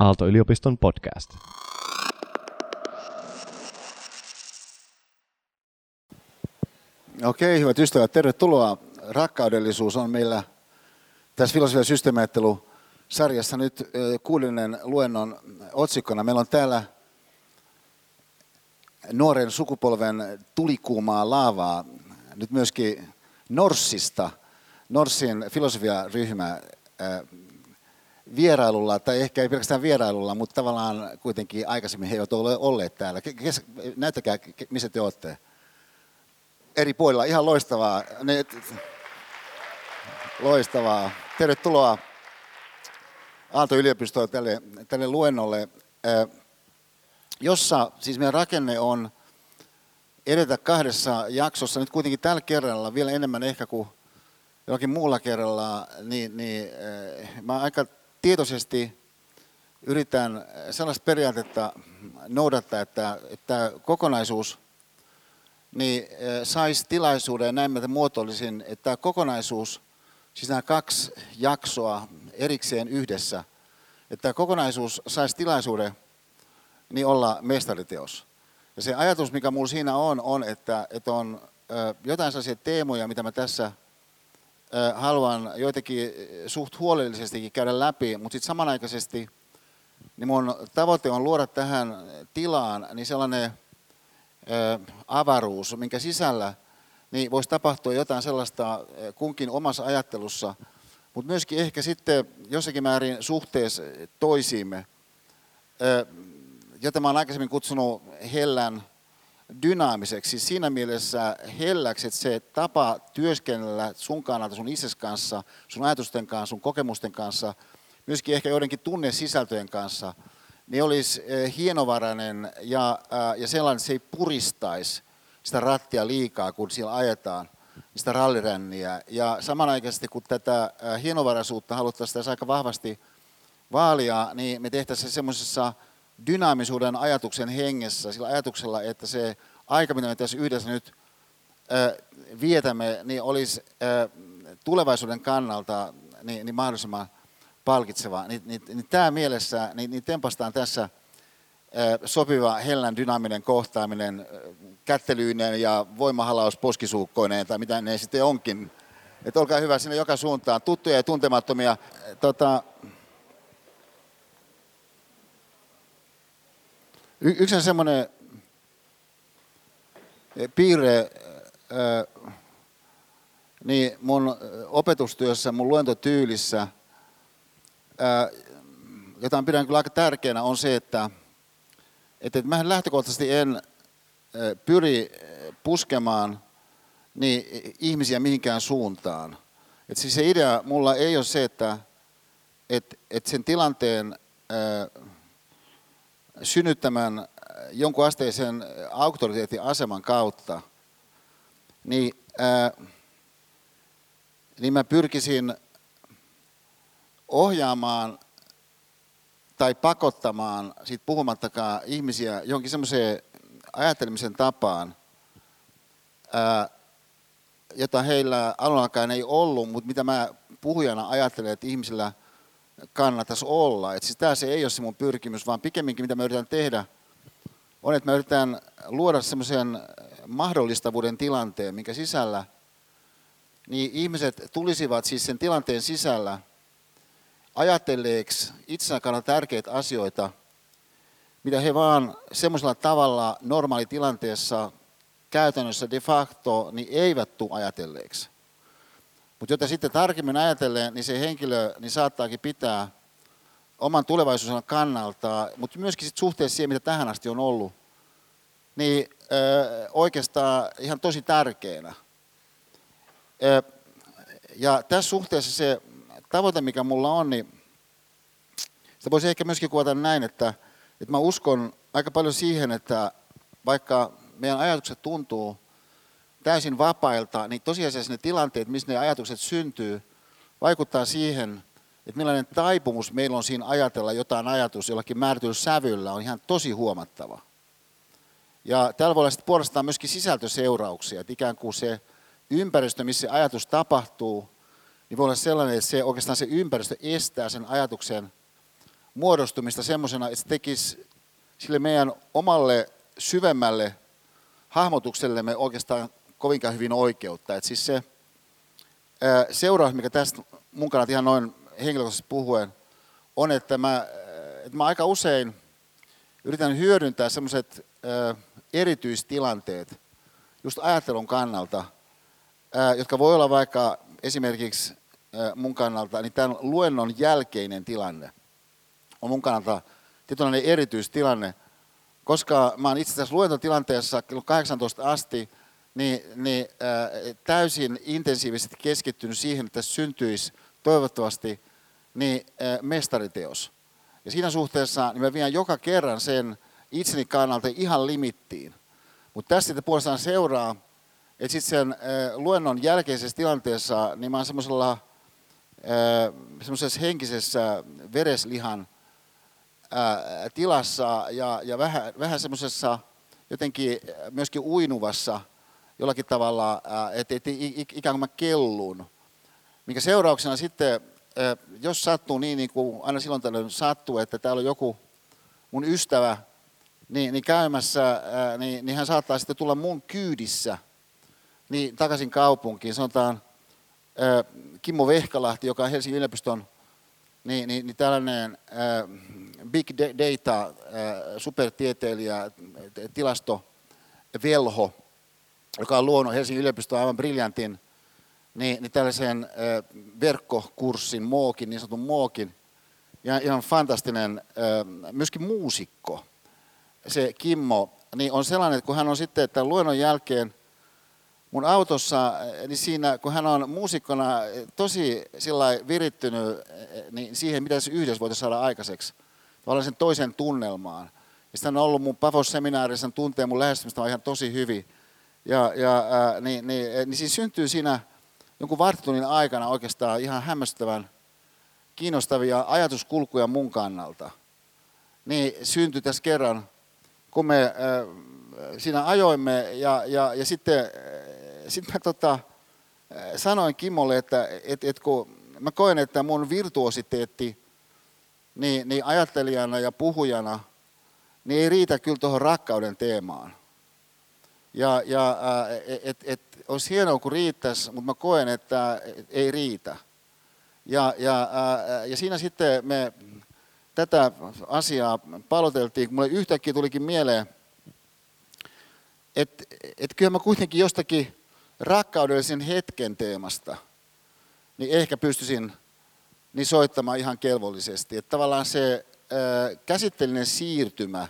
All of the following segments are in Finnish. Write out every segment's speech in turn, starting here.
Aalto-yliopiston podcast. Okei, hyvät ystävät, tervetuloa. Rakkaudellisuus on meillä tässä filosofian systeemiajattelu sarjassa nyt kuudellinen luennon otsikkona. Meillä on täällä nuoren sukupolven tulikuumaa laavaa, nyt myöskin Norssista, Norssin filosofiaryhmä vierailulla, tai ehkä ei pelkästään vierailulla, mutta tavallaan kuitenkin aikaisemmin he eivät ole olleet täällä. Kes, näyttäkää, missä te olette. Eri puolilla, ihan loistavaa. Ne, loistavaa. Tervetuloa Aalto-yliopistoon tälle, tälle luennolle, jossa siis meidän rakenne on edetä kahdessa jaksossa, nyt kuitenkin tällä kerralla vielä enemmän ehkä kuin jollakin muulla kerralla, niin, niin mä aika tietoisesti yritän sellaista periaatetta noudattaa, että, että kokonaisuus niin saisi tilaisuuden, ja näin mä muotoilisin, että tämä kokonaisuus, siis nämä kaksi jaksoa erikseen yhdessä, että tämä kokonaisuus saisi tilaisuuden niin olla mestariteos. Ja se ajatus, mikä minulla siinä on, on, että, että on jotain sellaisia teemoja, mitä mä tässä haluan joitakin suht huolellisestikin käydä läpi, mutta sitten samanaikaisesti niin mun tavoite on luoda tähän tilaan niin sellainen avaruus, minkä sisällä niin voisi tapahtua jotain sellaista kunkin omassa ajattelussa, mutta myöskin ehkä sitten jossakin määrin suhteessa toisiimme, jota mä olen aikaisemmin kutsunut hellän dynaamiseksi. Siinä mielessä helläksi, että se tapa työskennellä sun kannalta, sun itses kanssa, sun ajatusten kanssa, sun kokemusten kanssa, myöskin ehkä joidenkin tunnesisältöjen kanssa, niin olisi eh, hienovarainen ja, ja sellainen, että se ei puristaisi sitä rattia liikaa, kun siellä ajetaan sitä ralliränniä. Ja samanaikaisesti, kun tätä hienovaraisuutta haluttaisiin tässä aika vahvasti vaalia, niin me tehtäisiin se semmoisessa dynaamisuuden ajatuksen hengessä, sillä ajatuksella, että se aika, mitä me tässä yhdessä nyt vietämme, niin olisi tulevaisuuden kannalta niin, niin mahdollisimman palkitseva. Niin, niin, niin tämä mielessä, niin, niin tempastaan tässä sopiva hellän dynaaminen kohtaaminen kättelyinen ja voimahalaus poskisuukkoineen tai mitä ne sitten onkin. Että olkaa hyvä sinne joka suuntaan, tuttuja ja tuntemattomia. Tota, Yksi semmoinen eh, piirre äh, niin mun opetustyössä, mun luentotyylissä, jota pidän kyllä aika tärkeänä, on se, että, että mä lähtökohtaisesti en pyri puskemaan niin ihmisiä mihinkään suuntaan. Et siis se idea mulla ei ole se, että et, et sen tilanteen synnyttämän jonkun asteisen auktoriteetin aseman kautta, niin, ää, niin mä pyrkisin ohjaamaan tai pakottamaan, siitä puhumattakaan ihmisiä johonkin semmoiseen ajattelemisen tapaan, ää, jota heillä alun ei ollut, mutta mitä mä puhujana ajattelen, että ihmisillä – kannattaisi olla. Että siis tämä se ei ole se mun pyrkimys, vaan pikemminkin mitä mä yritän tehdä, on, että mä yritän luoda semmoisen mahdollistavuuden tilanteen, minkä sisällä niin ihmiset tulisivat siis sen tilanteen sisällä ajatelleeksi itsensä kannalta tärkeitä asioita, mitä he vaan semmoisella tavalla normaalitilanteessa käytännössä de facto niin eivät tule ajatelleeksi. Mutta jota sitten tarkemmin ajatellen, niin se henkilö niin saattaakin pitää oman tulevaisuuden kannalta, mutta myöskin sit suhteessa siihen, mitä tähän asti on ollut, niin ö, oikeastaan ihan tosi tärkeänä. Ö, ja tässä suhteessa se tavoite, mikä mulla on, niin sitä voisi ehkä myöskin kuvata näin, että, että mä uskon aika paljon siihen, että vaikka meidän ajatukset tuntuu täysin vapailta, niin tosiasiassa ne tilanteet, missä ne ajatukset syntyy, vaikuttaa siihen, että millainen taipumus meillä on siinä ajatella jotain ajatus jollakin määrätyllä sävyllä on ihan tosi huomattava. Ja täällä voi olla sitten puolestaan myöskin sisältöseurauksia, että ikään kuin se ympäristö, missä se ajatus tapahtuu, niin voi olla sellainen, että se oikeastaan se ympäristö estää sen ajatuksen muodostumista semmoisena, että se tekisi sille meidän omalle syvemmälle hahmotuksellemme oikeastaan kovinkaan hyvin oikeutta. Et siis se seuraus, mikä tästä mun kannalta ihan noin henkilökohtaisesti puhuen, on, että mä, että mä aika usein yritän hyödyntää semmoiset erityistilanteet just ajattelun kannalta, jotka voi olla vaikka esimerkiksi mun kannalta, niin tämän luennon jälkeinen tilanne on mun kannalta tietynlainen erityistilanne, koska mä oon itse asiassa luentotilanteessa kello 18 asti niin, niin ää, täysin intensiivisesti keskittynyt siihen, että syntyisi toivottavasti niin, ää, mestariteos. Ja siinä suhteessa niin mä vien joka kerran sen itseni kannalta ihan limittiin. Mutta tässä sitten puolestaan seuraa, että sitten sen ää, luennon jälkeisessä tilanteessa niin mä oon semmoisella semmoisessa henkisessä vereslihan ää, tilassa ja, ja vähän, vähän semmoisessa jotenkin myöskin uinuvassa jollakin tavalla, että et, ikään kuin mä kellun. Minkä seurauksena sitten, jos sattuu niin, niin kuin aina silloin tällöin sattuu, että täällä on joku mun ystävä niin, niin käymässä, niin, niin hän saattaa sitten tulla mun kyydissä niin takaisin kaupunkiin. Sanotaan Kimmo Vehkalahti, joka on Helsingin yliopiston niin, niin, niin tällainen big data supertieteilijä, tilasto Velho, joka on luonut Helsingin yliopistoon aivan briljantin niin, niin tällaisen verkkokurssin, mookin, niin sanotun mookin, ja ihan fantastinen myöskin muusikko. Se Kimmo niin on sellainen, että kun hän on sitten tämän luennon jälkeen mun autossa, niin siinä kun hän on muusikkona tosi virittynyt niin siihen, mitä se yhdessä voitaisiin saada aikaiseksi, tavallaan sen toisen tunnelmaan. Ja sitten on ollut mun Pavos-seminaarissa, hän tuntee mun lähestymistä ihan tosi hyvin. Ja, ja ää, niin, niin, niin siinä syntyy siinä jonkun varttunnin aikana oikeastaan ihan hämmästyttävän kiinnostavia ajatuskulkuja mun kannalta. Niin syntyi tässä kerran, kun me ää, siinä ajoimme ja, ja, ja sitten sit mä tota, sanoin Kimmolle, että et, et kun mä koen, että mun virtuositeetti niin, niin ajattelijana ja puhujana niin ei riitä kyllä tuohon rakkauden teemaan. Ja, ja et, et, olisi hienoa, kun riittäisi, mutta mä koen, että ei riitä. Ja, ja, ja siinä sitten me tätä asiaa paloteltiin, kun mulle yhtäkkiä tulikin mieleen, että et kyllä mä kuitenkin jostakin rakkaudellisen hetken teemasta, niin ehkä pystyisin niin soittamaan ihan kelvollisesti. Että tavallaan se ää, käsitteellinen siirtymä,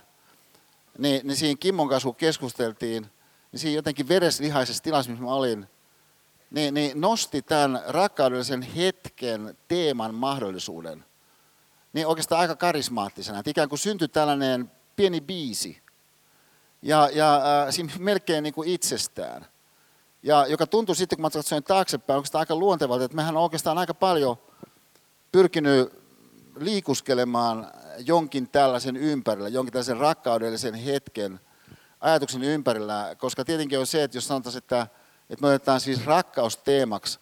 niin, niin siinä Kimmon kanssa kun keskusteltiin, niin siinä jotenkin vereslihaisessa tilassa, missä mä olin, niin, niin nosti tämän rakkaudellisen hetken teeman mahdollisuuden niin oikeastaan aika karismaattisena. Että ikään kuin syntyi tällainen pieni biisi, ja, ja äh, siinä melkein niin kuin itsestään. Ja joka tuntui sitten, kun mä katsoin taaksepäin, onko aika luontevalta, että mehän on oikeastaan aika paljon pyrkinyt liikuskelemaan jonkin tällaisen ympärillä, jonkin tällaisen rakkaudellisen hetken ajatuksen ympärillä, koska tietenkin on se, että jos sanotaan, että, että me otetaan siis rakkausteemaksi,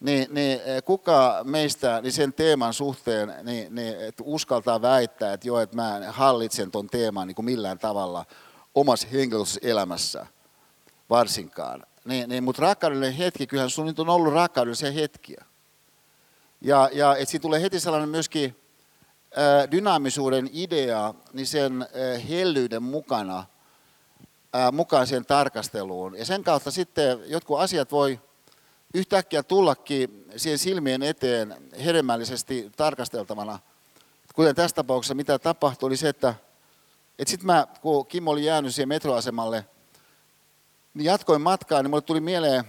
niin, niin kuka meistä niin sen teeman suhteen niin, niin, että uskaltaa väittää, että joo, että mä hallitsen tuon teeman niin kuin millään tavalla omassa henkilökohtaisessa elämässä varsinkaan. Niin, niin, mutta rakkaudellinen hetki, kyllähän sun nyt on ollut rakkaudellisia hetkiä. Ja, ja että siinä tulee heti sellainen myöskin ää, dynaamisuuden idea, niin sen ää, hellyyden mukana, mukaan siihen tarkasteluun. Ja sen kautta sitten jotkut asiat voi yhtäkkiä tullakin siihen silmien eteen hedelmällisesti tarkasteltavana. Kuten tässä tapauksessa, mitä tapahtui, oli se, että, että sitten mä, kun Kim oli jäänyt siihen metroasemalle, niin jatkoin matkaa, niin mulle tuli mieleen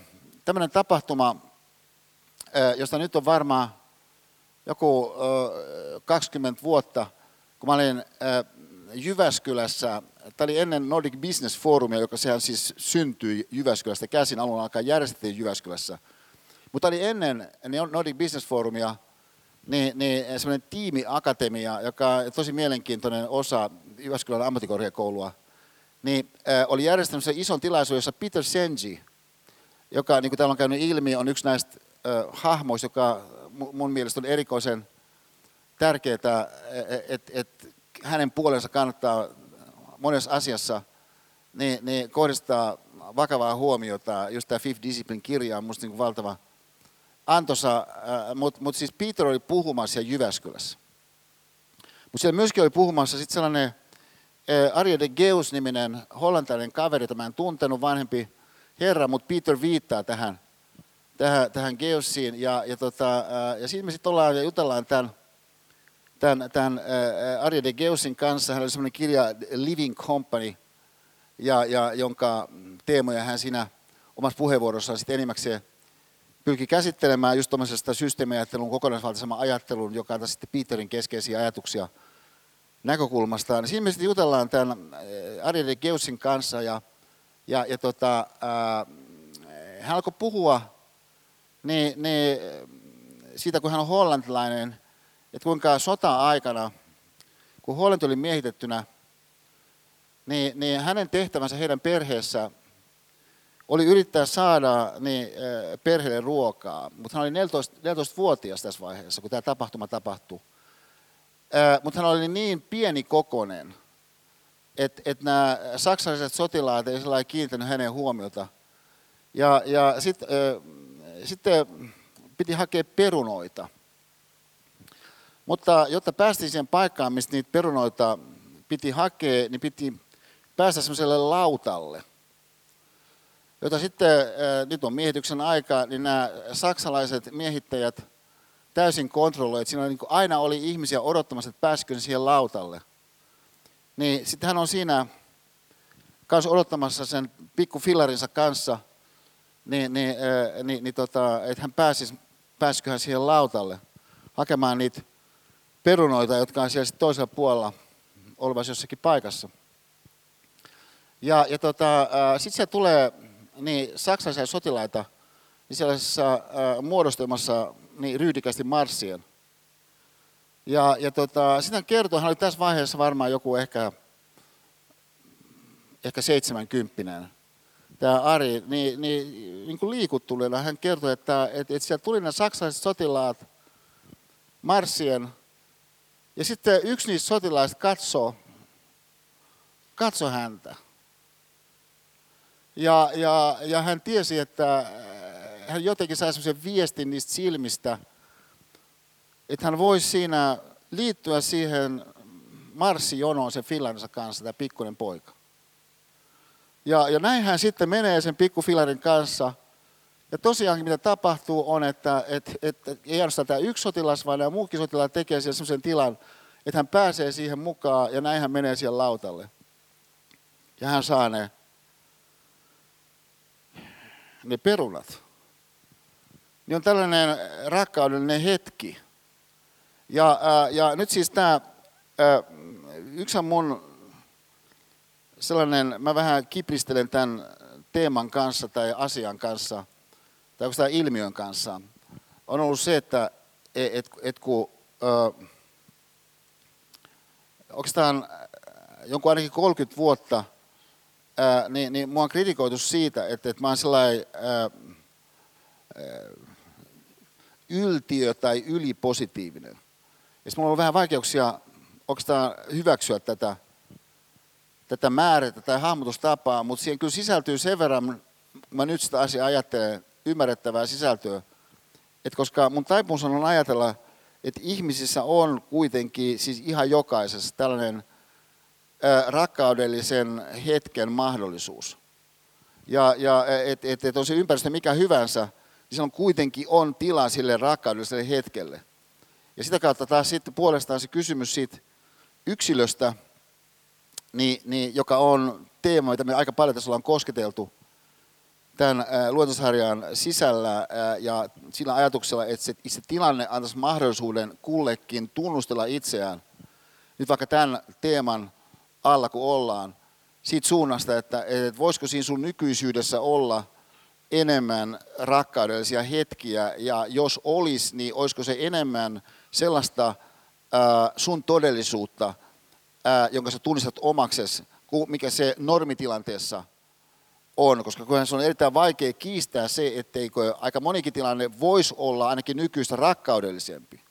tämmöinen tapahtuma, josta nyt on varmaan joku 20 vuotta, kun mä olin Jyväskylässä, tämä oli ennen Nordic Business Forumia, joka sehän siis syntyi Jyväskylästä käsin, alun alkaen järjestettiin Jyväskylässä. Mutta oli ennen Nordic Business Forumia niin, niin semmoinen tiimiakatemia, joka on tosi mielenkiintoinen osa Jyväskylän ammattikorkeakoulua, niin äh, oli järjestänyt se ison tilaisuuden, jossa Peter Senji, joka niin kuin täällä on käynyt ilmi, on yksi näistä äh, hahmoista, joka mun mielestä on erikoisen tärkeää, että et, et hänen puolensa kannattaa monessa asiassa niin, niin kohdistaa vakavaa huomiota. Just tämä Fifth Discipline-kirja on minusta niin valtava antosa, mutta mut siis Peter oli puhumassa Jyväskylässä. Mutta siellä myöskin oli puhumassa sitten sellainen Arje de Geus-niminen hollantilainen kaveri, jota mä en tuntenut, vanhempi herra, mutta Peter viittaa tähän, tähän, tähän Geussiin. Ja, ja, tota, ja siinä me sitten ollaan ja jutellaan tämän, tämän, tämän Arje de Geusin kanssa. Hän oli sellainen kirja Living Company, ja, ja jonka teemoja hän siinä omassa puheenvuorossaan sitten enimmäkseen pyrki käsittelemään just tuommoisesta systeemiajattelun, kokonaisvaltaisemman ajattelun, joka on sitten Peterin keskeisiä ajatuksia näkökulmasta. Niin siinä me sitten jutellaan tämän Ariel Geusin kanssa ja, ja, ja tota, ää, hän alkoi puhua niin, niin, siitä, kun hän on hollantilainen, että kuinka sota-aikana, kun Hollanti oli miehitettynä, niin, niin hänen tehtävänsä heidän perheessä oli yrittää saada niin, perheelle ruokaa, mutta hän oli 14, 14-vuotias tässä vaiheessa, kun tämä tapahtuma tapahtui. Mutta hän oli niin pieni kokonen, että et nämä saksalaiset sotilaat ei kiinnittänyt hänen huomiota. Ja, ja sitten sit piti hakea perunoita. Mutta jotta päästiin siihen paikkaan, mistä niitä perunoita piti hakea, niin piti päästä semmoiselle lautalle – jota sitten, nyt on miehityksen aika, niin nämä saksalaiset miehittäjät täysin kontrolloivat. Siinä niin aina oli ihmisiä odottamassa, että pääsikö siihen lautalle. Niin sitten hän on siinä kanssa odottamassa sen pikku fillarinsa kanssa, niin, niin, niin, niin tota, että hän pääsisi, pääsikö hän siihen lautalle hakemaan niitä perunoita, jotka on siellä toisella puolella olevassa jossakin paikassa. Ja, ja tota, sitten se tulee niin saksalaisia sotilaita niin sellaisessa äh, muodostelmassa niin ryydikästi marssien. Ja, ja tota, sitten hän kertoi, hän oli tässä vaiheessa varmaan joku ehkä, ehkä seitsemänkymppinen, tämä Ari, niin, niin, niin kuin liikuttuneena hän kertoi, että, että, että sieltä tuli nämä saksalaiset sotilaat marssien, ja sitten yksi niistä sotilaista katsoo, katsoi häntä. Ja, ja, ja hän tiesi, että äh, hän jotenkin sai sellaisen viestin niistä silmistä, että hän voisi siinä liittyä siihen marssijonoon sen fillarinsa kanssa, tämä pikkuinen poika. Ja, ja näin hän sitten menee sen pikkufilarin kanssa. Ja tosiaankin mitä tapahtuu on, että et, et, et, ei ainoastaan tämä yksi sotilas, vaan nämä muukin sotilaat tekee siellä sellaisen tilan, että hän pääsee siihen mukaan ja näin hän menee siellä lautalle. Ja hän saa ne ne perunat, niin on tällainen rakkaudellinen hetki. Ja, ää, ja nyt siis tämä, yksi on mun sellainen, mä vähän kipristelen tämän teeman kanssa tai asian kanssa, tai oikeastaan ilmiön kanssa, on ollut se, että et, et, et kun ö, oikeastaan jonkun ainakin 30 vuotta – ää, niin, niin mua on kritikoitu siitä, että, että mä oon sellainen ää, yltiö tai ylipositiivinen. Ja mulla on vähän vaikeuksia oikeastaan hyväksyä tätä, tätä määrätä tai hahmotustapaa, mutta siihen kyllä sisältyy sen verran, mä nyt sitä asiaa ajattelen, ymmärrettävää sisältöä, että koska mun taipumus on ajatella, että ihmisissä on kuitenkin, siis ihan jokaisessa tällainen – rakkaudellisen hetken mahdollisuus. Ja, ja että et, et on se ympäristö mikä hyvänsä, niin silloin kuitenkin on tila sille rakkaudelliselle hetkelle. Ja sitä kautta taas sitten puolestaan se kysymys siitä yksilöstä, niin, niin, joka on teema, mitä me aika paljon tässä ollaan kosketeltu tämän luontosarjan sisällä ja sillä ajatuksella, että se, se tilanne antaisi mahdollisuuden kullekin tunnustella itseään. Nyt vaikka tämän teeman alla kun ollaan, siitä suunnasta, että, että voisiko siinä sun nykyisyydessä olla enemmän rakkaudellisia hetkiä, ja jos olisi, niin olisiko se enemmän sellaista ää, sun todellisuutta, ää, jonka sä tunnistat omakses, mikä se normitilanteessa on, koska se on erittäin vaikea kiistää se, etteikö aika monikin tilanne voisi olla ainakin nykyistä rakkaudellisempi.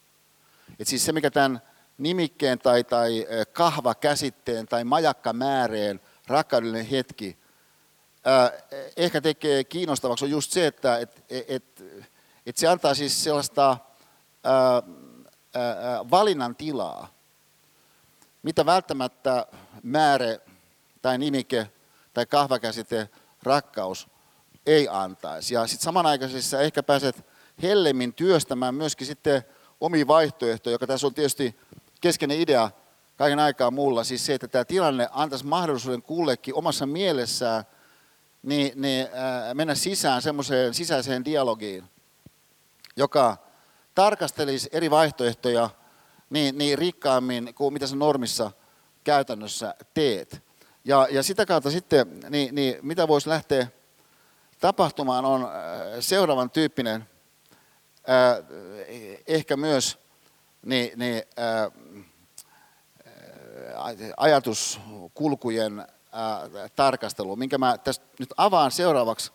Et siis se, mikä tämän nimikkeen tai, tai kahvakäsitteen tai majakkamääreen rakkaudellinen hetki ää, ehkä tekee kiinnostavaksi on just se, että et, et, et se antaa siis sellaista ää, ää, valinnan tilaa, mitä välttämättä määrä tai nimike tai kahvakäsite rakkaus ei antaisi. Ja sitten samanaikaisesti ehkä pääset hellemmin työstämään myöskin sitten omi vaihtoehtoja, joka tässä on tietysti keskeinen idea kaiken aikaa mulla, siis se, että tämä tilanne antaisi mahdollisuuden kullekin omassa mielessään niin, niin, äh, mennä sisään semmoiseen sisäiseen dialogiin, joka tarkastelisi eri vaihtoehtoja niin, niin rikkaammin kuin mitä sä normissa käytännössä teet. Ja, ja sitä kautta sitten, niin, niin mitä voisi lähteä tapahtumaan, on äh, seuraavan tyyppinen, äh, ehkä myös niin, niin, äh, ajatuskulkujen tarkastelu, minkä mä tästä nyt avaan seuraavaksi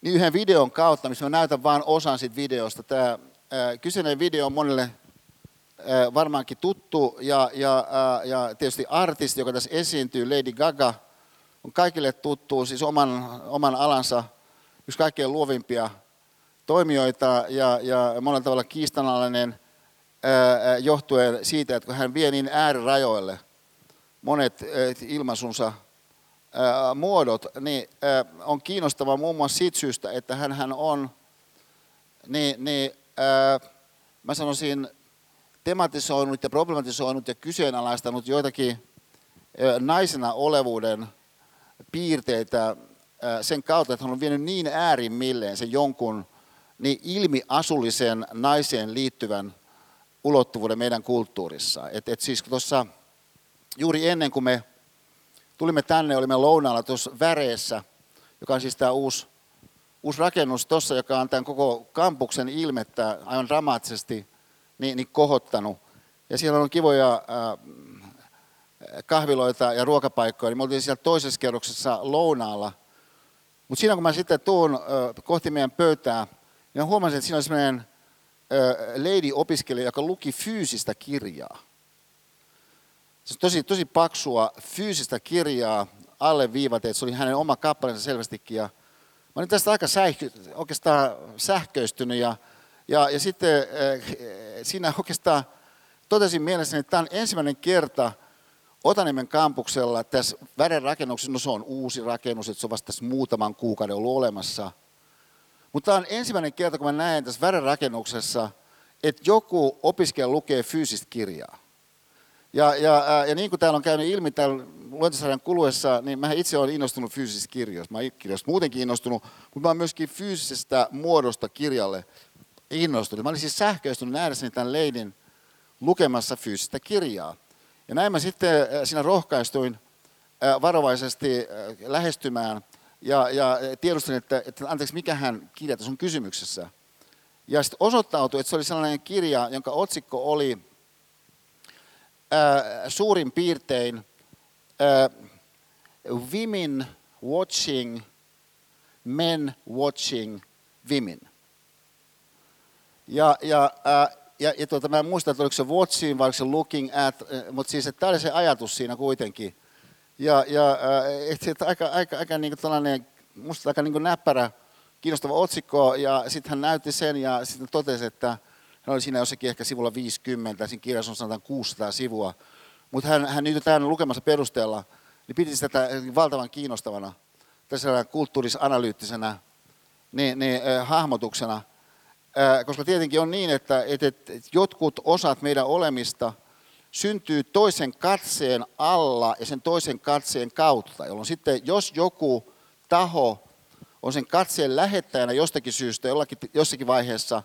niin yhden videon kautta, missä mä näytän vain osan siitä videosta. Tämä kyseinen video on monelle varmaankin tuttu ja, ja, ja tietysti artisti, joka tässä esiintyy, Lady Gaga, on kaikille tuttu, siis oman, oman alansa yksi kaikkein luovimpia toimijoita ja, ja monella tavalla kiistanalainen johtuen siitä, että kun hän vie niin äärirajoille monet ilmaisunsa muodot, niin on kiinnostava muun muassa siitä syystä, että hän on, niin, niin mä sanoisin, tematisoinut ja problematisoinut ja kyseenalaistanut joitakin naisena olevuuden piirteitä sen kautta, että hän on vienyt niin äärimmilleen sen jonkun niin ilmiasullisen naiseen liittyvän ulottuvuuden meidän kulttuurissa. Et, et siis tuossa juuri ennen kuin me tulimme tänne, olimme lounaalla tuossa väreessä, joka on siis tämä uusi, uusi rakennus tuossa, joka on tämän koko kampuksen ilmettä aivan dramaattisesti niin, niin kohottanut. Ja siellä on kivoja äh, kahviloita ja ruokapaikkoja, niin me oltiin siellä toisessa kerroksessa lounaalla. Mutta siinä kun mä sitten tuun äh, kohti meidän pöytää, niin huomasin, että siinä oli sellainen äh, lady-opiskelija, joka luki fyysistä kirjaa. Se on tosi, tosi paksua fyysistä kirjaa alle viivat, että se oli hänen oma kappalensa selvästikin. Ja mä olin tästä aika sähkö, oikeastaan sähköistynyt ja, ja, ja sitten siinä oikeastaan totesin mielessäni, että tämä on ensimmäinen kerta Otaniemen kampuksella tässä vären rakennuksessa, no se on uusi rakennus, että se on vasta tässä muutaman kuukauden ollut olemassa. Mutta tämä on ensimmäinen kerta, kun mä näen tässä vären rakennuksessa, että joku opiskelija lukee fyysistä kirjaa. Ja, ja, ja niin kuin täällä on käynyt ilmi täällä luentosarjan kuluessa, niin mä itse olen innostunut fyysisistä kirjoista. Mä olen kirjoista muutenkin innostunut, mutta mä olen myöskin fyysisestä muodosta kirjalle innostunut. Mä olin siis sähköistynyt nähdessäni tämän leidin lukemassa fyysistä kirjaa. Ja näin mä sitten siinä rohkaistuin varovaisesti lähestymään ja, ja tiedustelin, että, että anteeksi, mikähän kirja tässä on kysymyksessä. Ja sitten osoittautui, että se oli sellainen kirja, jonka otsikko oli äh, suurin piirtein äh, Women Watching, Men Watching Women. Ja, ja, äh, ja, ja tuota, mä en muista, että oliko se watching vai oliko se looking at, mutta siis että tämä oli se ajatus siinä kuitenkin. Ja, ja että, että aika, aika, aika niin tällainen, musta aika niin näppärä, kiinnostava otsikko, ja sitten hän näytti sen, ja sitten totesi, että hän oli siinä jossakin ehkä sivulla 50, siinä kirjassa on sanotaan 600 sivua, mutta hän, hän nyt tämän lukemassa perusteella, niin piti sitä valtavan kiinnostavana, tässä kulttuurisanalyyttisenä niin, niin, äh, hahmotuksena, äh, koska tietenkin on niin, että, että, että jotkut osat meidän olemista syntyy toisen katseen alla ja sen toisen katseen kautta, jolloin sitten jos joku taho on sen katseen lähettäjänä jostakin syystä jollakin, jossakin vaiheessa,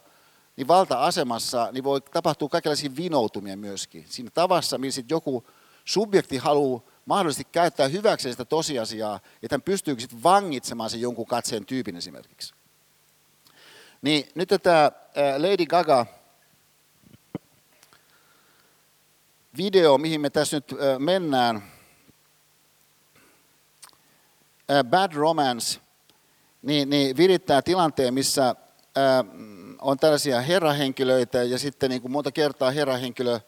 niin valta-asemassa niin voi tapahtua kaikenlaisia vinoutumia myöskin. Siinä tavassa, missä joku subjekti haluaa mahdollisesti käyttää hyväkseen sitä tosiasiaa, että hän pystyy sitten vangitsemaan sen jonkun katseen tyypin esimerkiksi. Niin nyt tämä Lady Gaga video, mihin me tässä nyt mennään, Bad Romance, niin, niin virittää tilanteen, missä on tällaisia herrahenkilöitä ja sitten niin kuin monta kertaa herrahenkilö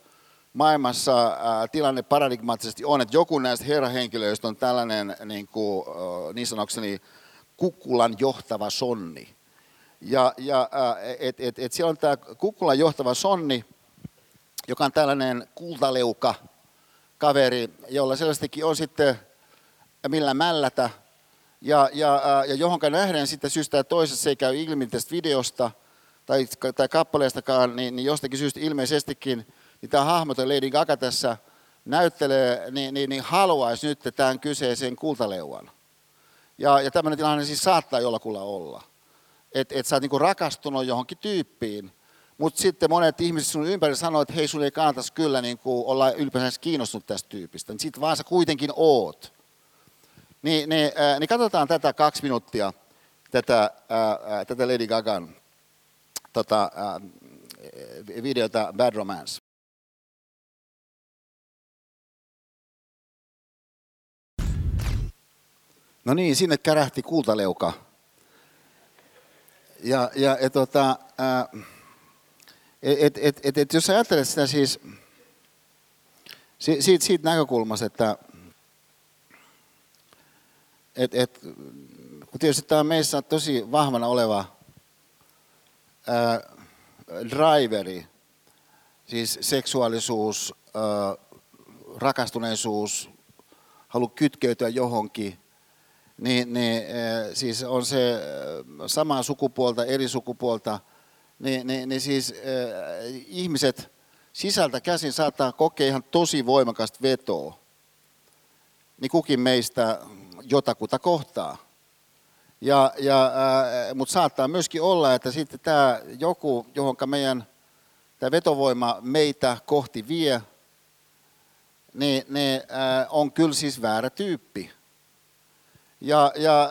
maailmassa tilanne paradigmaattisesti on, että joku näistä herrahenkilöistä on tällainen niin, kuin, niin sanokseni kukkulan johtava sonni. Ja, ja et, et, et siellä on tämä kukkulan johtava sonni, joka on tällainen kultaleuka kaveri, jolla sellaistakin on sitten millä mällätä. Ja, ja, ja johonka nähden sitten syystä ja toisesta se ei käy ilmi tästä videosta tai, tai kappaleestakaan, niin, niin jostakin syystä ilmeisestikin niin tämä hahmo, Lady Gaga tässä näyttelee, niin, niin, niin haluaisi nyt tämän kyseisen kultaleuan. Ja, ja tämmöinen tilanne siis saattaa jollakulla olla. Että et sä oot niinku rakastunut johonkin tyyppiin, mutta sitten monet ihmiset sun ympärillä sanoo, että hei sun ei kannattaisi kyllä niinku olla ylipäänsä kiinnostunut tästä tyypistä. Niin sitten vaan sä kuitenkin oot. Niin, niin, äh, niin katsotaan tätä kaksi minuuttia, tätä, äh, tätä Lady Gagan tota, äh, videota Bad Romance. No niin, sinne kärähti kultaleuka. Ja, ja et, tota, et, et, et, et, jos ajattelet sitä siis siitä, siitä näkökulmasta, että et, et, kun tietysti tämä on meissä tosi vahvana oleva ää, driveri, siis seksuaalisuus, ää, rakastuneisuus, halu kytkeytyä johonkin – niin, niin siis on se samaa sukupuolta, eri sukupuolta, niin, niin, niin siis äh, ihmiset sisältä käsin saattaa kokea ihan tosi voimakasta vetoa, niin kukin meistä jotakuta kohtaa. Ja, ja, äh, Mutta saattaa myöskin olla, että sitten tämä joku, johon meidän tämä vetovoima meitä kohti vie, niin, niin äh, on kyllä siis väärä tyyppi ja, ja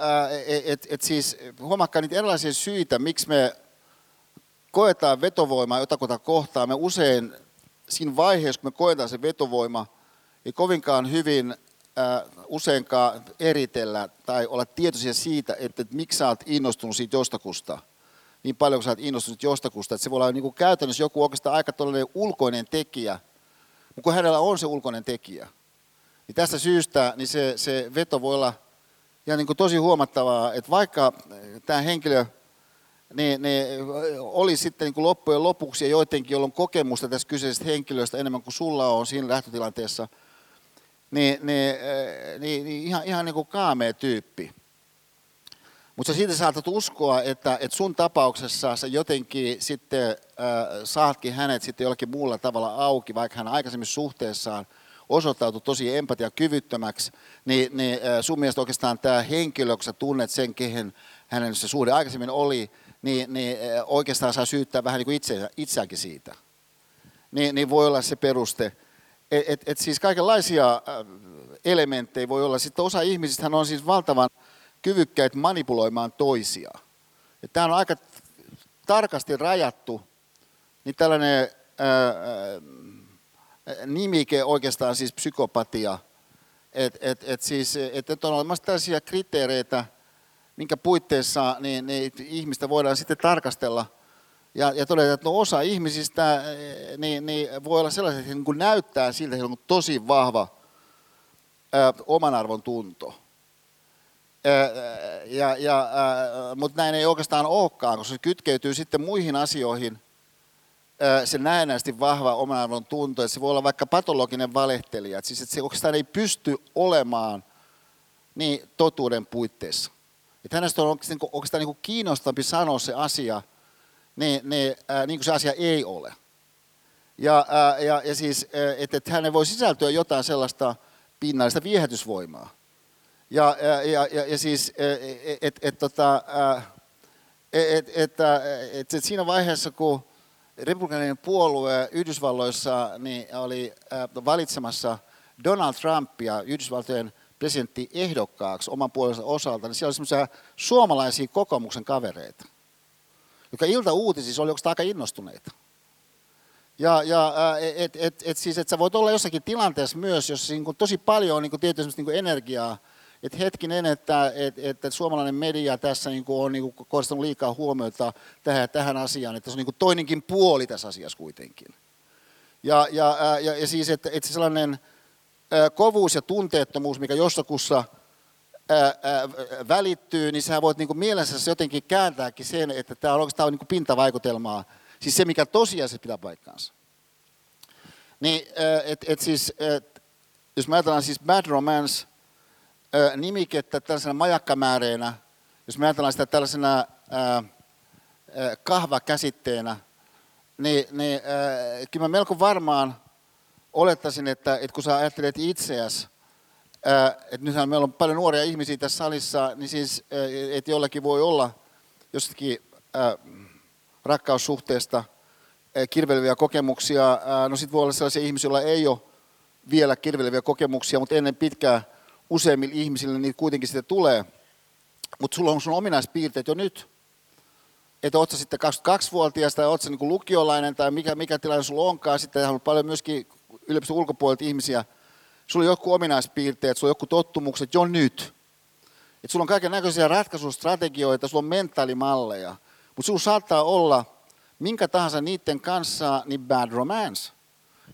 et, et siis huomakkaan niitä erilaisia syitä, miksi me koetaan vetovoimaa jotakuta kohtaa. Me usein siinä vaiheessa, kun me koetaan se vetovoima, ei kovinkaan hyvin äh, useinkaan eritellä tai olla tietoisia siitä, että, että miksi sä oot innostunut siitä jostakusta. Niin paljon kuin sä oot innostunut jostakusta. Että se voi olla niin kuin käytännössä joku oikeastaan aika ulkoinen tekijä. Mutta kun hänellä on se ulkoinen tekijä, niin tästä syystä niin se, se veto voi olla – ja niin kuin tosi huomattavaa, että vaikka tämä henkilö niin, niin oli sitten niin kuin loppujen lopuksi ja joidenkin, joilla on kokemusta tästä kyseisestä henkilöstä enemmän kuin sulla on siinä lähtötilanteessa, niin, niin, niin, niin ihan, ihan niin kuin kaamea tyyppi. Mutta siitä saatat uskoa, että, että sun tapauksessa sä jotenkin sitten äh, saatkin hänet sitten jollakin muulla tavalla auki, vaikka hän aikaisemmin suhteessaan – osoittautui tosi empatiakyvyttömäksi, niin, niin sun mielestä oikeastaan tämä henkilö, kun sä tunnet sen, kehen hänen se suhde aikaisemmin oli, niin, niin oikeastaan saa syyttää vähän niin kuin itse, itseäkin siitä. Niin, niin voi olla se peruste. Et, et, et siis kaikenlaisia elementtejä voi olla. Sitten osa ihmisistä on siis valtavan kyvykkäitä manipuloimaan toisia. Tämä on aika tarkasti rajattu, niin tällainen ää, nimike oikeastaan siis psykopatia. Että et, et siis, et, et on olemassa tällaisia kriteereitä, minkä puitteissa niin, niin ihmistä voidaan sitten tarkastella ja, ja todeta, että no osa ihmisistä niin, niin voi olla sellaisia, että niin näyttää siltä, että on tosi vahva ää, oman arvon tunto. Ää, ja, ja, mutta näin ei oikeastaan olekaan, koska se kytkeytyy sitten muihin asioihin – se näennäisesti vahva omanarvon tunto, että se voi olla vaikka patologinen valehtelija, että, siis, että se oikeastaan ei pysty olemaan niin totuuden puitteissa. Että hänestä on oikeastaan, niinku, oikeastaan niin kiinnostavampi sanoa se asia, niin, niin, äh, niin kuin se asia ei ole. Ja, äh, ja, ja siis, äh, että, että hänen voi sisältyä jotain sellaista pinnallista viehätysvoimaa. Ja, ja, ja, ja, ja siis, että et, et, tota, et, et, et, et siinä vaiheessa, kun republikaaninen puolue Yhdysvalloissa niin oli äh, valitsemassa Donald Trumpia Yhdysvaltojen presidenttiehdokkaaksi oman puolensa osalta, niin siellä oli semmoisia suomalaisia kokoomuksen kavereita, jotka ilta uutisissa oli aika innostuneita. Ja, ja äh, et, et, et siis, että sä voit olla jossakin tilanteessa myös, jos niin tosi paljon on niin tietysti niin energiaa että hetkinen, että, että, että suomalainen media tässä niin kuin on niin kuin liikaa huomiota tähän, tähän asiaan, että se on niin kuin toinenkin puoli tässä asiassa kuitenkin. Ja, ja, ja, ja siis, että, että se sellainen kovuus ja tunteettomuus, mikä jossakussa välittyy, niin sä voit niin kuin mielessäsi jotenkin kääntääkin sen, että tämä on oikeastaan niin kuin pintavaikutelmaa, siis se, mikä tosiasiassa pitää paikkaansa. Niin, et, et siis, et, jos me ajatellaan siis Bad Romance nimikettä tällaisena majakkamääreenä, jos me ajatellaan sitä tällaisena kahvakäsitteenä, niin, niin kyllä mä melko varmaan olettaisin, että, että kun sä ajattelet itseäsi, että nythän meillä on paljon nuoria ihmisiä tässä salissa, niin siis, että jollakin voi olla jostakin rakkaussuhteesta kirveleviä kokemuksia. No sitten voi olla sellaisia ihmisiä, joilla ei ole vielä kirveleviä kokemuksia, mutta ennen pitkää useimmilla ihmisillä niitä kuitenkin sitten tulee. Mutta sulla on sun ominaispiirteet jo nyt. Että oot sitten 22-vuotias tai oot niin lukiolainen tai mikä, mikä tilanne sulla onkaan. Sitten on paljon myöskin yliopiston ulkopuolelta ihmisiä. Sulla on joku ominaispiirteet, sulla on joku tottumukset jo nyt. Että sulla on kaiken näköisiä ratkaisustrategioita, sulla on mentaalimalleja. Mutta sulla saattaa olla minkä tahansa niiden kanssa niin bad romance.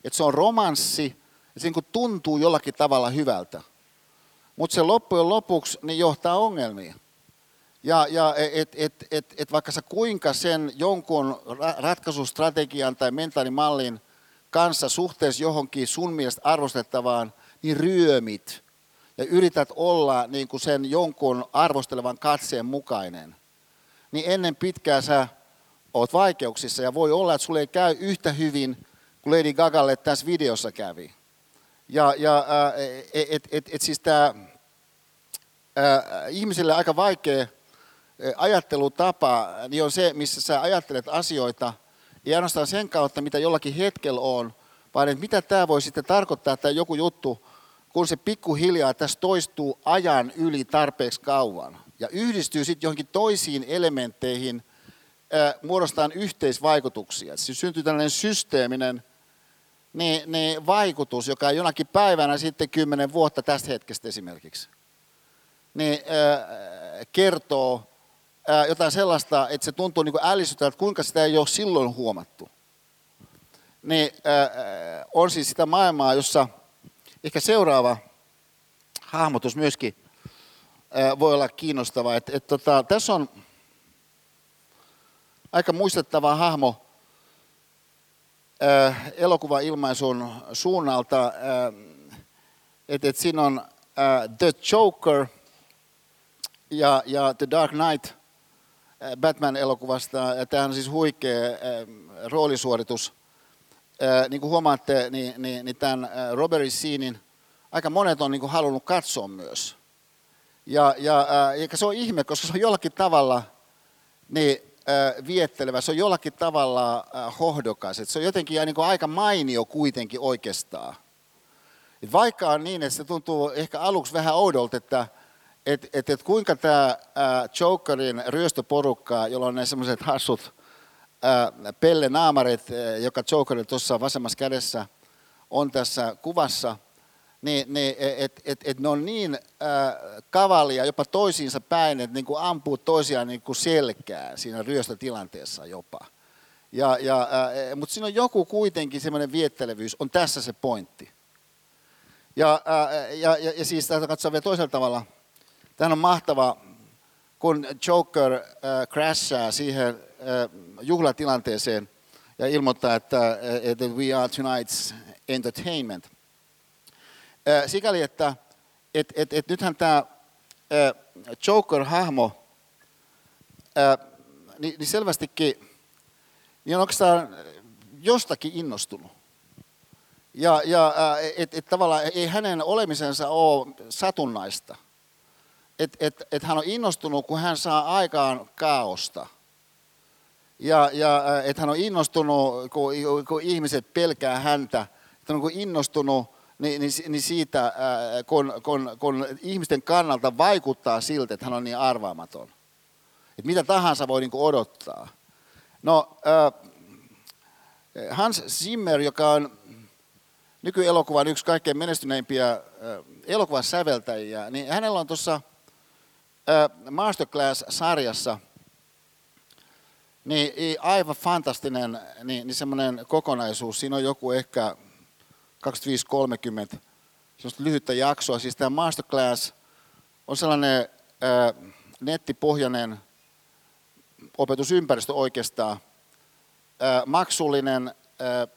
Että se on romanssi, ja se niin tuntuu jollakin tavalla hyvältä mutta se loppujen lopuksi niin johtaa ongelmiin. Ja, ja et, et, et, et vaikka sä kuinka sen jonkun ratkaisustrategian tai mentaalimallin kanssa suhteessa johonkin sun mielestä arvostettavaan, niin ryömit ja yrität olla niin kuin sen jonkun arvostelevan katseen mukainen, niin ennen pitkää sä oot vaikeuksissa ja voi olla, että sulle ei käy yhtä hyvin kuin Lady Gagalle tässä videossa kävi. Ja, ja et, et, et, et siis tämä ihmisille aika vaikea ajattelutapa niin on se, missä sä ajattelet asioita, ei ainoastaan sen kautta, mitä jollakin hetkellä on, vaan että mitä tämä voi sitten tarkoittaa, tämä joku juttu, kun se pikkuhiljaa tässä toistuu ajan yli tarpeeksi kauan ja yhdistyy sitten johonkin toisiin elementteihin, muodostaan yhteisvaikutuksia. Siis syntyy tällainen systeeminen niin, niin vaikutus, joka jonakin päivänä sitten kymmenen vuotta tästä hetkestä esimerkiksi niin äh, kertoo äh, jotain sellaista, että se tuntuu niin ällistytältä, että kuinka sitä ei ole silloin huomattu. Niin äh, on siis sitä maailmaa, jossa ehkä seuraava hahmotus myöskin voi olla kiinnostava. Et, et, tota, tässä on aika muistettava hahmo äh, elokuvailmaisun suunnalta. Äh, että et siinä on äh, The Joker – ja, ja The Dark Knight äh, Batman-elokuvasta. Tämä on siis huikea äh, roolisuoritus. Äh, niin kuin huomaatte, niin, niin, niin tämän Robert Seenin aika monet on niin kuin halunnut katsoa myös. Ja, ja, ja se on ihme, koska se on jollakin tavalla niin, viettelevä, se on jollakin tavalla hohdokas. Et se on jotenkin niin kuin aika mainio kuitenkin oikeastaan. Et vaikka on niin, että se tuntuu ehkä aluksi vähän oudolta, että että et, et kuinka tämä Jokerin ryöstöporukka, jolla on ne semmoiset hassut pelle naamarit, joka Jokerin tuossa vasemmassa kädessä on tässä kuvassa, niin, niin että et, et ne on niin äh, kavalia jopa toisiinsa päin, että niin kuin ampuu toisiaan niin kuin selkää siinä ryöstötilanteessa jopa. Ja, ja, äh, mutta siinä on joku kuitenkin semmoinen viettelevyys, on tässä se pointti. Ja, äh, ja, ja, ja siis täytyy katsoa vielä toisella tavalla – Tämä on mahtava, kun Joker äh, crashaa siihen äh, juhlatilanteeseen ja ilmoittaa, että, että we are tonight's entertainment. Sikäli, että et, et, et nythän tämä Joker-hahmo, niin, niin selvästikin niin on oikeastaan jostakin innostunut. Ja, ja että et tavallaan ei hänen olemisensa ole satunnaista että et, et hän on innostunut, kun hän saa aikaan kaaosta. Ja, ja että hän on innostunut, kun, kun ihmiset pelkää häntä. Että on innostunut niin, niin, niin siitä, kun, kun, kun ihmisten kannalta vaikuttaa siltä, että hän on niin arvaamaton. Että mitä tahansa voi niin odottaa. No, Hans Zimmer, joka on nykyelokuvan yksi kaikkein menestyneimpiä elokuvan säveltäjiä, niin hänellä on tuossa Masterclass-sarjassa niin aivan fantastinen niin, niin semmoinen kokonaisuus. Siinä on joku ehkä 25-30 lyhyttä jaksoa. Siis tämä Masterclass on sellainen ää, nettipohjainen opetusympäristö oikeastaan. Ää, maksullinen, ää,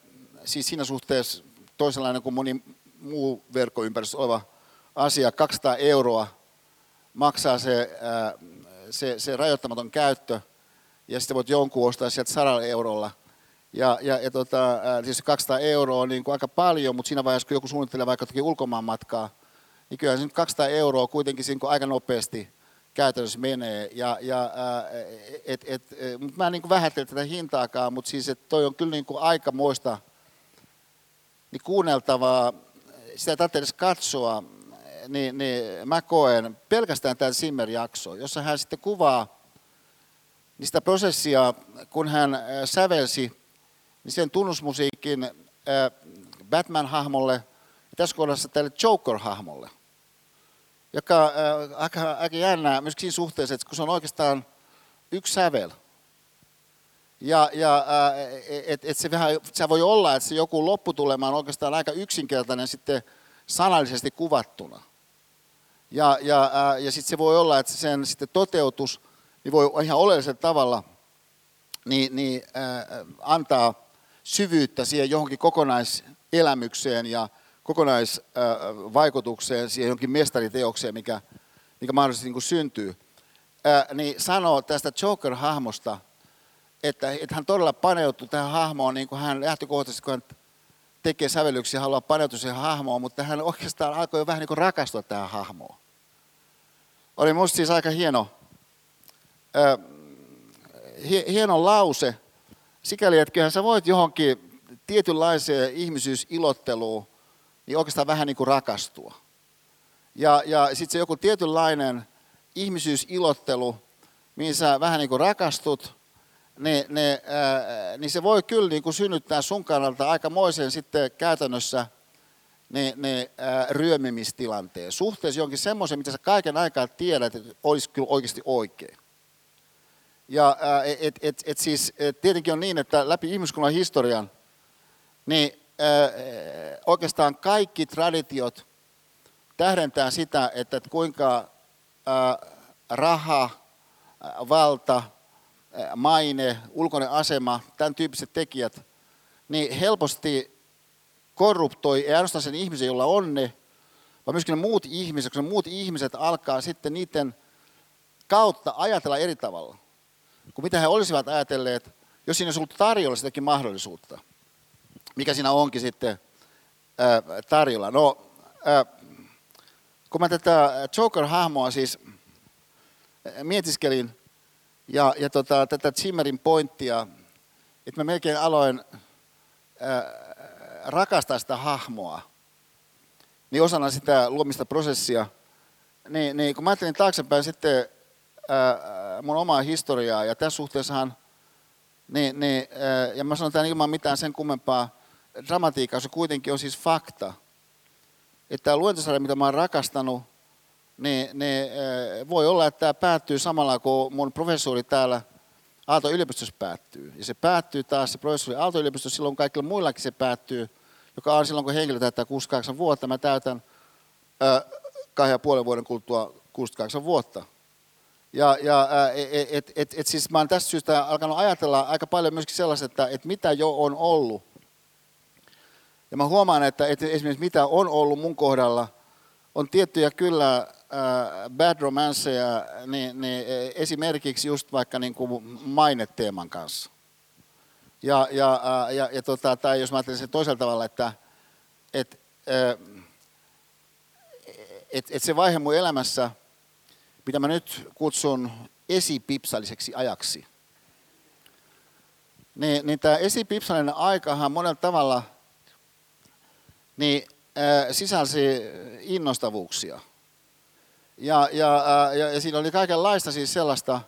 siis siinä suhteessa toisenlainen kuin moni muu verkkoympäristö oleva asia, 200 euroa maksaa se, ää, se, se rajoittamaton käyttö, ja sitten voit jonkun ostaa sieltä 100 eurolla. Ja, ja, ja tota, siis 200 euroa on niin kuin aika paljon, mutta siinä vaiheessa, kun joku suunnittelee vaikka toki ulkomaan matkaa, niin kyllä se 200 euroa kuitenkin siinä aika nopeasti käytännössä menee. Ja, ja, et, et, et, mä en niin vähättele tätä hintaakaan, mutta siis että toi on kyllä niin kuin aikamoista niin kuunneltavaa, sitä ei tarvitse edes katsoa, niin, niin mä koen pelkästään tämä Simmer-jakso, jossa hän sitten kuvaa sitä prosessia, kun hän sävelsi niin sen tunnusmusiikin Batman-hahmolle ja tässä kohdassa tälle Joker-hahmolle, joka aika, aika jännää myös siinä suhteessa, että kun se on oikeastaan yksi sävel, ja, ja et, et se, vähän, se voi olla, että se joku lopputulema on oikeastaan aika yksinkertainen sitten sanallisesti kuvattuna. Ja, ja, ja sitten se voi olla, että sen sitten toteutus niin voi ihan oleellisella tavalla niin, niin, äh, antaa syvyyttä siihen johonkin kokonaiselämykseen ja kokonaisvaikutukseen, siihen johonkin mestariteokseen, mikä, mikä mahdollisesti niin kuin syntyy. Äh, niin sanoo tästä Joker-hahmosta, että, että hän todella paneutuu tähän hahmoon, niin kuin hän lähtökohtaisesti, kun hän tekee sävellyksiä, haluaa paneutua siihen hahmoon, mutta hän oikeastaan alkoi jo vähän niin kuin rakastua tähän hahmoon. Oli musta siis aika hieno, äh, hieno lause, sikäli, että kyllähän sä voit johonkin tietynlaiseen ihmisyys-ilotteluun niin oikeastaan vähän niin kuin rakastua. Ja, ja sitten se joku tietynlainen ihmisyysilottelu, mihin sä vähän niin kuin rakastut, niin, ne, ää, niin se voi kyllä niin kuin synnyttää sun kannalta aikamoisen sitten käytännössä ne, ne ää, ryömimistilanteen. Suhteessa jonkin semmoisen, mitä sä kaiken aikaa tiedät, että olisi kyllä oikeasti oikein. Ja et, et, et siis et tietenkin on niin, että läpi ihmiskunnan historian, niin ää, oikeastaan kaikki traditiot tähdentää sitä, että kuinka ää, raha, valta, maine, ulkoinen asema, tämän tyyppiset tekijät, niin helposti korruptoi ei ainoastaan sen ihmisen, jolla on ne, vaan myöskin ne muut ihmiset, kun ne muut ihmiset alkaa sitten niiden kautta ajatella eri tavalla kuin mitä he olisivat ajatelleet, jos siinä olisi ollut tarjolla sitäkin mahdollisuutta. Mikä siinä onkin sitten ää, tarjolla. No, ää, kun mä tätä Joker-hahmoa siis mietiskelin, ja, ja tota, tätä Zimmerin pointtia, että mä melkein aloin ää, rakastaa sitä hahmoa, niin osana sitä luomista prosessia, niin, niin kun mä ajattelin taaksepäin sitten ää, mun omaa historiaa, ja tässä suhteessahan, niin, niin, ää, ja mä sanon tämän ilman mitään sen kummempaa dramatiikkaa, se kuitenkin on siis fakta, että tämä luentosarja, mitä mä oon rakastanut, niin, niin voi olla, että tämä päättyy samalla kuin mun professori täällä Aalto-yliopistossa päättyy. Ja se päättyy taas, se professori Aalto-yliopistossa, silloin kaikilla muillakin se päättyy, joka on silloin, kun henkilö täyttää 68 vuotta. Mä täytän kahden ja puolen vuoden kuluttua 68 vuotta. Ja, ja et, et, et, et siis mä oon tästä syystä alkanut ajatella aika paljon myöskin sellaista, että, että mitä jo on ollut. Ja mä huomaan, että, että esimerkiksi mitä on ollut mun kohdalla, on tiettyjä kyllä bad romanceja, niin, niin esimerkiksi just vaikka niin kuin maineteeman kanssa. Ja, ja, ja, ja tota, tai jos mä ajattelen sen toisella tavalla, että et, äh, et, et se vaihe mun elämässä, mitä mä nyt kutsun esipipsalliseksi ajaksi, niin, niin tämä esipipsallinen aikahan monella tavalla niin, äh, sisälsi innostavuuksia – ja, ja, ja, ja siinä oli kaikenlaista siis sellaista,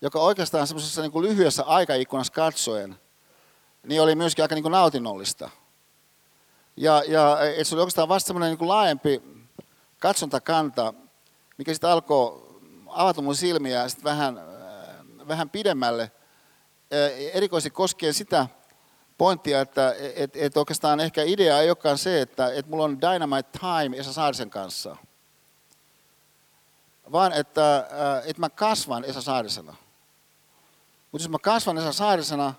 joka oikeastaan semmoisessa niin kuin lyhyessä aikaikkunassa katsoen, niin oli myöskin aika niin kuin nautinnollista. Ja, ja se oli oikeastaan vasta semmoinen niin laajempi katsontakanta, mikä sitten alkoi avata mun silmiä sit vähän, äh, vähän pidemmälle, äh, erikoisesti koskien sitä pointtia, että et, et oikeastaan ehkä idea ei olekaan se, että et mulla on Dynamite Time Esa Saarisen kanssa, vaan että, äh, että mä kasvan Esa Saarisena. Mutta jos mä kasvan Esa Saarisena,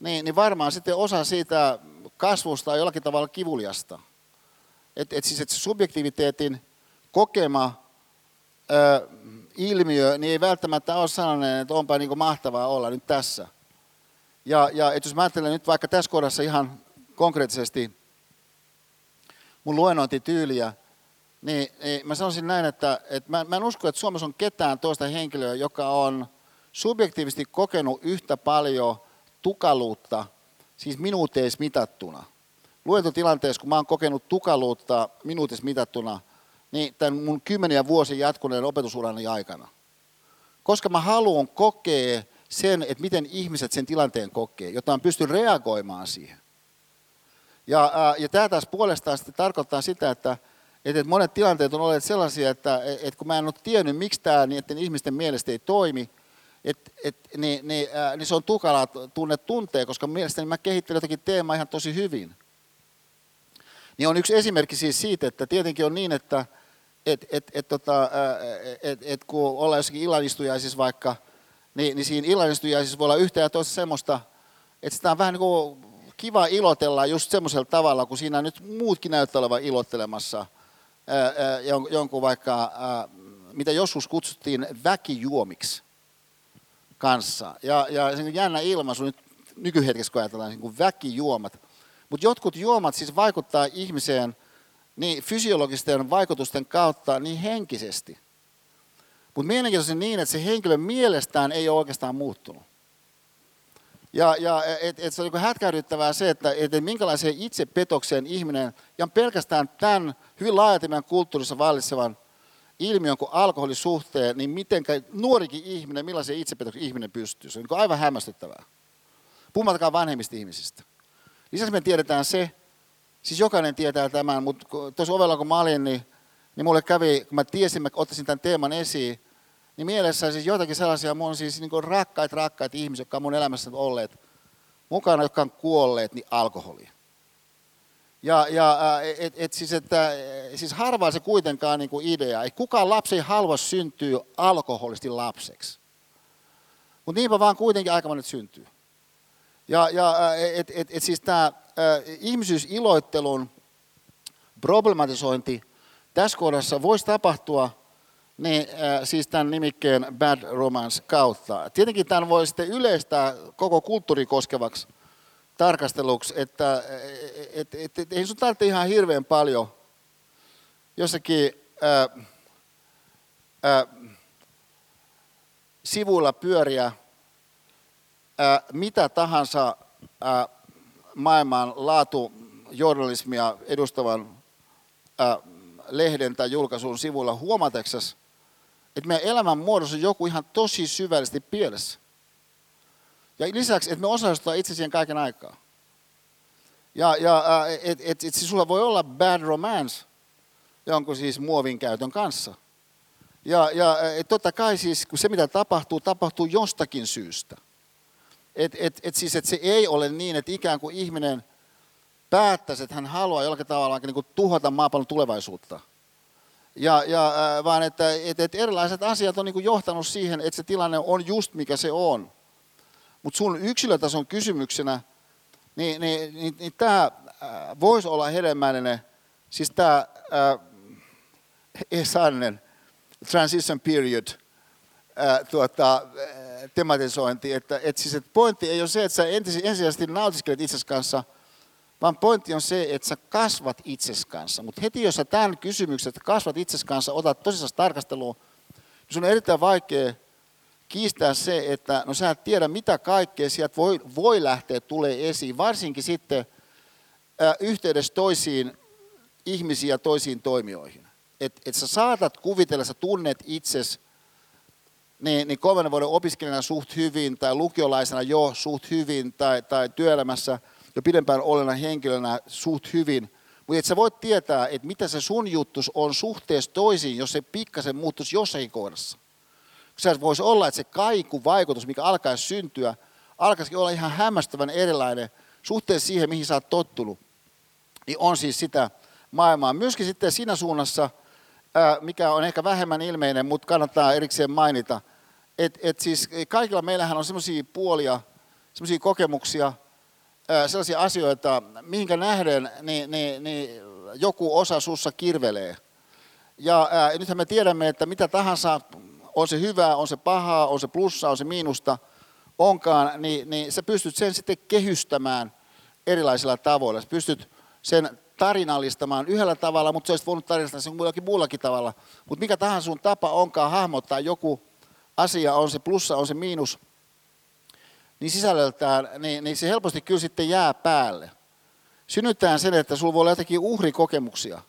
niin, niin varmaan sitten osa siitä kasvusta on jollakin tavalla kivuliasta. Että et siis et subjektiviteetin kokema ilmiö, niin ei välttämättä ole sellainen, että onpa niin mahtavaa olla nyt tässä. Ja, ja et jos mä ajattelen nyt vaikka tässä kohdassa ihan konkreettisesti mun luennointityyliä, niin, niin mä sanoisin näin, että, että mä, mä en usko, että Suomessa on ketään toista henkilöä, joka on subjektiivisesti kokenut yhtä paljon tukaluutta, siis minuuteissa mitattuna. Luentotilanteessa, kun mä oon kokenut tukaluutta minuutissa mitattuna, niin tämän mun kymmeniä vuosia jatkuneen opetusurani aikana. Koska mä haluan kokea sen, että miten ihmiset sen tilanteen kokee, jotta mä pystyn reagoimaan siihen. Ja, ja tämä taas puolestaan sitten tarkoittaa sitä, että, että monet tilanteet on olleet sellaisia, että, että kun mä en ole tiennyt, miksi tämä niiden ihmisten mielestä ei toimi, et, et, niin, niin, äh, niin se on tukala tunne tuntee, koska mielestäni mä kehittelen jotakin teemaa ihan tosi hyvin. Niin on yksi esimerkki siis siitä, että tietenkin on niin, että et, et, et, tota, et, et, kun ollaan jossakin illanistujaisissa vaikka, niin, niin siinä illanistujaisissa voi olla yhtä ja toista semmoista, että sitä on vähän niin kiva ilotella just semmoisella tavalla, kun siinä nyt muutkin näyttää olevan ilottelemassa jonkun vaikka, mitä joskus kutsuttiin väkijuomiksi kanssa. Ja, ja se jännä ilmaisu nyt nykyhetkessä, kun ajatellaan niin kuin väkijuomat. Mutta jotkut juomat siis vaikuttaa ihmiseen niin fysiologisten vaikutusten kautta niin henkisesti. Mutta mielenkiintoisesti niin, että se henkilön mielestään ei ole oikeastaan muuttunut. Ja, ja et, et se on niin hätkähdyttävää se, että et minkälaiseen itsepetokseen ihminen, ja pelkästään tämän hyvin laajalti meidän kulttuurissa vallitsevan ilmiön kuin alkoholisuhteen, niin miten nuorikin ihminen, millaisen itsepetoksen ihminen pystyy. Se on niin aivan hämmästyttävää. Puhumattakaan vanhemmista ihmisistä. Lisäksi me tiedetään se, siis jokainen tietää tämän, mutta tuossa ovella kun mä olin, niin, niin mulle kävi, kun mä tiesin, mä ottaisin tämän teeman esiin, niin mielessä siis jotakin sellaisia mun siis niin rakkaita, rakkaita ihmisiä, jotka on mun elämässä olleet mukana, jotka on kuolleet, niin alkoholia. Ja, ja et, et siis, että, siis harvaa se kuitenkaan niin kuin idea. Ei kukaan lapsi ei halua syntyä alkoholisti lapseksi. Mutta niinpä vaan kuitenkin aika monet syntyy. Ja, ja et, et, et siis tämä ihmisyysiloittelun problematisointi tässä kohdassa voisi tapahtua niin, äh, siis tämän nimikkeen bad romance kautta. Tietenkin tämän voi sitten yleistää koko kulttuuri koskevaksi tarkasteluksi, että et, et, et, ei sun tarvitse ihan hirveän paljon jossakin ää, ää, sivuilla pyöriä mitä tahansa ää, maailman laatujournalismia edustavan lehden tai julkaisun sivuilla huomateksas, että meidän elämän muodossa on joku ihan tosi syvällisesti pielessä. Ja lisäksi, että me osallistutaan itse siihen kaiken aikaa. Ja, ja että et, et, siis sulla voi olla bad romance jonkun siis muovin käytön kanssa. Ja, ja et totta kai siis, kun se mitä tapahtuu, tapahtuu jostakin syystä. Et, et, et siis, että se ei ole niin, että ikään kuin ihminen päättäisi, että hän haluaa jollakin tavalla niin kuin tuhota maapallon tulevaisuutta. Ja, ja, vaan että et, et erilaiset asiat on niin kuin johtanut siihen, että se tilanne on just mikä se on. Mutta sun yksilötason kysymyksenä, niin, niin, niin, niin tämä äh, voisi olla hedelmällinen, siis tämä äh, Esanen transition period äh, tuota, äh, tematisointi, että et siis, et pointti ei ole se, että sä ensisijaisesti nautiskelet itsesi kanssa, vaan pointti on se, että sä kasvat itsesi kanssa. Mutta heti jos sä tämän kysymyksen, että kasvat itsesi kanssa, otat tosissaan tarkasteluun, niin sun on erittäin vaikea kiistää se, että no sä et tiedä mitä kaikkea sieltä voi, voi lähteä tulee esiin, varsinkin sitten ää, yhteydessä toisiin ihmisiin ja toisiin toimijoihin. Että et sä saatat kuvitella, sä tunnet itses niin, niin kolmannen vuoden opiskelijana suht hyvin tai lukiolaisena jo suht hyvin tai, tai työelämässä jo pidempään olena henkilönä suht hyvin – Mutta et sä voit tietää, että mitä se sun juttus on suhteessa toisiin, jos se pikkasen muuttuisi jossakin kohdassa. Se voisi olla, että se kaikuvaikutus, mikä alkaisi syntyä, alkaisikin olla ihan hämmästävän erilainen suhteessa siihen, mihin sä oot tottunut. Niin on siis sitä maailmaa. Myöskin sitten siinä suunnassa, mikä on ehkä vähemmän ilmeinen, mutta kannattaa erikseen mainita, että et siis kaikilla meillähän on sellaisia puolia, sellaisia kokemuksia, sellaisia asioita, mihinkä nähden niin, niin, niin joku osa sussa kirvelee. Ja ää, nythän me tiedämme, että mitä tahansa, on se hyvää, on se pahaa, on se plussaa, on se miinusta, onkaan, niin, niin sä pystyt sen sitten kehystämään erilaisilla tavoilla. Sä pystyt sen tarinallistamaan yhdellä tavalla, mutta sä olisit voinut tarinallistaa sen jollakin muullakin tavalla. Mutta mikä tahansa sun tapa onkaan hahmottaa joku asia, on se plussa, on se miinus, niin sisällöltään, niin, niin se helposti kyllä sitten jää päälle. Synnyttää sen, että sulla voi olla jotakin uhrikokemuksia.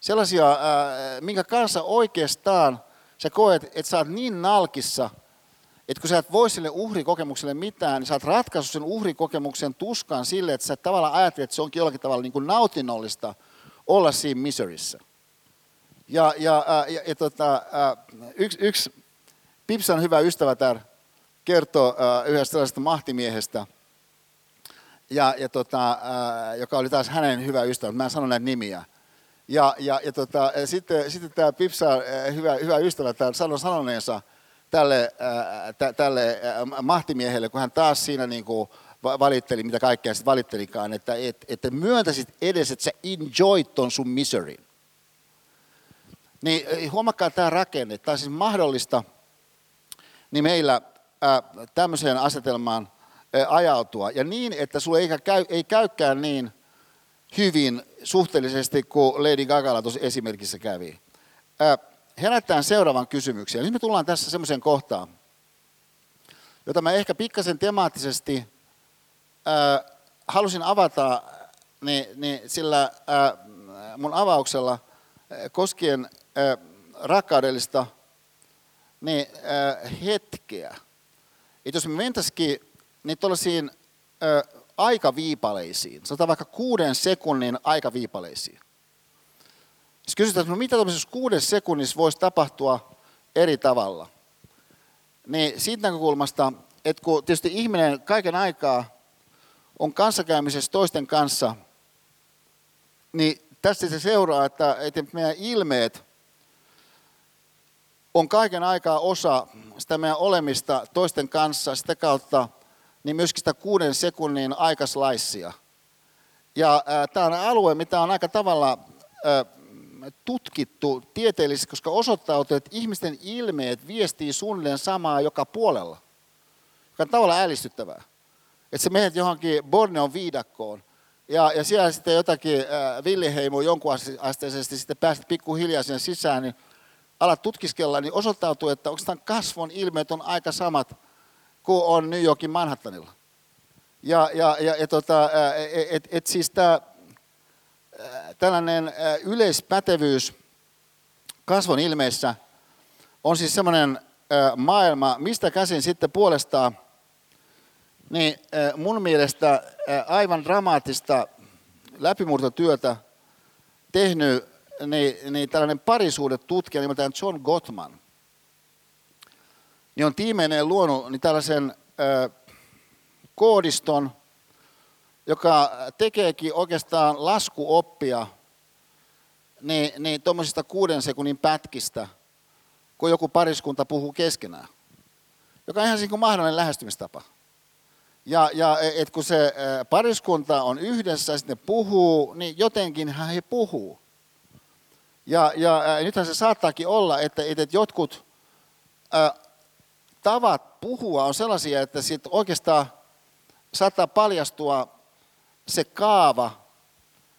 Sellaisia, ää, minkä kanssa oikeastaan sä koet, että sä oot niin nalkissa, että kun sä et voi sille uhrikokemukselle mitään, niin sä oot ratkaissut sen uhrikokemuksen tuskaan sille, että sä tavallaan ajattelet, että se onkin jollakin tavalla niin kuin nautinnollista olla siinä miseryssä. Ja, ja, ja, ja tota, yksi, yksi Pipsan hyvä ystävä täällä kertoo yhdestä sellaisesta mahtimiehestä, ja, ja tota, joka oli taas hänen hyvä ystävä, mä en sano näitä nimiä. Ja, ja, ja tota, sitten, sitten tämä Pipsa, hyvä, hyvä ystävä, täällä sanoi sanoneensa tälle, tä, tälle mahtimiehelle, kun hän taas siinä niin kuin valitteli, mitä kaikkea sitten valittelikaan, että et, että myöntäisit edes, että sä enjoyt ton sun misery. Niin huomakkaa tämä rakenne, tämä on siis mahdollista, niin meillä ää, tämmöiseen asetelmaan ää, ajautua. Ja niin, että sulla ei, käy, ei käykään niin hyvin suhteellisesti kuin Lady Gagalla tuossa esimerkissä kävi. Ää, herättään seuraavan kysymyksen. Nyt me tullaan tässä semmoiseen kohtaan, jota mä ehkä pikkasen temaattisesti ää, halusin avata niin, niin sillä ää, mun avauksella ää, koskien ää, rakkaudellista niin, ää, hetkeä. Että jos me mentäisikin niin tuollaisiin aikaviipaleisiin, sanotaan vaikka kuuden sekunnin aikaviipaleisiin. Siis kysytään, että no mitä tuollaisessa kuuden sekunnissa voisi tapahtua eri tavalla. Niin siitä näkökulmasta, että kun tietysti ihminen kaiken aikaa on kanssakäymisessä toisten kanssa, niin tästä se seuraa, että, että meidän ilmeet on kaiken aikaa osa sitä meidän olemista toisten kanssa, sitä kautta niin myöskin sitä kuuden sekunnin aikaslaissia. Ja tämä on alue, mitä on aika tavalla ää, tutkittu tieteellisesti, koska osoittautuu, että ihmisten ilmeet viestii suunnilleen samaa joka puolella. Joka on tavallaan ällistyttävää. Että se menet johonkin Borneon viidakkoon, ja, ja siellä sitten jotakin äh, villiheimo jonkun asteisesti sitten pääset pikkuhiljaa sinne sisään, niin alat tutkiskella, niin osoittautuu, että tämän kasvon ilmeet on aika samat kuin on New Yorkin Manhattanilla. Ja, ja, ja, ja tota, et, et siis tämä tällainen yleispätevyys kasvon ilmeissä on siis semmoinen maailma, mistä käsin sitten puolestaan niin mun mielestä aivan dramaattista läpimurtotyötä tehnyt niin, niin tällainen parisuudetutkija nimeltään John Gottman, niin on tiimeineen luonut niin tällaisen ö, koodiston, joka tekeekin oikeastaan laskuoppia niin, niin tuommoisista kuuden sekunnin pätkistä, kun joku pariskunta puhuu keskenään. Joka on ihan niin kuin mahdollinen lähestymistapa. Ja, ja et kun se pariskunta on yhdessä ja sitten puhuu, niin jotenkin he puhuu. Ja, ja nythän se saattaakin olla, että, että jotkut äh, tavat puhua on sellaisia, että sit oikeastaan saattaa paljastua se kaava,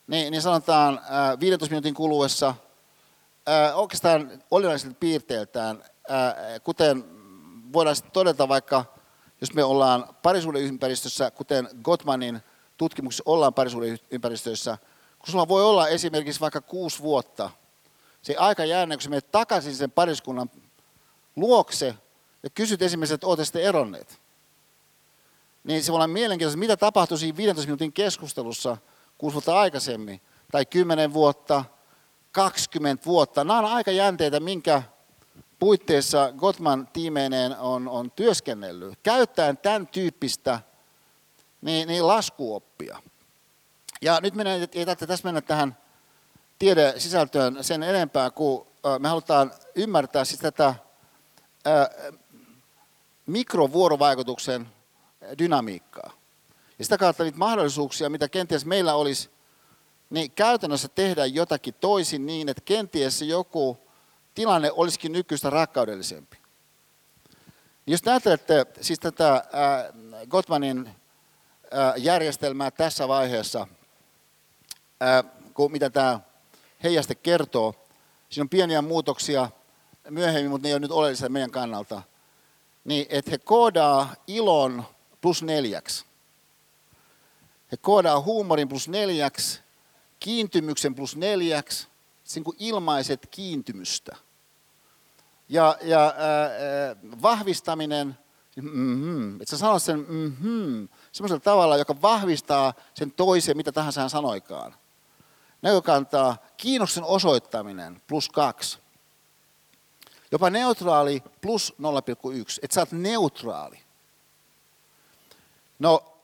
niin, niin sanotaan äh, 15 minuutin kuluessa äh, oikeastaan olennaisilta piirteiltään, äh, kuten voidaan sitten todeta vaikka, jos me ollaan parisuuden ympäristössä, kuten Gottmanin tutkimuksessa ollaan parisuuden ympäristössä, kun sulla voi olla esimerkiksi vaikka kuusi vuotta – se aika jäänne, kun sä menet takaisin sen pariskunnan luokse ja kysyt esimerkiksi, että olette sitten eronneet. Niin se voi olla mielenkiintoista, mitä tapahtui siinä 15 minuutin keskustelussa kuusi vuotta aikaisemmin. tai 10 vuotta, 20 vuotta. Nämä on aika jänteitä, minkä puitteissa Gottman tiimeineen on, on työskennellyt, käyttäen tämän tyyppistä niin, niin laskuoppia. Ja nyt meidän ei tarvitse tässä mennä tähän tiede sisältöön sen enempää, kun me halutaan ymmärtää siis tätä mikrovuorovaikutuksen dynamiikkaa. Ja sitä kautta niitä mahdollisuuksia, mitä kenties meillä olisi, niin käytännössä tehdä jotakin toisin niin, että kenties joku tilanne olisikin nykyistä rakkaudellisempi. Jos ajattelette siis tätä Gottmanin järjestelmää tässä vaiheessa, kun mitä tämä heijaste kertoo, siinä on pieniä muutoksia myöhemmin, mutta ne ei ole nyt oleellisia meidän kannalta, niin että he koodaa ilon plus neljäksi. He koodaa huumorin plus neljäksi, kiintymyksen plus neljäksi, niin kuin ilmaiset kiintymystä. Ja, ja äh, vahvistaminen, mm-hmm, että sä sanot sen mm-hmm, semmoisella tavalla, joka vahvistaa sen toisen, mitä tahansa hän sanoikaan. Näkökantaa, kiinnostuksen osoittaminen plus kaksi. Jopa neutraali plus 0,1, että sä oot neutraali. No,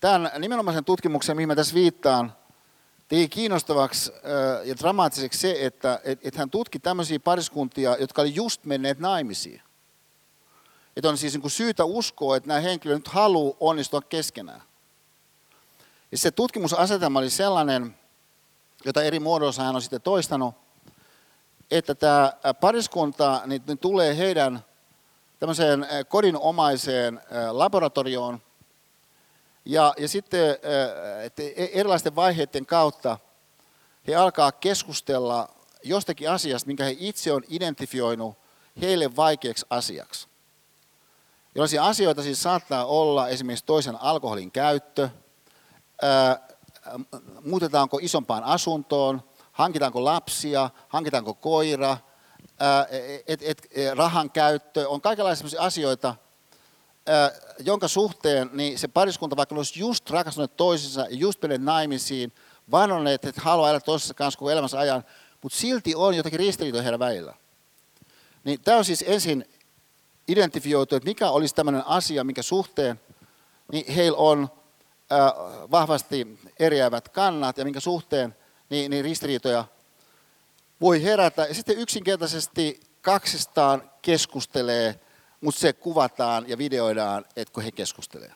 tämän nimenomaisen tutkimuksen, mihin mä tässä viittaan, teki kiinnostavaksi ja dramaattiseksi se, että että hän tutki tämmöisiä pariskuntia, jotka oli just menneet naimisiin. Että on siis niin syytä uskoa, että nämä henkilöt nyt haluaa onnistua keskenään. Ja se tutkimusasetelma oli sellainen, jota eri muodoissa hän on sitten toistanut, että tämä pariskunta niin, niin tulee heidän tämmöiseen kodinomaiseen laboratorioon, ja, ja sitten että e, erilaisten vaiheiden kautta he alkaa keskustella jostakin asiasta, minkä he itse on identifioinut heille vaikeaksi asiaksi. Jollaisia asioita siis saattaa olla esimerkiksi toisen alkoholin käyttö, muutetaanko isompaan asuntoon, hankitaanko lapsia, hankitaanko koira, et, et, et, rahan käyttö, on kaikenlaisia asioita, jonka suhteen niin se pariskunta, vaikka olisi just rakastuneet toisensa just menneet naimisiin, vannoneet, että haluaa elää toisessa kanssa koko elämänsä ajan, mutta silti on jotakin ristiriitoja heidän välillä. Niin tämä on siis ensin identifioitu, että mikä olisi tämmöinen asia, minkä suhteen niin heillä on vahvasti eriävät kannat ja minkä suhteen niin, niin ristiriitoja voi herätä. Ja sitten yksinkertaisesti kaksistaan keskustelee mutta se kuvataan ja videoidaan, että kun he keskustelevat.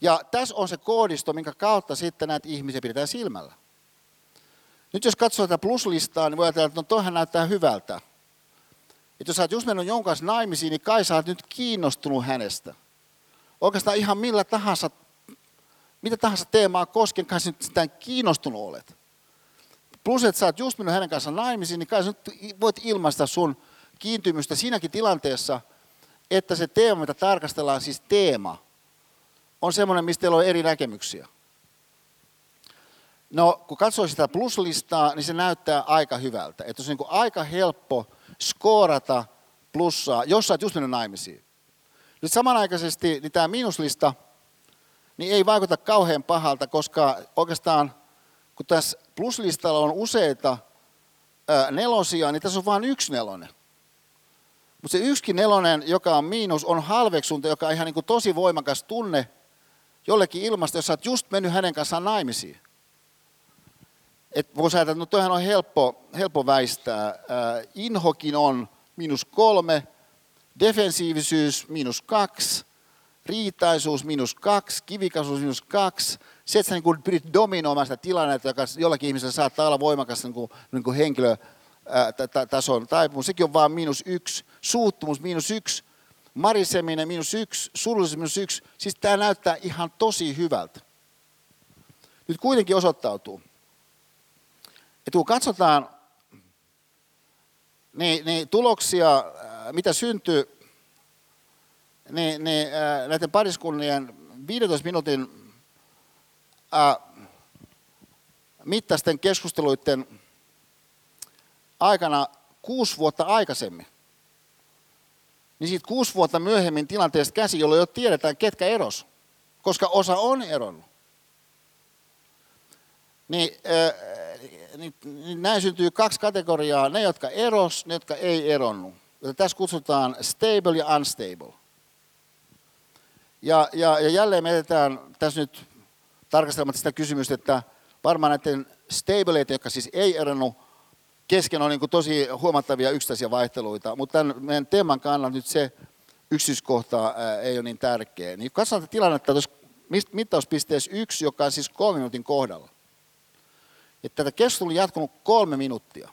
Ja tässä on se koodisto, minkä kautta sitten näitä ihmisiä pidetään silmällä. Nyt jos katsoo tätä pluslistaa, niin voi ajatella, että no toihan näyttää hyvältä. Että jos sä oot just mennyt jonkun kanssa naimisiin, niin kai sä oot nyt kiinnostunut hänestä. Oikeastaan ihan millä tahansa, mitä tahansa teemaa kosken, kai sä nyt sitä kiinnostunut olet. Plus, että sä oot just mennyt hänen kanssa naimisiin, niin kai sä nyt voit ilmaista sun kiintymystä siinäkin tilanteessa, että se teema, mitä tarkastellaan, siis teema, on semmoinen, mistä teillä on eri näkemyksiä. No, kun katsoo sitä pluslistaa, niin se näyttää aika hyvältä. Että se on niin aika helppo skoorata plussaa, jos sä oot just mennyt naimisiin. Nyt samanaikaisesti niin tämä miinuslista niin ei vaikuta kauhean pahalta, koska oikeastaan kun tässä pluslistalla on useita nelosia, niin tässä on vain yksi nelonen. Mutta se yksikin nelonen, joka on miinus, on halveksunta, joka on ihan niin kuin tosi voimakas tunne jollekin ilmasta, jos sä oot just mennyt hänen kanssaan naimisiin. Et voisi ajatella, että no toihan on helppo, helppo väistää. Inhokin on miinus kolme, defensiivisyys miinus kaksi, riitaisuus miinus kaksi, kivikasuus miinus kaksi. Se, että sä niin pyrit dominoimaan sitä tilannetta, joka jollakin ihmisellä saattaa olla voimakas niin kuin, niin kuin henkilö, tason taipumus, sekin on vain miinus yksi, suuttumus miinus yksi, mariseminen miinus yksi, surullisuus miinus yksi. Siis tämä näyttää ihan tosi hyvältä. Nyt kuitenkin osoittautuu, että kun katsotaan niin, niin tuloksia, mitä syntyy niin, niin, näiden pariskunnien 15 minuutin ää, mittaisten keskusteluiden aikana kuusi vuotta aikaisemmin, niin siitä kuusi vuotta myöhemmin tilanteesta käsi, jolloin jo tiedetään, ketkä eros, koska osa on eronnut. niin, äh, niin, niin näin syntyy kaksi kategoriaa, ne jotka eros, ne jotka ei eronnut. Tässä kutsutaan stable ja unstable. Ja, ja, ja jälleen me edetään tässä nyt tarkastelematta sitä kysymystä, että varmaan näiden stableita, jotka siis ei eronnut, kesken on niin kuin tosi huomattavia yksittäisiä vaihteluita, mutta tämän meidän teeman kannalta nyt se yksityiskohta ei ole niin tärkeä. Niin katsotaan tilannetta tuossa mittauspisteessä yksi, joka on siis kolme minuutin kohdalla. Että tätä keskustelua on jatkunut kolme minuuttia.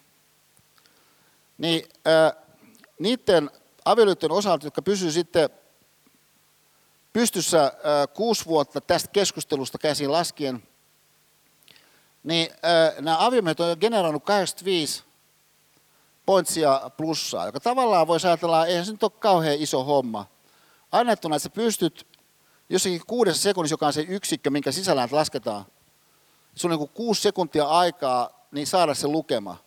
Niin ää, niiden avioliittojen osalta, jotka pysyvät sitten pystyssä kuusi vuotta tästä keskustelusta käsin laskien, niin nämä aviomiehet on generoinut 85 pointsia plussaa, joka tavallaan voi ajatella, eihän se nyt ole kauhean iso homma. Annettuna, että sä pystyt jossakin kuudessa sekunnissa, joka on se yksikkö, minkä sisällä lasketaan, sulla on niin kuusi sekuntia aikaa niin saada se lukema.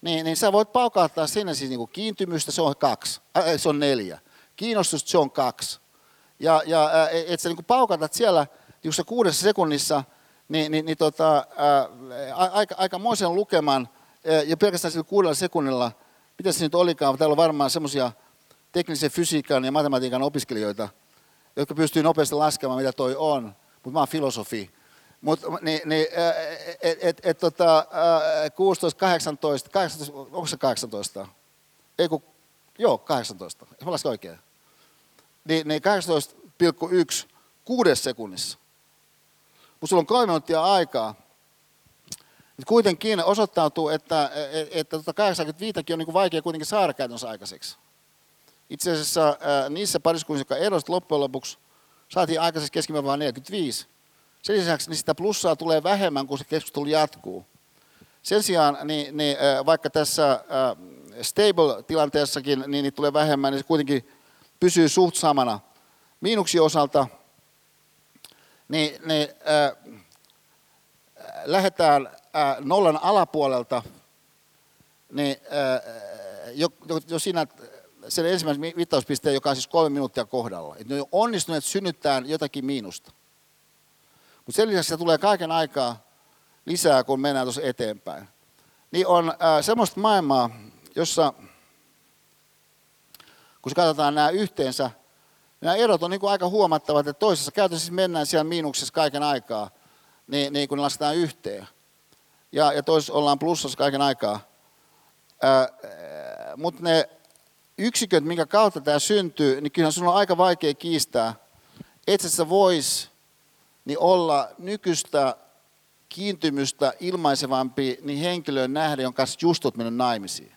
Niin, niin sä voit paukauttaa sinne siis niin kuin kiintymystä, se on kaksi, äh, se on neljä. Kiinnostusta, se on kaksi. Ja, ja äh, että sä niin kuin paukautat siellä se kuudessa sekunnissa, niin, niin, niin tota, äh, aika, aikamoisen lukeman, ja pelkästään sillä kuudella sekunnilla, mitä se nyt olikaan, täällä on varmaan semmoisia teknisen fysiikan ja matematiikan opiskelijoita, jotka pystyy nopeasti laskemaan, mitä toi on, mutta mä oon filosofi. Mut, niin, niin, et, et, et, tota, 16, 18, 18, onko se 18? Ei kun, joo, 18. Mä lasken oikein. Niin, niin 18,1 kuudessa sekunnissa. Mutta sulla on kolme minuuttia aikaa Kuitenkin osoittautuu, että, että, että tota 85 on niin vaikea kuitenkin saada käytännössä aikaiseksi. Itse asiassa niissä pariskunnissa, jotka erosivat loppujen lopuksi, saatiin aikaiseksi keskimäärin vain 45. Sen lisäksi niin sitä plussaa tulee vähemmän, kun se keskustelu jatkuu. Sen sijaan, niin, niin, vaikka tässä stable-tilanteessakin niin, niin tulee vähemmän, niin se kuitenkin pysyy suht samana. Miinuksien osalta niin, niin, äh, lähdetään äh, nollan alapuolelta, niin äh, jo, jo, jo siinä sen ensimmäisen mittauspisteen, joka on siis kolme minuuttia kohdalla. Että ne on onnistuneet synnyttämään jotakin miinusta. Mutta sen lisäksi se tulee kaiken aikaa lisää, kun mennään tuossa eteenpäin. Niin on äh, semmoista maailmaa, jossa kun katsotaan nämä yhteensä, nämä erot on niin kuin aika huomattavat, että toisessa käytännössä siis mennään siellä miinuksessa kaiken aikaa, niin, niin kun lasketaan yhteen. Ja, ja toisessa ollaan plussassa kaiken aikaa. Mutta ne yksiköt, minkä kautta tämä syntyy, niin kyllähän sun on aika vaikea kiistää, että se voisi niin olla nykyistä kiintymystä ilmaisevampi niin henkilöön nähden, jonka kanssa just olet mennyt naimisiin.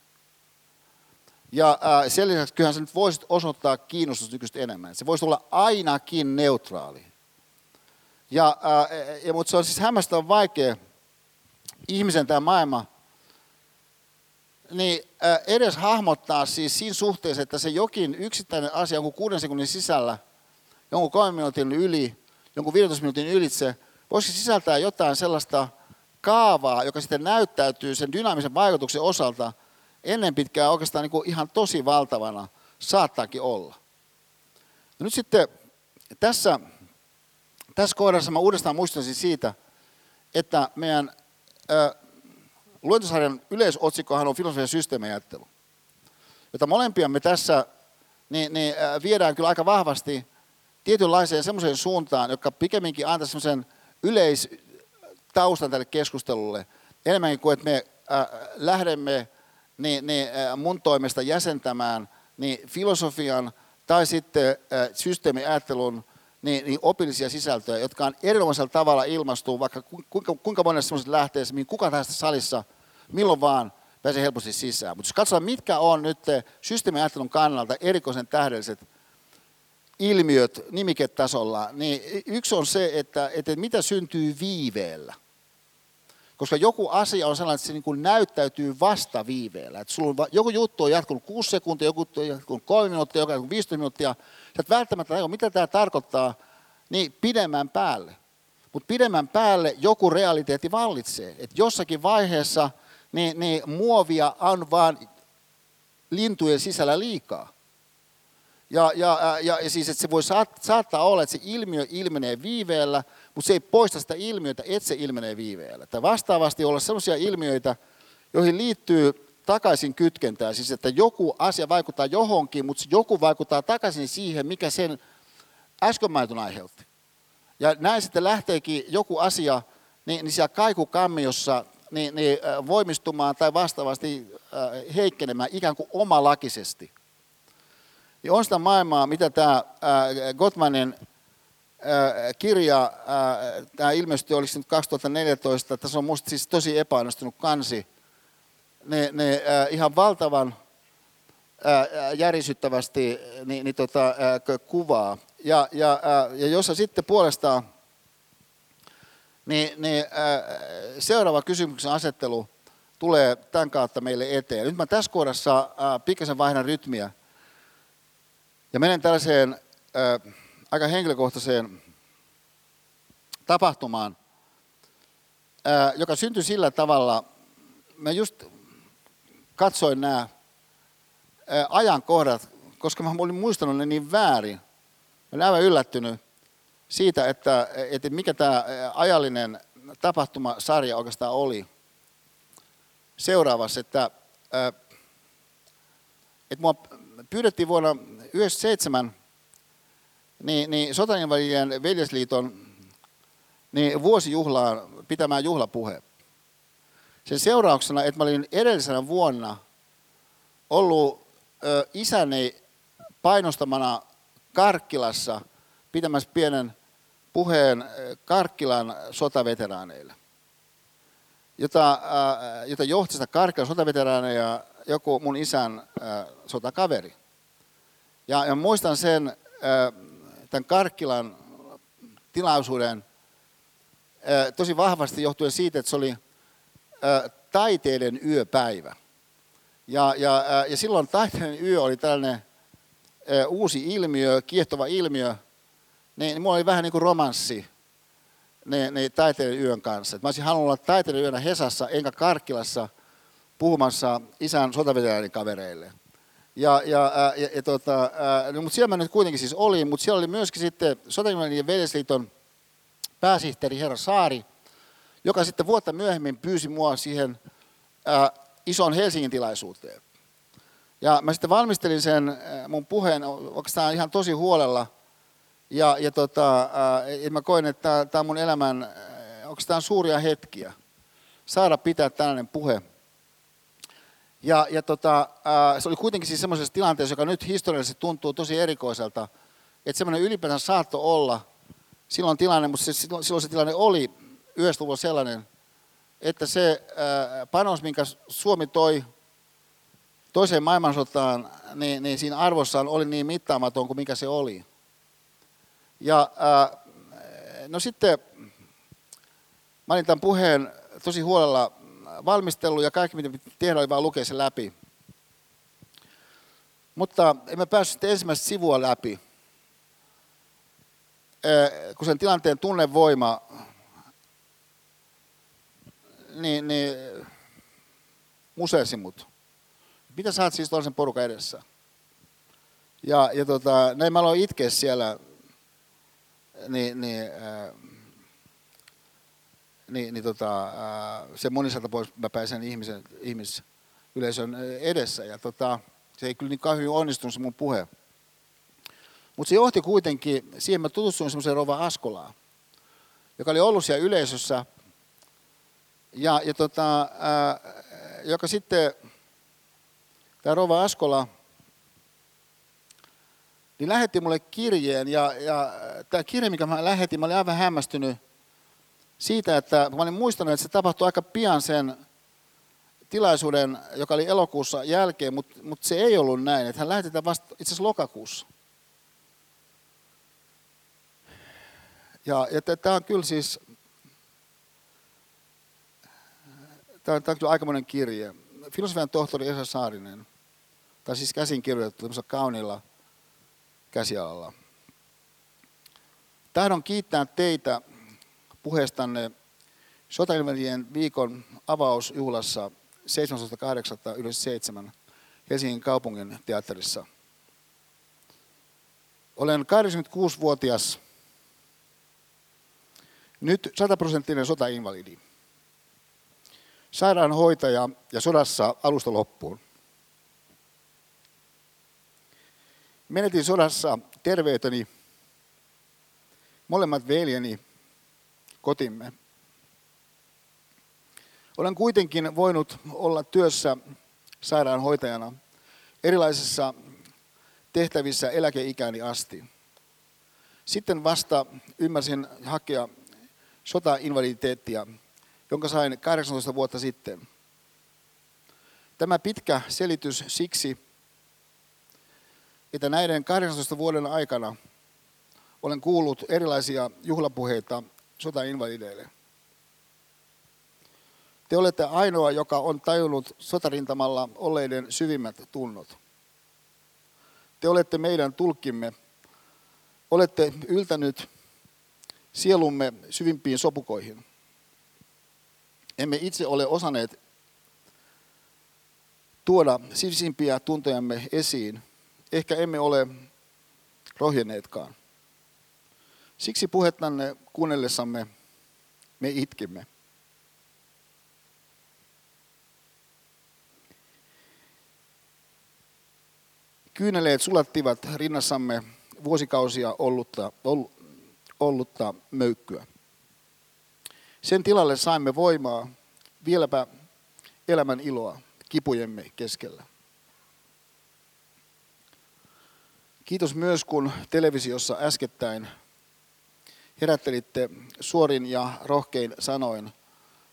Ja äh, sen lisäksi kyllähän sä nyt voisit osoittaa kiinnostusta nykyistä enemmän. Se voisi olla ainakin neutraali. Ja, äh, ja, mutta se on siis hämmästävän vaikea ihmisen tämä maailma niin äh, edes hahmottaa siis siinä suhteessa, että se jokin yksittäinen asia jonkun kuuden sekunnin sisällä, jonkun kolmen minuutin yli, jonkun 15 minuutin ylitse, voisi sisältää jotain sellaista kaavaa, joka sitten näyttäytyy sen dynaamisen vaikutuksen osalta ennen pitkää oikeastaan niin kuin ihan tosi valtavana saattaakin olla. No nyt sitten tässä, tässä kohdassa mä uudestaan muistaisin siitä, että meidän luentosarjan yleisotsikkohan on filosofian systeemiajattelu, jota molempia me tässä niin, niin, viedään kyllä aika vahvasti tietynlaiseen semmoiseen suuntaan, joka pikemminkin antaa semmoisen yleistaustan tälle keskustelulle, enemmänkin kuin että me äh, lähdemme niin, niin, äh, mun toimesta jäsentämään niin filosofian tai sitten äh, systeemiajattelun niin, niin opillisia sisältöjä, jotka on erilaisella tavalla ilmastuu, vaikka kuinka, kuinka monessa semmoisessa lähteessä, mihin kuka tästä salissa, milloin vaan pääsee helposti sisään. Mutta jos katsotaan, mitkä on nyt systeemiajattelun kannalta erikoisen tähdelliset ilmiöt nimiketasolla, niin yksi on se, että, että mitä syntyy viiveellä. Koska joku asia on sellainen, että se niin kuin näyttäytyy vasta viiveellä. Että sulla on, joku juttu on jatkunut 6 sekuntia, joku juttu on jatkunut 3 minuuttia, joku on 15 minuuttia. Sä et välttämättä tajua, mitä tämä tarkoittaa, niin pidemmän päälle. Mutta pidemmän päälle joku realiteetti vallitsee. Että jossakin vaiheessa niin, niin muovia on vaan lintujen sisällä liikaa. Ja, ja, ja, ja siis, että se voi saattaa olla, että se ilmiö ilmenee viiveellä, mutta se ei poista sitä ilmiötä, että se ilmenee viiveellä. Tai vastaavasti olla sellaisia ilmiöitä, joihin liittyy takaisin kytkentää, siis että joku asia vaikuttaa johonkin, mutta joku vaikuttaa takaisin siihen, mikä sen äsken mainitun aiheutti. Ja näin sitten lähteekin joku asia niin, niin siellä kaikukammiossa niin, niin, voimistumaan tai vastaavasti heikkenemään ikään kuin omalakisesti. Ja on sitä maailmaa, mitä tämä Gottmanin kirja, tämä ilmestyi, oliko nyt 2014, tässä on minusta siis tosi epäonnistunut kansi, ne, ne ihan valtavan järisyttävästi niin, niin tota, kuvaa. Ja, ja, ja jossa sitten puolestaan niin, niin seuraava kysymyksen asettelu tulee tämän kautta meille eteen. Nyt mä tässä kohdassa pikkasen vaihdan rytmiä ja menen tällaiseen äh, aika henkilökohtaiseen tapahtumaan, joka syntyi sillä tavalla, mä just katsoin nämä ajankohdat, koska mä olin muistanut ne niin väärin. Mä olin aivan yllättynyt siitä, että, että mikä tämä ajallinen tapahtumasarja oikeastaan oli. Seuraavassa, että, että mua pyydettiin vuonna 1997 niin, niin sotainvalidien veljesliiton niin vuosijuhlaan pitämään juhlapuhe. Sen seurauksena, että mä olin edellisenä vuonna ollut ö, isäni painostamana Karkkilassa pitämässä pienen puheen Karkkilan sotaveteraaneille, jota, ä, jota johti sitä Karkkilan sotaveteraaneja joku mun isän ä, sotakaveri. Ja, ja muistan sen, tämän Karkkilan tilaisuuden tosi vahvasti johtuen siitä, että se oli taiteiden yöpäivä. Ja, ja, ja silloin taiteiden yö oli tällainen uusi ilmiö, kiehtova ilmiö, niin, mulla oli vähän niin kuin romanssi ne, ne taiteiden yön kanssa. Et mä olisin halunnut olla taiteiden yönä Hesassa enkä Karkkilassa puhumassa isän sotaveteraanikavereille. Ja, ja, ja, ja tota, no, mutta siellä mä nyt kuitenkin siis olin, mutta siellä oli myöskin sitten Sotainvalidien veljesliiton pääsihteeri herra Saari, joka sitten vuotta myöhemmin pyysi mua siihen ää, ison Helsingin tilaisuuteen. Ja mä sitten valmistelin sen mun puheen oikeastaan ihan tosi huolella. Ja, ja tota, ää, mä koin, että tämä on mun elämän oikeastaan suuria hetkiä. Saada pitää tällainen puhe ja, ja tota, se oli kuitenkin siis semmoisessa tilanteessa, joka nyt historiallisesti tuntuu tosi erikoiselta, että semmoinen ylipäätään saattoi olla silloin tilanne, mutta se, silloin, se tilanne oli luvulla sellainen, että se panos, minkä Suomi toi toiseen maailmansotaan, niin, niin siinä arvossaan oli niin mittaamaton kuin mikä se oli. Ja no sitten mä olin tämän puheen tosi huolella valmistellut ja kaikki mitä tehdä oli vaan lukea se läpi. Mutta emme päässyt ensimmäistä sivua läpi, kun sen tilanteen tunnevoima, niin, niin museesi mut. Mitä sä oot siis toisen porukan edessä? Ja, ja tota, näin mä aloin itkeä siellä, niin, niin äh, niin, niin tota, se moniselta pois mä pääsen ihmisen, ihmisyleisön edessä. Ja tota, se ei kyllä niin kauhean onnistunut se mun puhe. Mutta se johti kuitenkin siihen, mä tutustuin semmoiseen Rova Askolaan, joka oli ollut siellä yleisössä, ja, ja tota, ää, joka sitten, tämä Rova Askola, niin lähetti mulle kirjeen, ja, ja tämä kirje, mikä mä lähetin, mä olin aivan hämmästynyt, siitä, että mä olin muistanut, että se tapahtui aika pian sen tilaisuuden, joka oli elokuussa jälkeen, mutta, mutta se ei ollut näin, että hän lähetetään vasta itse asiassa lokakuussa. Ja, ja tämä on kyllä siis, tämä on, tämä on kyllä aikamoinen kirje. Filosofian tohtori Esa Saarinen, tai siis käsin kirjoitettu kauniilla käsialalla. Tahdon kiittää teitä puheestanne Sotailmarien viikon avausjuhlassa 17.8.97 Helsingin kaupungin teatterissa. Olen 86-vuotias Nyt sataprosenttinen sotainvalidi. Sairaanhoitaja ja sodassa alusta loppuun. Menetin sodassa terveyteni, molemmat veljeni, kotimme. Olen kuitenkin voinut olla työssä sairaanhoitajana erilaisissa tehtävissä eläkeikäni asti. Sitten vasta ymmärsin hakea sotainvaliditeettia, jonka sain 18 vuotta sitten. Tämä pitkä selitys siksi, että näiden 18 vuoden aikana olen kuullut erilaisia juhlapuheita sotainvalideille. Te olette ainoa, joka on tajunnut sotarintamalla olleiden syvimmät tunnot. Te olette meidän tulkimme. Olette yltänyt sielumme syvimpiin sopukoihin. Emme itse ole osanneet tuoda sisimpiä tuntojamme esiin. Ehkä emme ole rohjenneetkaan. Siksi puhettanne kuunnellessamme me itkimme. Kyyneleet sulattivat rinnassamme vuosikausia ollutta, ollutta möykkyä. Sen tilalle saimme voimaa, vieläpä elämän iloa kipujemme keskellä. Kiitos myös, kun televisiossa äskettäin herättelitte suorin ja rohkein sanoin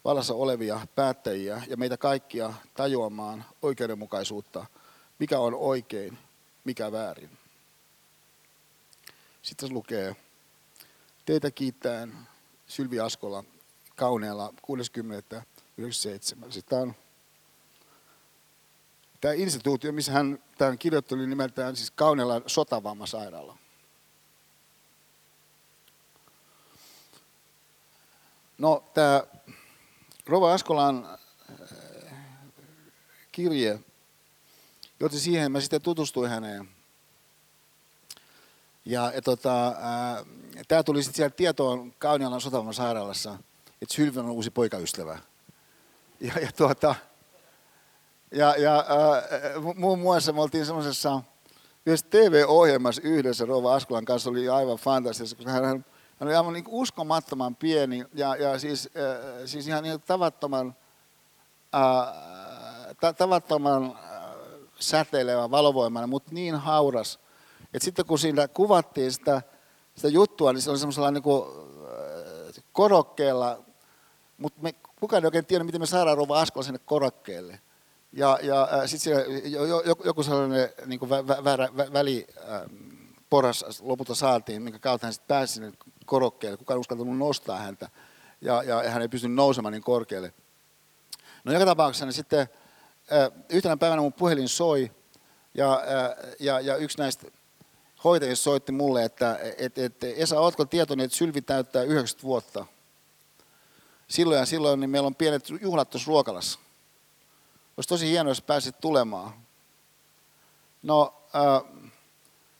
vallassa olevia päättäjiä ja meitä kaikkia tajuamaan oikeudenmukaisuutta, mikä on oikein, mikä väärin. Sitten se lukee, teitä kiittäen Sylvi Askola Kauneella 60.97. Sitten on tämä instituutio, missä hän tämän kirjoitteli nimeltään siis Kauneelan sotavammasairaala. No tämä Rova Askolan äh, kirje, joten siihen mä sitten tutustuin häneen. Ja, ja tota, äh, tämä tuli sitten sieltä tietoon Kaunialan Sotavan sairaalassa, että Sylvi on uusi poikaystävä. Ja, ja, tuota, ja, ja äh, muun muassa me oltiin semmoisessa yhdessä TV-ohjelmassa yhdessä Rova Askolan kanssa, oli aivan fantastista, koska hän oli aivan niin uskomattoman pieni ja, ja siis, äh, siis ihan niin tavattoman, äh, tavattoman äh, säteilevä, valovoimainen, mutta niin hauras, et sitten kun siinä kuvattiin sitä, sitä juttua, niin se oli semmoisella niin kuin, äh, korokkeella, mutta me, kukaan ei oikein tiedä, miten me saadaan Rova Askola sinne korokkeelle. Ja, ja äh, sitten joku sellainen niin kuin vä, vä, väli, äh, poras lopulta saatiin, minkä kautta hän sitten pääsi sinne korokkeelle. Kukaan ei uskaltanut nostaa häntä ja, ja hän ei pystynyt nousemaan niin korkealle. No joka tapauksessa niin sitten yhtenä päivänä mun puhelin soi ja, ja, ja yksi näistä hoitajista soitti mulle, että et, et, Esa, ootko tietoinen, että Sylvi täyttää 90 vuotta? Silloin ja silloin niin meillä on pienet juhlat tuossa ruokalassa. Olisi tosi hienoa, jos pääsit tulemaan. No,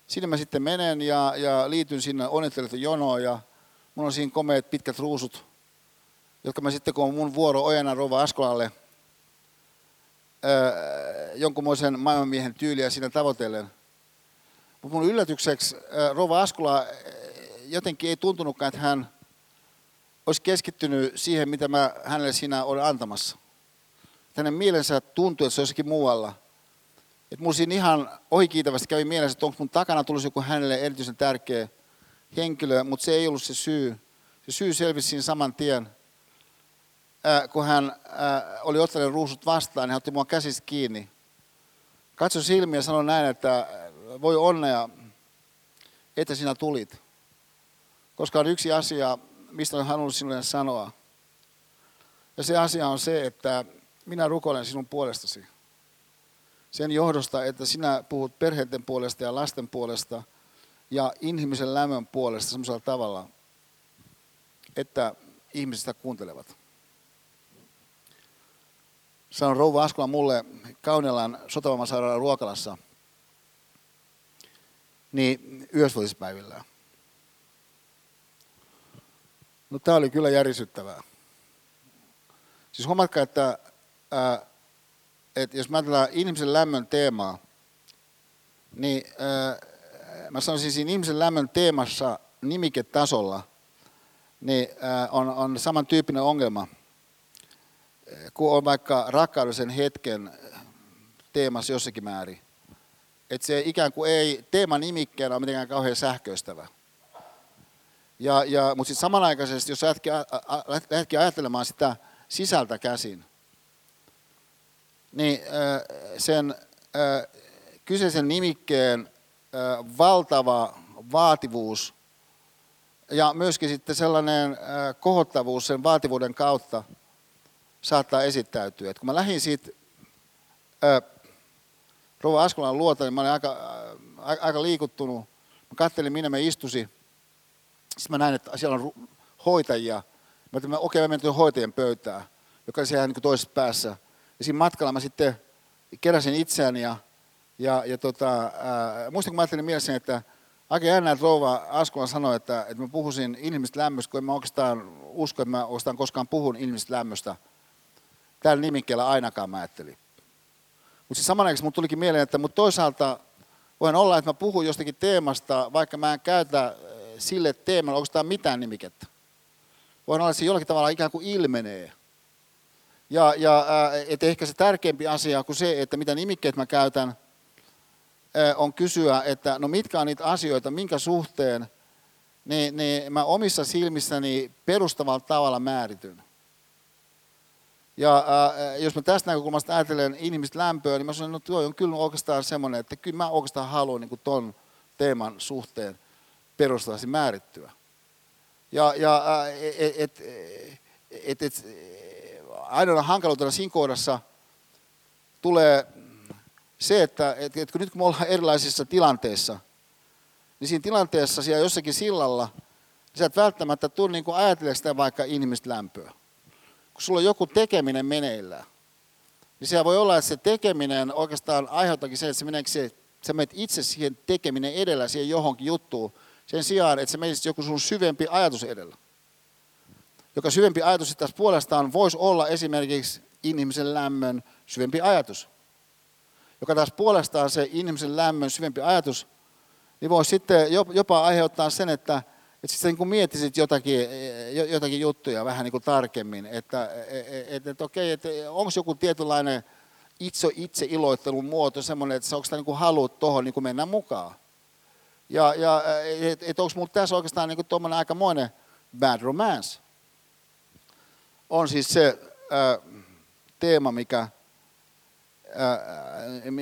sinne mä sitten menen ja, ja liityn sinne onnittelut jonoon ja mulla on siinä komeet pitkät ruusut, jotka mä sitten kun on mun vuoro ojena Rova Askolalle, jonkunmoisen maailmanmiehen tyyliä siinä tavoitellen, mutta mun yllätykseksi Rova Askula jotenkin ei tuntunutkaan, että hän olisi keskittynyt siihen, mitä mä hänelle siinä olen antamassa. Hänen mielensä tuntui, että se olisikin muualla. Että mulla siinä ihan ohikiitävästi kävi mielessä, että onko mun takana tulisi joku hänelle erityisen tärkeä henkilö, mutta se ei ollut se syy. Se syy selvisi siinä saman tien. kun hän oli ottanut ruusut vastaan, niin hän otti mua käsistä kiinni. Katso silmiä ja sanoi näin, että voi onnea, että sinä tulit. Koska on yksi asia, mistä olen halunnut sinulle sanoa. Ja se asia on se, että minä rukoilen sinun puolestasi. Sen johdosta, että sinä puhut perheiden puolesta ja lasten puolesta ja inhimillisen lämmön puolesta sellaisella tavalla, että ihmisistä kuuntelevat. Sanon rouva Askola mulle Kaunelan sotavammasairaalan ruokalassa – niin yhdysvallispäivillä. No tämä oli kyllä järisyttävää. Siis huomatkaa, että, ää, että jos mä ajatellaan ihmisen lämmön teemaa, niin ää, mä sanoisin siinä ihmisen lämmön teemassa nimiketasolla, niin ää, on, on samantyyppinen ongelma kuin on vaikka rakkaudellisen hetken teemassa jossakin määrin. Että se ikään kuin ei teema nimikkeenä ole mitenkään kauhean sähköistävä. Ja, ja, mutta sitten samanaikaisesti, jos lähdetkin ajattelemaan sitä sisältä käsin, niin sen kyseisen nimikkeen valtava vaativuus ja myöskin sitten sellainen kohottavuus sen vaativuuden kautta saattaa esittäytyä. Et kun mä lähdin siitä Rouva Askolan luota, niin mä olin aika, aika liikuttunut. Mä kattelin, minne me istusi sitten mä näin, että siellä on hoitajia. Mä ajattelin, okei, mä menen hoitajien pöytään, joka oli siellä niin toisessa päässä. Ja siinä matkalla mä sitten keräsin itseäni ja, ja, ja tota, äh, muistan, kun mä ajattelin mielessäni, että aika jännä, että rouva Askola sanoi, että, että mä puhuisin inhimillistä lämmöstä, kun en mä oikeastaan usko, että mä oikeastaan koskaan puhun inhimillistä lämmöstä. Tällä nimikkeellä ainakaan mä ajattelin. Mutta siis samanaikaisesti mun tulikin mieleen, että mutta toisaalta voin olla, että mä puhun jostakin teemasta, vaikka mä en käytä sille teemalle oikeastaan mitään nimikettä. Voin olla, että se jollakin tavalla ikään kuin ilmenee. Ja, ja että ehkä se tärkeämpi asia kuin se, että mitä nimikkeet mä käytän, on kysyä, että no mitkä on niitä asioita, minkä suhteen niin, niin mä omissa silmissäni perustavalla tavalla määrityn. Ja äh, jos mä tästä näkökulmasta ajattelen ihmistä lämpöä, niin mä sanon, että no tuo on kyllä oikeastaan semmoinen, että kyllä mä oikeastaan haluan niin ton teeman suhteen perustavasti määrittyä. Ja, ja et, et, et, et, ainoana hankaluutena siinä kohdassa tulee se, että et, et, kun nyt kun me ollaan erilaisissa tilanteissa, niin siinä tilanteessa siellä jossakin sillalla, niin sä et välttämättä tule niin ajatella sitä vaikka inhimillistä lämpöä. Kun sulla on joku tekeminen meneillään, niin siellä voi olla, että se tekeminen oikeastaan aiheuttaakin se, että se meneekö se, sä menet itse siihen tekeminen edellä siihen johonkin juttuun, sen sijaan, että se menisi joku sun syvempi ajatus edellä. Joka syvempi ajatus taas puolestaan voisi olla esimerkiksi inhimisen lämmön syvempi ajatus. Joka taas puolestaan se inhimisen lämmön syvempi ajatus, niin voisi sitten jopa aiheuttaa sen, että, että sitten niin kuin miettisit jotakin, jotakin juttuja vähän niin kuin tarkemmin, että, että, että okei, että onko joku tietynlainen itse, itse iloittelun muoto semmoinen, että onko tämä niin kuin haluat tuohon niin mennä mukaan. Ja, ja että et onko minulla tässä oikeastaan niin tuommoinen aikamoinen bad romance. On siis se teema, mikä,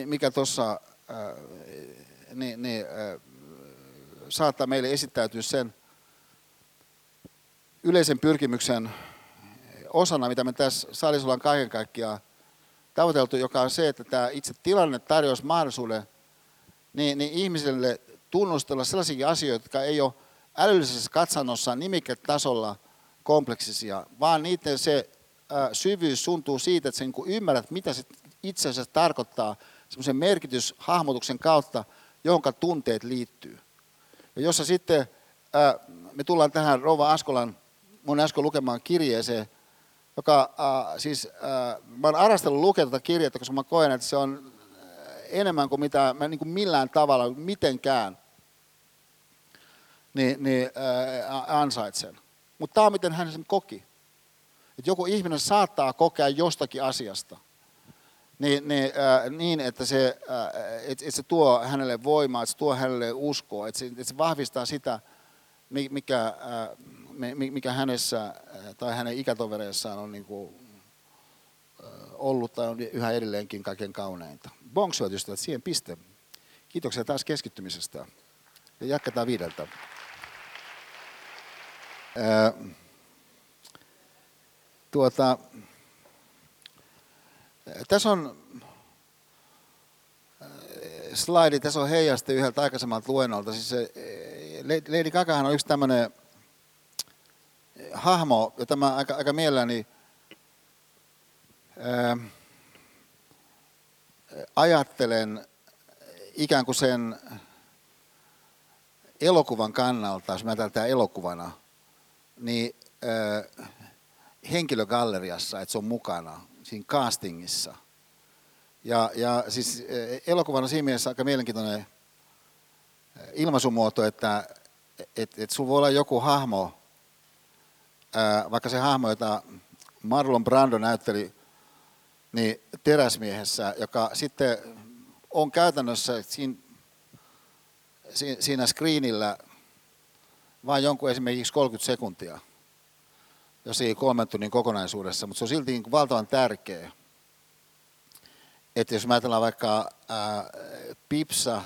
mikä tuossa niin, niin, saattaa meille esittäytyä sen yleisen pyrkimyksen osana, mitä me tässä salissa ollaan kaiken kaikkiaan tavoiteltu, joka on se, että tämä itse tilanne tarjoaisi mahdollisuuden niin, niin ihmiselle tunnustella sellaisia asioita, jotka ei ole älyllisessä katsannossa nimiketasolla kompleksisia, vaan niiden se syvyys suntuu siitä, että sä niin ymmärrät, mitä se itse asiassa tarkoittaa semmoisen merkityshahmotuksen kautta, jonka tunteet liittyy. Ja jossa sitten me tullaan tähän Rova Askolan mun äsken lukemaan kirjeeseen, joka siis, mä oon arastellut lukea tätä kirjettä, koska mä koen, että se on enemmän kuin mitä mä niin kuin millään tavalla, mitenkään niin, niin ansaitsen. Mutta tämä on miten hän sen koki. Että joku ihminen saattaa kokea jostakin asiasta niin, niin, äh, niin että, se, äh, et, et se tuo hänelle voimaa, että se tuo hänelle uskoa, että se, että se vahvistaa sitä, mikä, äh, mikä hänessä äh, tai hänen ikätovereissaan on niin kuin, äh, ollut tai on yhä edelleenkin kaiken kauneinta. Bonks, ystävät, siihen piste. Kiitoksia taas keskittymisestä. Ja jatketaan viideltä. Tuota, tässä on slaidi, tässä on heijaste yhdeltä aikaisemmalta luennolta. Siis se, Lady Gagahan on yksi tämmöinen hahmo, jota mä aika, aika mielelläni ää, ajattelen ikään kuin sen elokuvan kannalta, jos mä tämä elokuvana – niin äh, henkilögalleriassa, että se on mukana siinä castingissa. Ja, ja siis äh, elokuvan on siinä mielessä aika mielenkiintoinen äh, ilmaisumuoto, että et, et sulla voi olla joku hahmo, ää, vaikka se hahmo, jota Marlon Brando näytteli niin teräsmiehessä, joka sitten on käytännössä siinä, siinä screenillä vain jonkun esimerkiksi 30 sekuntia, jos ei kolmen tunnin kokonaisuudessa, mutta se on silti niin valtavan tärkeä. Että jos mä ajatellaan vaikka ää, Pipsa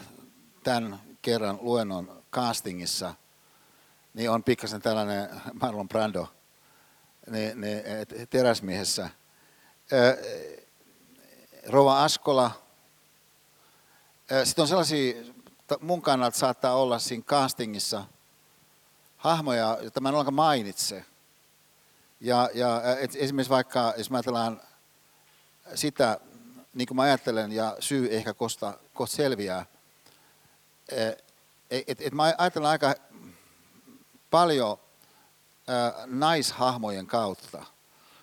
tämän kerran luennon castingissa, niin on pikkasen tällainen Marlon Brando niin, niin, teräsmiehessä. Rova Askola. Sitten on sellaisia, mun kannalta saattaa olla siinä castingissa hahmoja, joita mä en ollenkaan mainitse. Ja, ja et esimerkiksi vaikka, jos mä ajatellaan sitä, niin kuin mä ajattelen, ja syy ehkä kosta, kosta selviää, et, et mä ajattelen aika paljon naishahmojen kautta.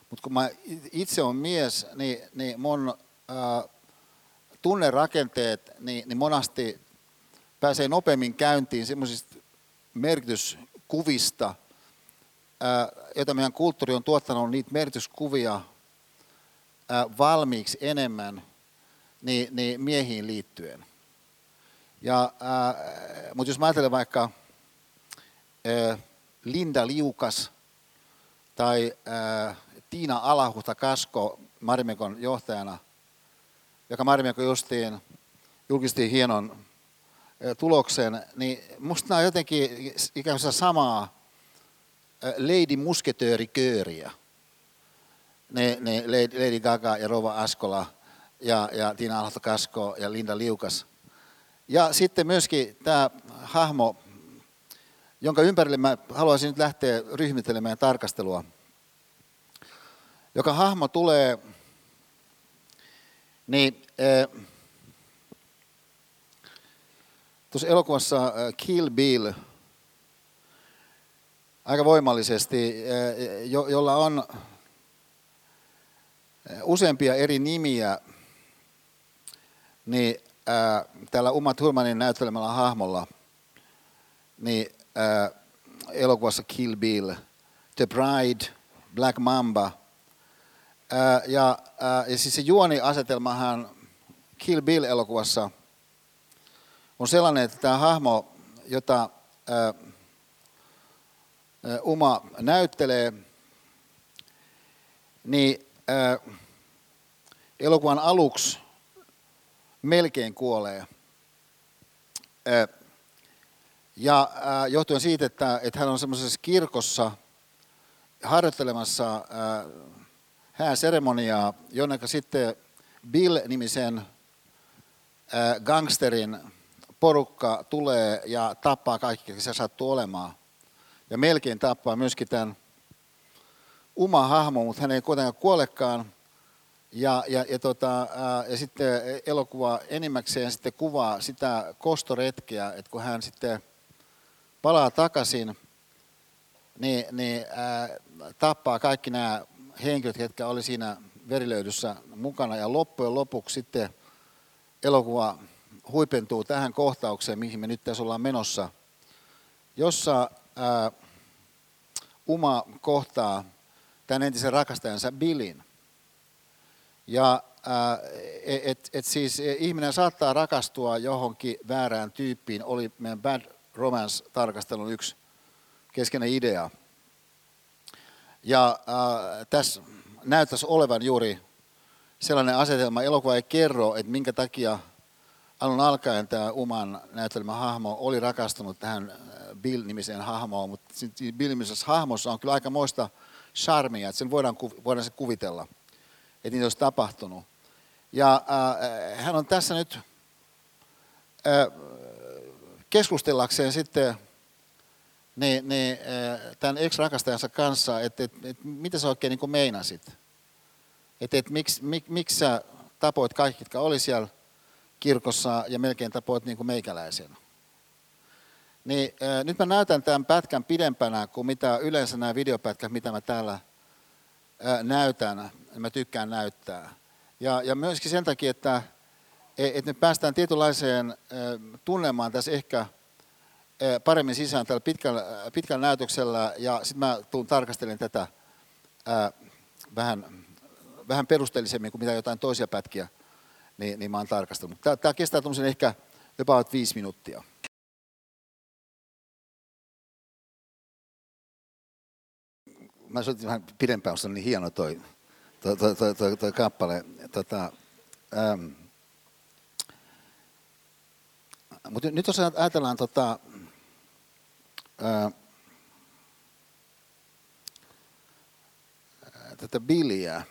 Mutta kun mä itse olen mies, niin, niin mun ää, tunnerakenteet niin, niin monasti pääsee nopeammin käyntiin semmoisista merkityskuvista, joita meidän kulttuuri on tuottanut niitä merkityskuvia valmiiksi enemmän niin, niin miehiin liittyen. Ja, mutta jos mä ajattelen vaikka Linda Liukas tai Tiina Alahuhta Kasko Marimekon johtajana, joka Marimekko justiin julkisti hienon tuloksen, niin musta nämä on jotenkin ikään kuin samaa Lady Musketöörikööriä. Ne, ne Lady Gaga ja Rova Askola ja, ja Tiina Alahuhta Kasko ja Linda Liukas – ja sitten myöskin tämä hahmo, jonka ympärille mä haluaisin nyt lähteä ryhmittelemään tarkastelua. Joka hahmo tulee, niin äh, tuossa elokuvassa äh, Kill Bill aika voimallisesti, äh, jo, jolla on useampia eri nimiä, niin ää, tällä Uma Thurmanin näyttelemällä hahmolla, niin ää, elokuvassa Kill Bill, The Bride, Black Mamba, ää, ja, ää, ja siis se juoniasetelmahan Kill Bill-elokuvassa on sellainen, että tämä hahmo, jota ää, Uma näyttelee, niin ää, elokuvan aluksi melkein kuolee. Ja johtuen siitä, että, että hän on semmoisessa kirkossa harjoittelemassa hääseremoniaa, jonne sitten Bill-nimisen gangsterin porukka tulee ja tappaa kaikki, se sattuu olemaan. Ja melkein tappaa myöskin tämän Uma hahmo, mutta hän ei kuitenkaan kuolekaan. Ja, ja, ja, tota, ja sitten elokuva enimmäkseen sitten kuvaa sitä kostoretkeä, että kun hän sitten palaa takaisin, niin, niin ää, tappaa kaikki nämä henkilöt, jotka oli siinä verilöydyssä mukana. Ja loppujen lopuksi sitten elokuva huipentuu tähän kohtaukseen, mihin me nyt tässä ollaan menossa, jossa ää, Uma kohtaa tämän entisen rakastajansa Billin. Ja et, et, et siis ihminen saattaa rakastua johonkin väärään tyyppiin, oli meidän Bad Romance-tarkastelun yksi keskeinen idea. Ja äh, tässä näyttäisi olevan juuri sellainen asetelma, elokuva ei kerro, että minkä takia alun alkaen tämä Uman näyttelemä hahmo oli rakastunut tähän Bill-nimiseen hahmoon, mutta Bill-nimisessä hahmossa on kyllä aika moista charmia, että sen voidaan, voidaan se kuvitella – että niitä olisi tapahtunut. Ja äh, hän on tässä nyt äh, keskustellakseen sitten niin, niin, äh, tämän ex-rakastajansa kanssa, että, että, että mitä sä oikein niin meinasit. Että, että miksi, mik, miksi sä tapoit kaikki, jotka oli siellä kirkossa ja melkein tapoit niin kuin meikäläisen. Niin äh, nyt mä näytän tämän pätkän pidempänä kuin mitä yleensä nämä videopätkät, mitä mä täällä äh, näytän, mä tykkään näyttää. Ja, ja myöskin sen takia, että et me päästään tietynlaiseen äh, tunnemaan tässä ehkä paremmin sisään tällä pitkällä, pitkällä näytöksellä, ja sitten mä tuun tarkastelemaan tätä äh, vähän, vähän perusteellisemmin kuin mitä jotain toisia pätkiä, niin, niin mä oon tarkastellut. Tämä, tämä kestää ehkä about viisi minuuttia. mä soitin vähän pidempään, on niin hieno toi, toi, toi, toi, toi, toi kappale. Tota, ähm. Mutta nyt jos ajatellaan tota, ää, tätä Billiä,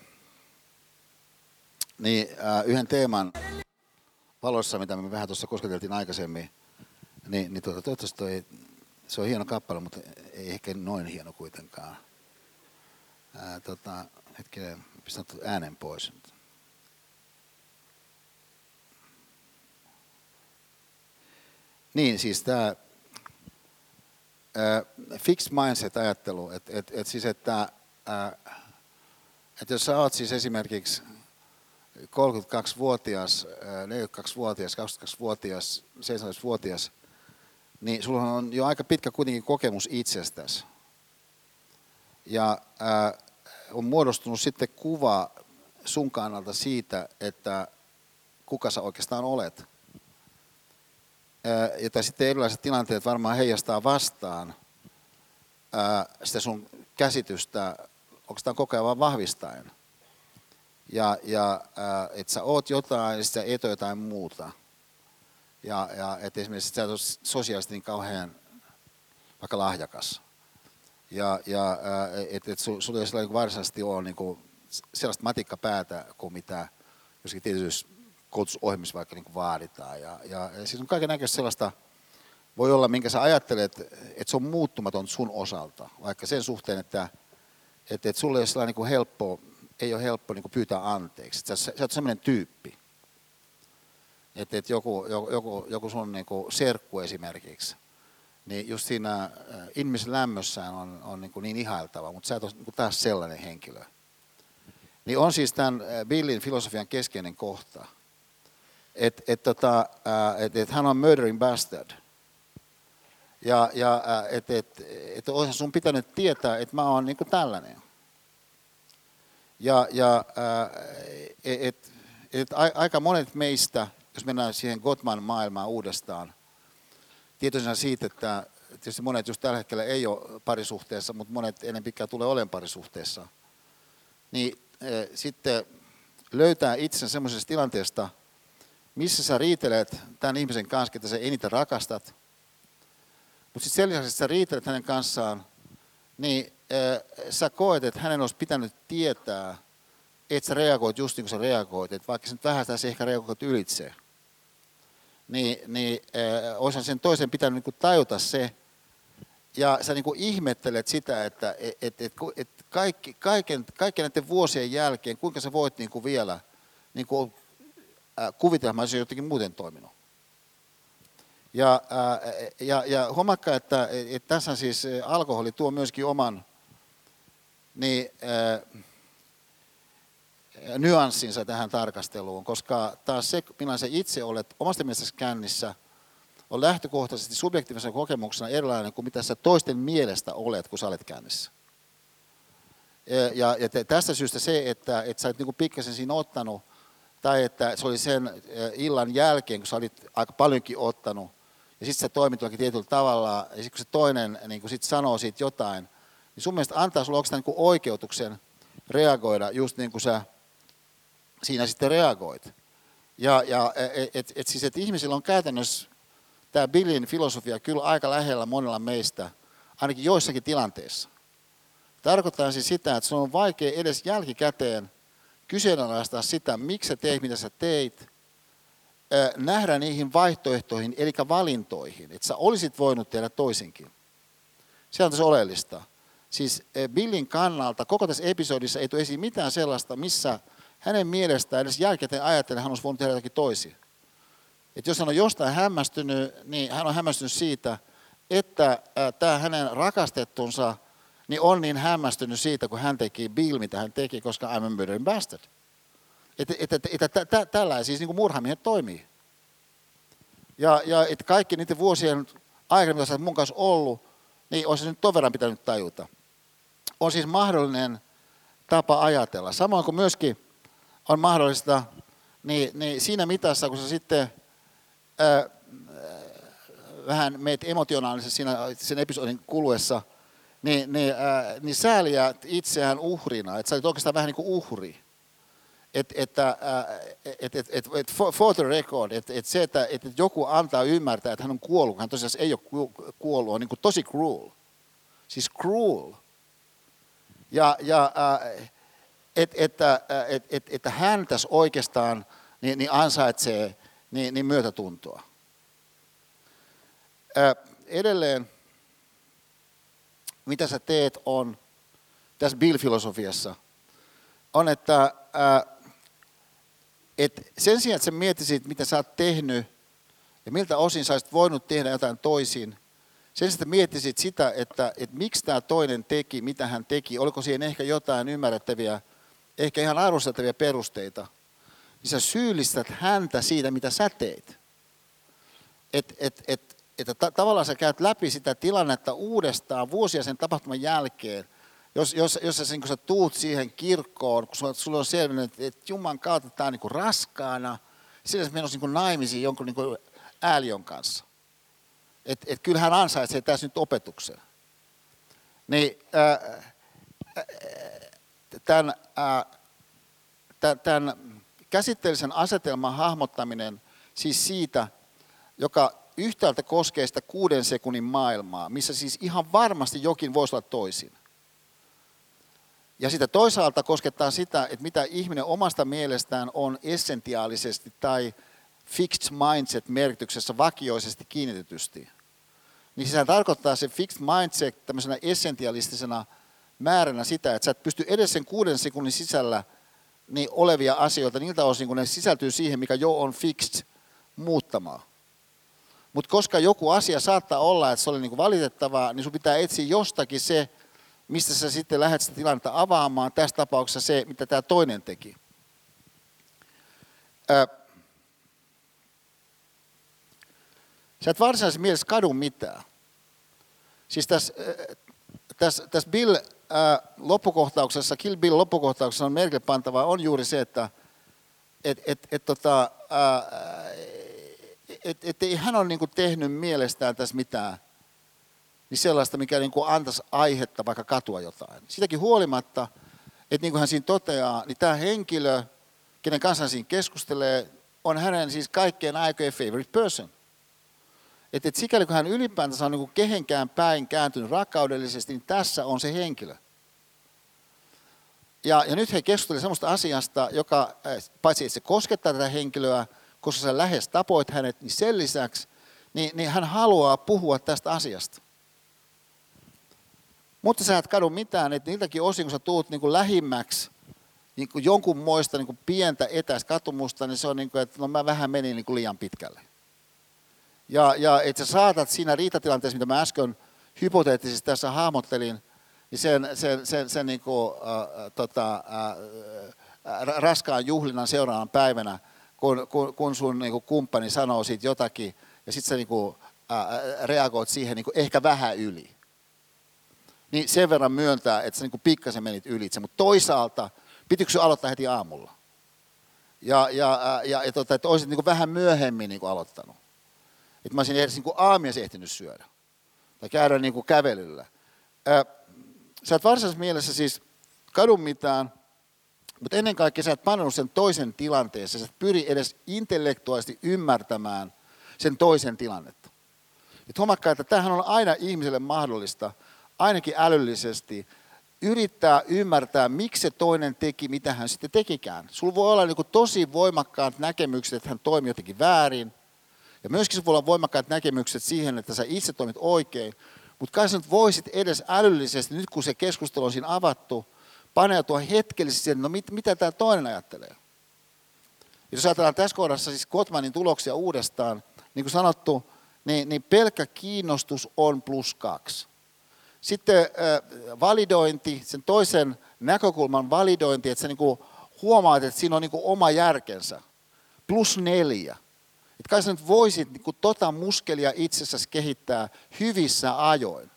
niin ää, yhden teeman valossa, mitä me vähän tuossa kosketeltiin aikaisemmin, niin, niin tuota, toivottavasti toi, se on hieno kappale, mutta ei ehkä noin hieno kuitenkaan ää, tota, hetkinen, pistän äänen pois. Niin, siis tämä fixed mindset-ajattelu, että et, et siis että et jos sä oot siis esimerkiksi 32-vuotias, 42-vuotias, 22-vuotias, 17-vuotias, niin sulla on jo aika pitkä kuitenkin kokemus itsestäsi. Ja ää, on muodostunut sitten kuva sun kannalta siitä, että kuka sä oikeastaan olet. Jota sitten erilaiset tilanteet varmaan heijastaa vastaan sitä sun käsitystä oikeastaan koko ajan vaan vahvistaen. Ja, ja että sä oot jotain ja sä et ole jotain muuta. Ja, ja että esimerkiksi sä et ole sosiaalisesti niin kauhean vaikka lahjakas ja, ja että et sulla ei niinku varsinaisesti ole niin kuin sellaista matikkapäätä kuin mitä jossakin tietyissä koulutusohjelmissa vaikka niin kuin vaaditaan. Ja, ja, ja siis on kaiken näköistä sellaista, voi olla, minkä sä ajattelet, että se on muuttumaton sun osalta, vaikka sen suhteen, että, että, että sulle ei ole niin kuin helppo, ei ole helppo niin pyytää anteeksi. Sä, sä oot sellainen tyyppi, että, että joku, joku, joku sun niin kuin serkku esimerkiksi, niin just siinä äh, ihmislämmössään on, on niin, kuin niin ihailtava, mutta sä et ole niin taas sellainen henkilö. Niin on siis tämän äh, Billin filosofian keskeinen kohta, että et, tota, äh, et, et hän on murdering bastard. Ja, ja että et, et, et sun pitänyt tietää, että mä oon niin kuin tällainen. Ja, ja että et, et, aika monet meistä, jos mennään siihen Gottman maailmaan uudestaan – tietoisena siitä, että tietysti monet just tällä hetkellä ei ole parisuhteessa, mutta monet ennen pitkään tulee olemaan parisuhteessa, niin e, sitten löytää itsensä semmoisesta tilanteesta, missä sä riitelet tämän ihmisen kanssa, että sä eniten rakastat, mutta sitten sen lisäksi, sä riitelet hänen kanssaan, niin e, sä koet, että hänen olisi pitänyt tietää, että sä reagoit just niin kuin sä reagoit, että vaikka sä nyt vähän sitä ehkä reagoit ylitse, niin, niin äh, olisihan sen toisen pitänyt niin kuin tajuta se, ja sä niin kuin ihmettelet sitä, että et, et, et, et kaikki, kaiken, kaiken näiden vuosien jälkeen, kuinka sä voit niin kuin vielä niin kuin, äh, kuvitella, että jotenkin muuten toiminut. Ja, äh, ja, ja huomakka, että et tässä siis alkoholi tuo myöskin oman niin, äh, nyanssinsa tähän tarkasteluun, koska taas se, millainen sä itse olet omasta mielestäsi kännissä, on lähtökohtaisesti subjektiivisena kokemuksena erilainen kuin mitä sä toisten mielestä olet, kun sä olet kännissä. Ja, ja tästä syystä se, että, että sä olet niin pikkasen siinä ottanut, tai että se oli sen illan jälkeen, kun sä olit aika paljonkin ottanut, ja sitten sä toimit jollakin tietyllä tavalla, ja sitten kun se toinen niin kun sit sanoo siitä jotain, niin sun mielestä antaa sulle oikeastaan niin oikeutuksen reagoida just niin kuin sä siinä sitten reagoit. Ja, ja et, et, et siis, että ihmisillä on käytännössä tämä Billin filosofia kyllä aika lähellä monella meistä, ainakin joissakin tilanteissa. Tarkoittaa siis sitä, että se on vaikea edes jälkikäteen kyseenalaistaa sitä, miksi sä teit, mitä sä teit, nähdä niihin vaihtoehtoihin, eli valintoihin, että sä olisit voinut tehdä toisinkin. Se on tässä oleellista. Siis Billin kannalta koko tässä episodissa ei tule esiin mitään sellaista, missä hänen mielestään edes jälkikäteen ajatellen hän olisi voinut tehdä jotakin toisia. Että jos hän on jostain hämmästynyt, niin hän on hämmästynyt siitä, että tämä hänen rakastettunsa niin on niin hämmästynyt siitä, kun hän teki Bill, mitä hän teki, koska I'm a murdering bastard. Että et, et, et, et, tällä siis niin murhamiehet toimii. Ja, ja että kaikki niiden vuosien aikana, mitä sä mun kanssa ollut, niin olisi nyt ton verran pitänyt tajuta. On siis mahdollinen tapa ajatella. Samoin kuin myöskin on mahdollista niin, niin siinä mitassa, kun sä sitten ää, vähän meet emotionaalisesti siinä, sen episodin kuluessa, niin, niin, ää, niin sääliä itseään uhrina, että sä olet oikeastaan vähän niin kuin uhri. Että et, et, et, et, et for the record, että et se, että et, et joku antaa ymmärtää, että hän on kuollut, hän tosiaan ei ole kuollut, on niin kuin tosi cruel. Siis cruel. Ja, ja että et, et, et, et hän tässä oikeastaan niin, niin ansaitsee niin, niin myötätuntoa. Edelleen, mitä sä teet on tässä Bill-filosofiassa, on, että ää, et sen sijaan, että sä miettisit, mitä sä oot tehnyt ja miltä osin sä olisit voinut tehdä jotain toisin, sen sijaan, että miettisit sitä, että, että miksi tämä toinen teki, mitä hän teki, oliko siihen ehkä jotain ymmärrettäviä, ehkä ihan arvostettavia perusteita, niin sä syyllistät häntä siitä, mitä sä teit. Et, et, et, että ta- tavallaan sä käyt läpi sitä tilannetta uudestaan vuosia sen tapahtuman jälkeen, jos, jos, jos sä, niin sä tuut siihen kirkkoon, kun sulla on selvinnyt, että, että Jumalan kautta tämä on niin raskaana, sillä menossa niin naimisiin jonkun niin äälion kanssa. Että et kyllä hän ansaitsee tässä nyt opetuksen. Niin äh, tämän, äh, tämän käsitteellisen asetelman hahmottaminen siis siitä, joka yhtäältä koskee sitä kuuden sekunnin maailmaa, missä siis ihan varmasti jokin voisi olla toisin. Ja sitä toisaalta koskettaa sitä, että mitä ihminen omasta mielestään on essentiaalisesti tai fixed mindset merkityksessä vakioisesti kiinnitetysti. Niin se tarkoittaa se fixed mindset tämmöisenä essentialistisena määränä sitä, että sä et pysty edes sen kuuden sekunnin sisällä niin olevia asioita niiltä osin, kun ne sisältyy siihen, mikä jo on fixed, muuttamaan. Mutta koska joku asia saattaa olla, että se oli niinku valitettavaa, niin sun pitää etsiä jostakin se, mistä sä sitten lähdet sitä tilannetta avaamaan. Tässä tapauksessa se, mitä tämä toinen teki. Ö, sä et varsinaisessa mielessä kadu mitään. Siis tässä, tässä, tässä Bill loppukohtauksessa, Kill Bill loppukohtauksessa on merkille pantavaa on juuri se, että et, et, et, tota, et, et, ei hän ole niin tehnyt mielestään tässä mitään niin sellaista, mikä niin kuin antaisi aihetta vaikka katua jotain. Sitäkin huolimatta, että niin kuin hän siinä toteaa, niin tämä henkilö, kenen kanssa hän siinä keskustelee, on hänen siis kaikkien aikojen favorite person. Että et sikäli kun hän ylipäätänsä on niin kuin kehenkään päin kääntynyt rakkaudellisesti, niin tässä on se henkilö. Ja, ja nyt he keskustelivat sellaista asiasta, joka paitsi että se koskettaa tätä henkilöä, koska sä lähes tapoit hänet, niin sen lisäksi niin, niin hän haluaa puhua tästä asiasta. Mutta sä et kadu mitään, että niiltäkin osin, kun sä tuut niin kuin lähimmäksi niin kuin jonkun moista niin kuin pientä etäistä katumusta, niin se on niin kuin, että no mä vähän menin niin kuin liian pitkälle. Ja, ja että sä saatat siinä riitatilanteessa, mitä mä äsken hypoteettisesti tässä hahmottelin, niin sen, sen, sen, sen niin kuin, äh, tota, äh, raskaan juhlinnan seuraavan päivänä, kun, kun, kun sun niin kuin kumppani sanoo siitä jotakin, ja sitten sä niin kuin, äh, reagoit siihen niin kuin ehkä vähän yli niin sen verran myöntää, että sä niin pikkasen menit ylitse. Mutta toisaalta, pitikö aloittaa heti aamulla? Ja, ja, ja, ja tota, että olisit niin vähän myöhemmin niin aloittanut. Että mä olisin edes niin aamias ehtinyt syödä. Tai käydä niin kuin kävelyllä. Ää, sä et varsinaisessa mielessä siis kadu mitään, mutta ennen kaikkea sä et pannut sen toisen tilanteeseen. Sä et pyri edes intellektuaalisesti ymmärtämään sen toisen tilannetta. Et huomakkaa, että tämähän on aina ihmiselle mahdollista – ainakin älyllisesti, yrittää ymmärtää, miksi se toinen teki, mitä hän sitten tekikään. Sulla voi olla niin tosi voimakkaat näkemykset, että hän toimi jotenkin väärin. Ja myöskin sulla voi olla voimakkaat näkemykset siihen, että sä itse toimit oikein. Mutta kai sä nyt voisit edes älyllisesti, nyt kun se keskustelu on siinä avattu, paneutua hetkellisesti siihen, no mit, mitä tämä toinen ajattelee. Ja jos ajatellaan tässä kohdassa siis Kotmanin tuloksia uudestaan, niin kuin sanottu, niin, niin pelkkä kiinnostus on plus kaksi. Sitten validointi, sen toisen näkökulman validointi, että sä niin huomaat, että siinä on niin oma järkensä. Plus neljä. Että kai sä nyt voisit niin tota muskelia itsessäsi kehittää hyvissä ajoin.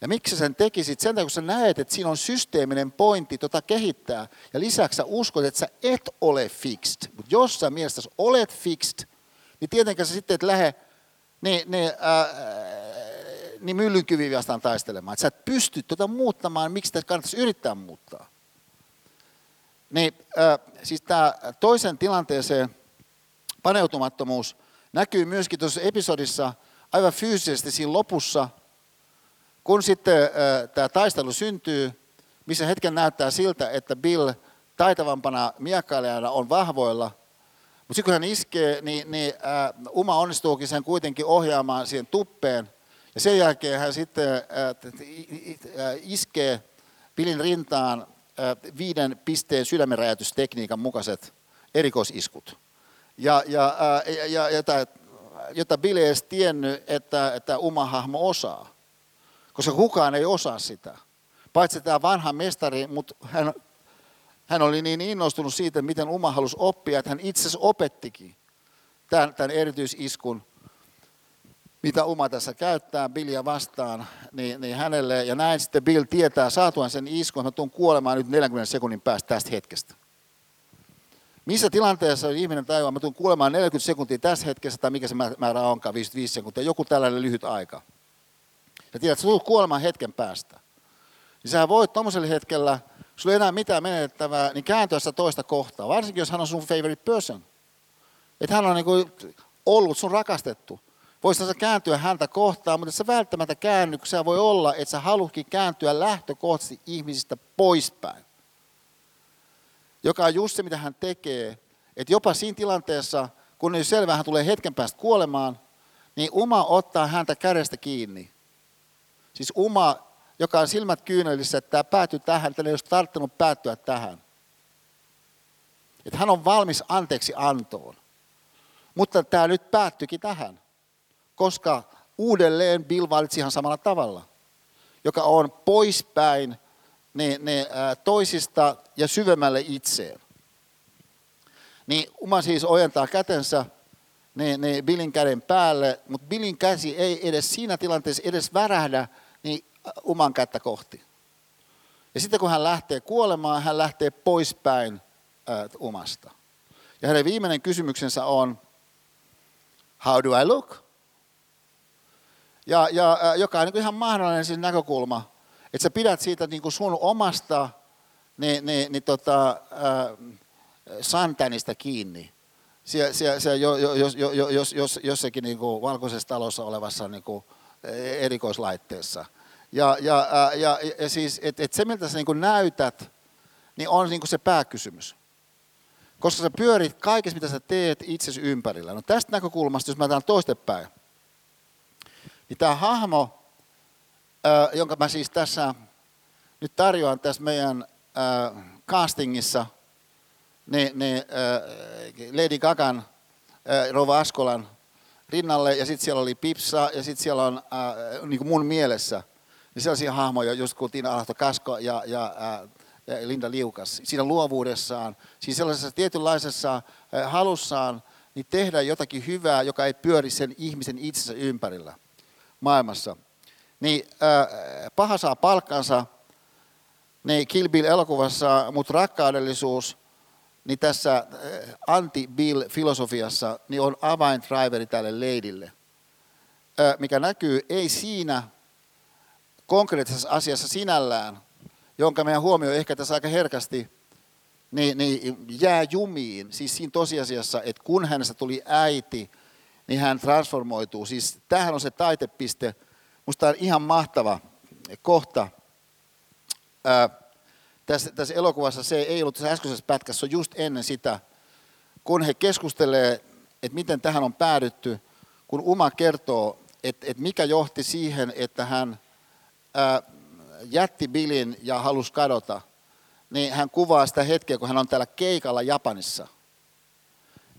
Ja miksi sen tekisit? Sen takia, kun sä näet, että siinä on systeeminen pointti tota kehittää. Ja lisäksi sä uskot, että sä et ole fixed. Mutta jos sä mielestäsi olet fixed, niin tietenkään sä sitten et lähde niin, niin, äh, niin myllynkyviä vastaan taistelemaan. Että sä et pysty tuota muuttamaan, miksi tätä kannattaisi yrittää muuttaa. Niin, äh, siis tämä toisen tilanteeseen paneutumattomuus näkyy myöskin tuossa episodissa aivan fyysisesti siinä lopussa, kun sitten äh, tämä taistelu syntyy, missä hetken näyttää siltä, että Bill taitavampana miekkailijana on vahvoilla – mutta sitten kun hän iskee, niin, niin äh, Uma onnistuukin sen kuitenkin ohjaamaan siihen tuppeen. Ja sen jälkeen hän sitten äh, iskee Pilin rintaan äh, viiden pisteen sydämenräjätystekniikan mukaiset erikoisiskut. Ja, ja, äh, ja, ja jota, jota Bill ei edes tiennyt, että, että Uma-hahmo osaa. Koska kukaan ei osaa sitä. Paitsi tämä vanha mestari, mutta hän hän oli niin innostunut siitä, miten Uma halusi oppia, että hän itse asiassa opettikin tämän, tämän erityisiskun, mitä Uma tässä käyttää Billia vastaan, niin, niin hänelle, ja näin sitten Bill tietää saatuaan sen iskun, että mä tuun kuolemaan nyt 40 sekunnin päästä tästä hetkestä. Missä tilanteessa ihminen tajuaa, mä tuun kuolemaan 40 sekuntia tässä hetkessä, tai mikä se määrä onkaan, 55 sekuntia, joku tällainen lyhyt aika. Ja tiedät, että sä tulet kuolemaan hetken päästä. Niin sä voit tuommoisella hetkellä sulla ei enää mitään menetettävää, niin kääntyä sitä toista kohtaa. Varsinkin, jos hän on sun favorite person. Että hän on niin kuin ollut sun rakastettu. Voisi sä kääntyä häntä kohtaan, mutta sä välttämättä käänny, kun se voi olla, että sä haluatkin kääntyä lähtökohtaisesti ihmisistä poispäin. Joka on just se, mitä hän tekee. Että jopa siinä tilanteessa, kun on selvä, hän tulee hetken päästä kuolemaan, niin Uma ottaa häntä kädestä kiinni. Siis Uma joka on silmät kyynelissä, että tämä päätyy tähän, että ei olisi tarttunut päättyä tähän. Että hän on valmis anteeksi antoon. Mutta tämä nyt päättyikin tähän, koska uudelleen Bill valitsi ihan samalla tavalla, joka on poispäin ne, ne, toisista ja syvemmälle itseen. Niin Uma siis ojentaa kätensä ne, ne Billin käden päälle, mutta Billin käsi ei edes siinä tilanteessa edes värähdä niin Uman kättä kohti. Ja sitten kun hän lähtee kuolemaan, hän lähtee poispäin Umasta. Ja hänen viimeinen kysymyksensä on, how do I look? Ja, ja äh, joka on niin ihan mahdollinen siis näkökulma, että sä pidät siitä niin kuin sun omasta niin, niin, niin tota, äh, santanista kiinni. Siellä, siellä, siellä jo, jo, jos, jo, jos, jos, jossakin niin kuin valkoisessa talossa olevassa niin kuin erikoislaitteessa – ja, ja, ja, ja siis, että et se miltä sä niin näytät, niin on niin se pääkysymys. Koska sä pyörit kaikessa, mitä sä teet itsesi ympärillä. No tästä näkökulmasta, jos mä otan toistepäin, niin tämä hahmo, jonka mä siis tässä nyt tarjoan tässä meidän castingissa, niin, niin Lady Gagan, Rova Askolan rinnalle, ja sitten siellä oli Pipsa, ja sitten siellä on niin kuin mun mielessä niin sellaisia hahmoja, just kuin Tiina Alahto Kasko ja, ja, ja Linda Liukas, siinä luovuudessaan, siinä sellaisessa tietynlaisessa halussaan niin tehdä jotakin hyvää, joka ei pyöri sen ihmisen itsensä ympärillä maailmassa. Niin äh, paha saa palkkansa, niin Kill Bill-elokuvassa, mutta rakkaudellisuus, niin tässä anti-Bill-filosofiassa niin on avaintriveri tälle leidille, mikä näkyy ei siinä, konkreettisessa asiassa sinällään, jonka meidän huomio ehkä tässä aika herkästi niin, niin jää jumiin. Siis siinä tosiasiassa, että kun hänestä tuli äiti, niin hän transformoituu. Siis tämähän on se taitepiste. Musta on ihan mahtava kohta. Ää, tässä, tässä elokuvassa se ei ollut tässä äskeisessä pätkässä, on just ennen sitä, kun he keskustelee, että miten tähän on päädytty, kun Uma kertoo, että, että mikä johti siihen, että hän jätti Billin ja halusi kadota, niin hän kuvaa sitä hetkeä, kun hän on täällä keikalla Japanissa.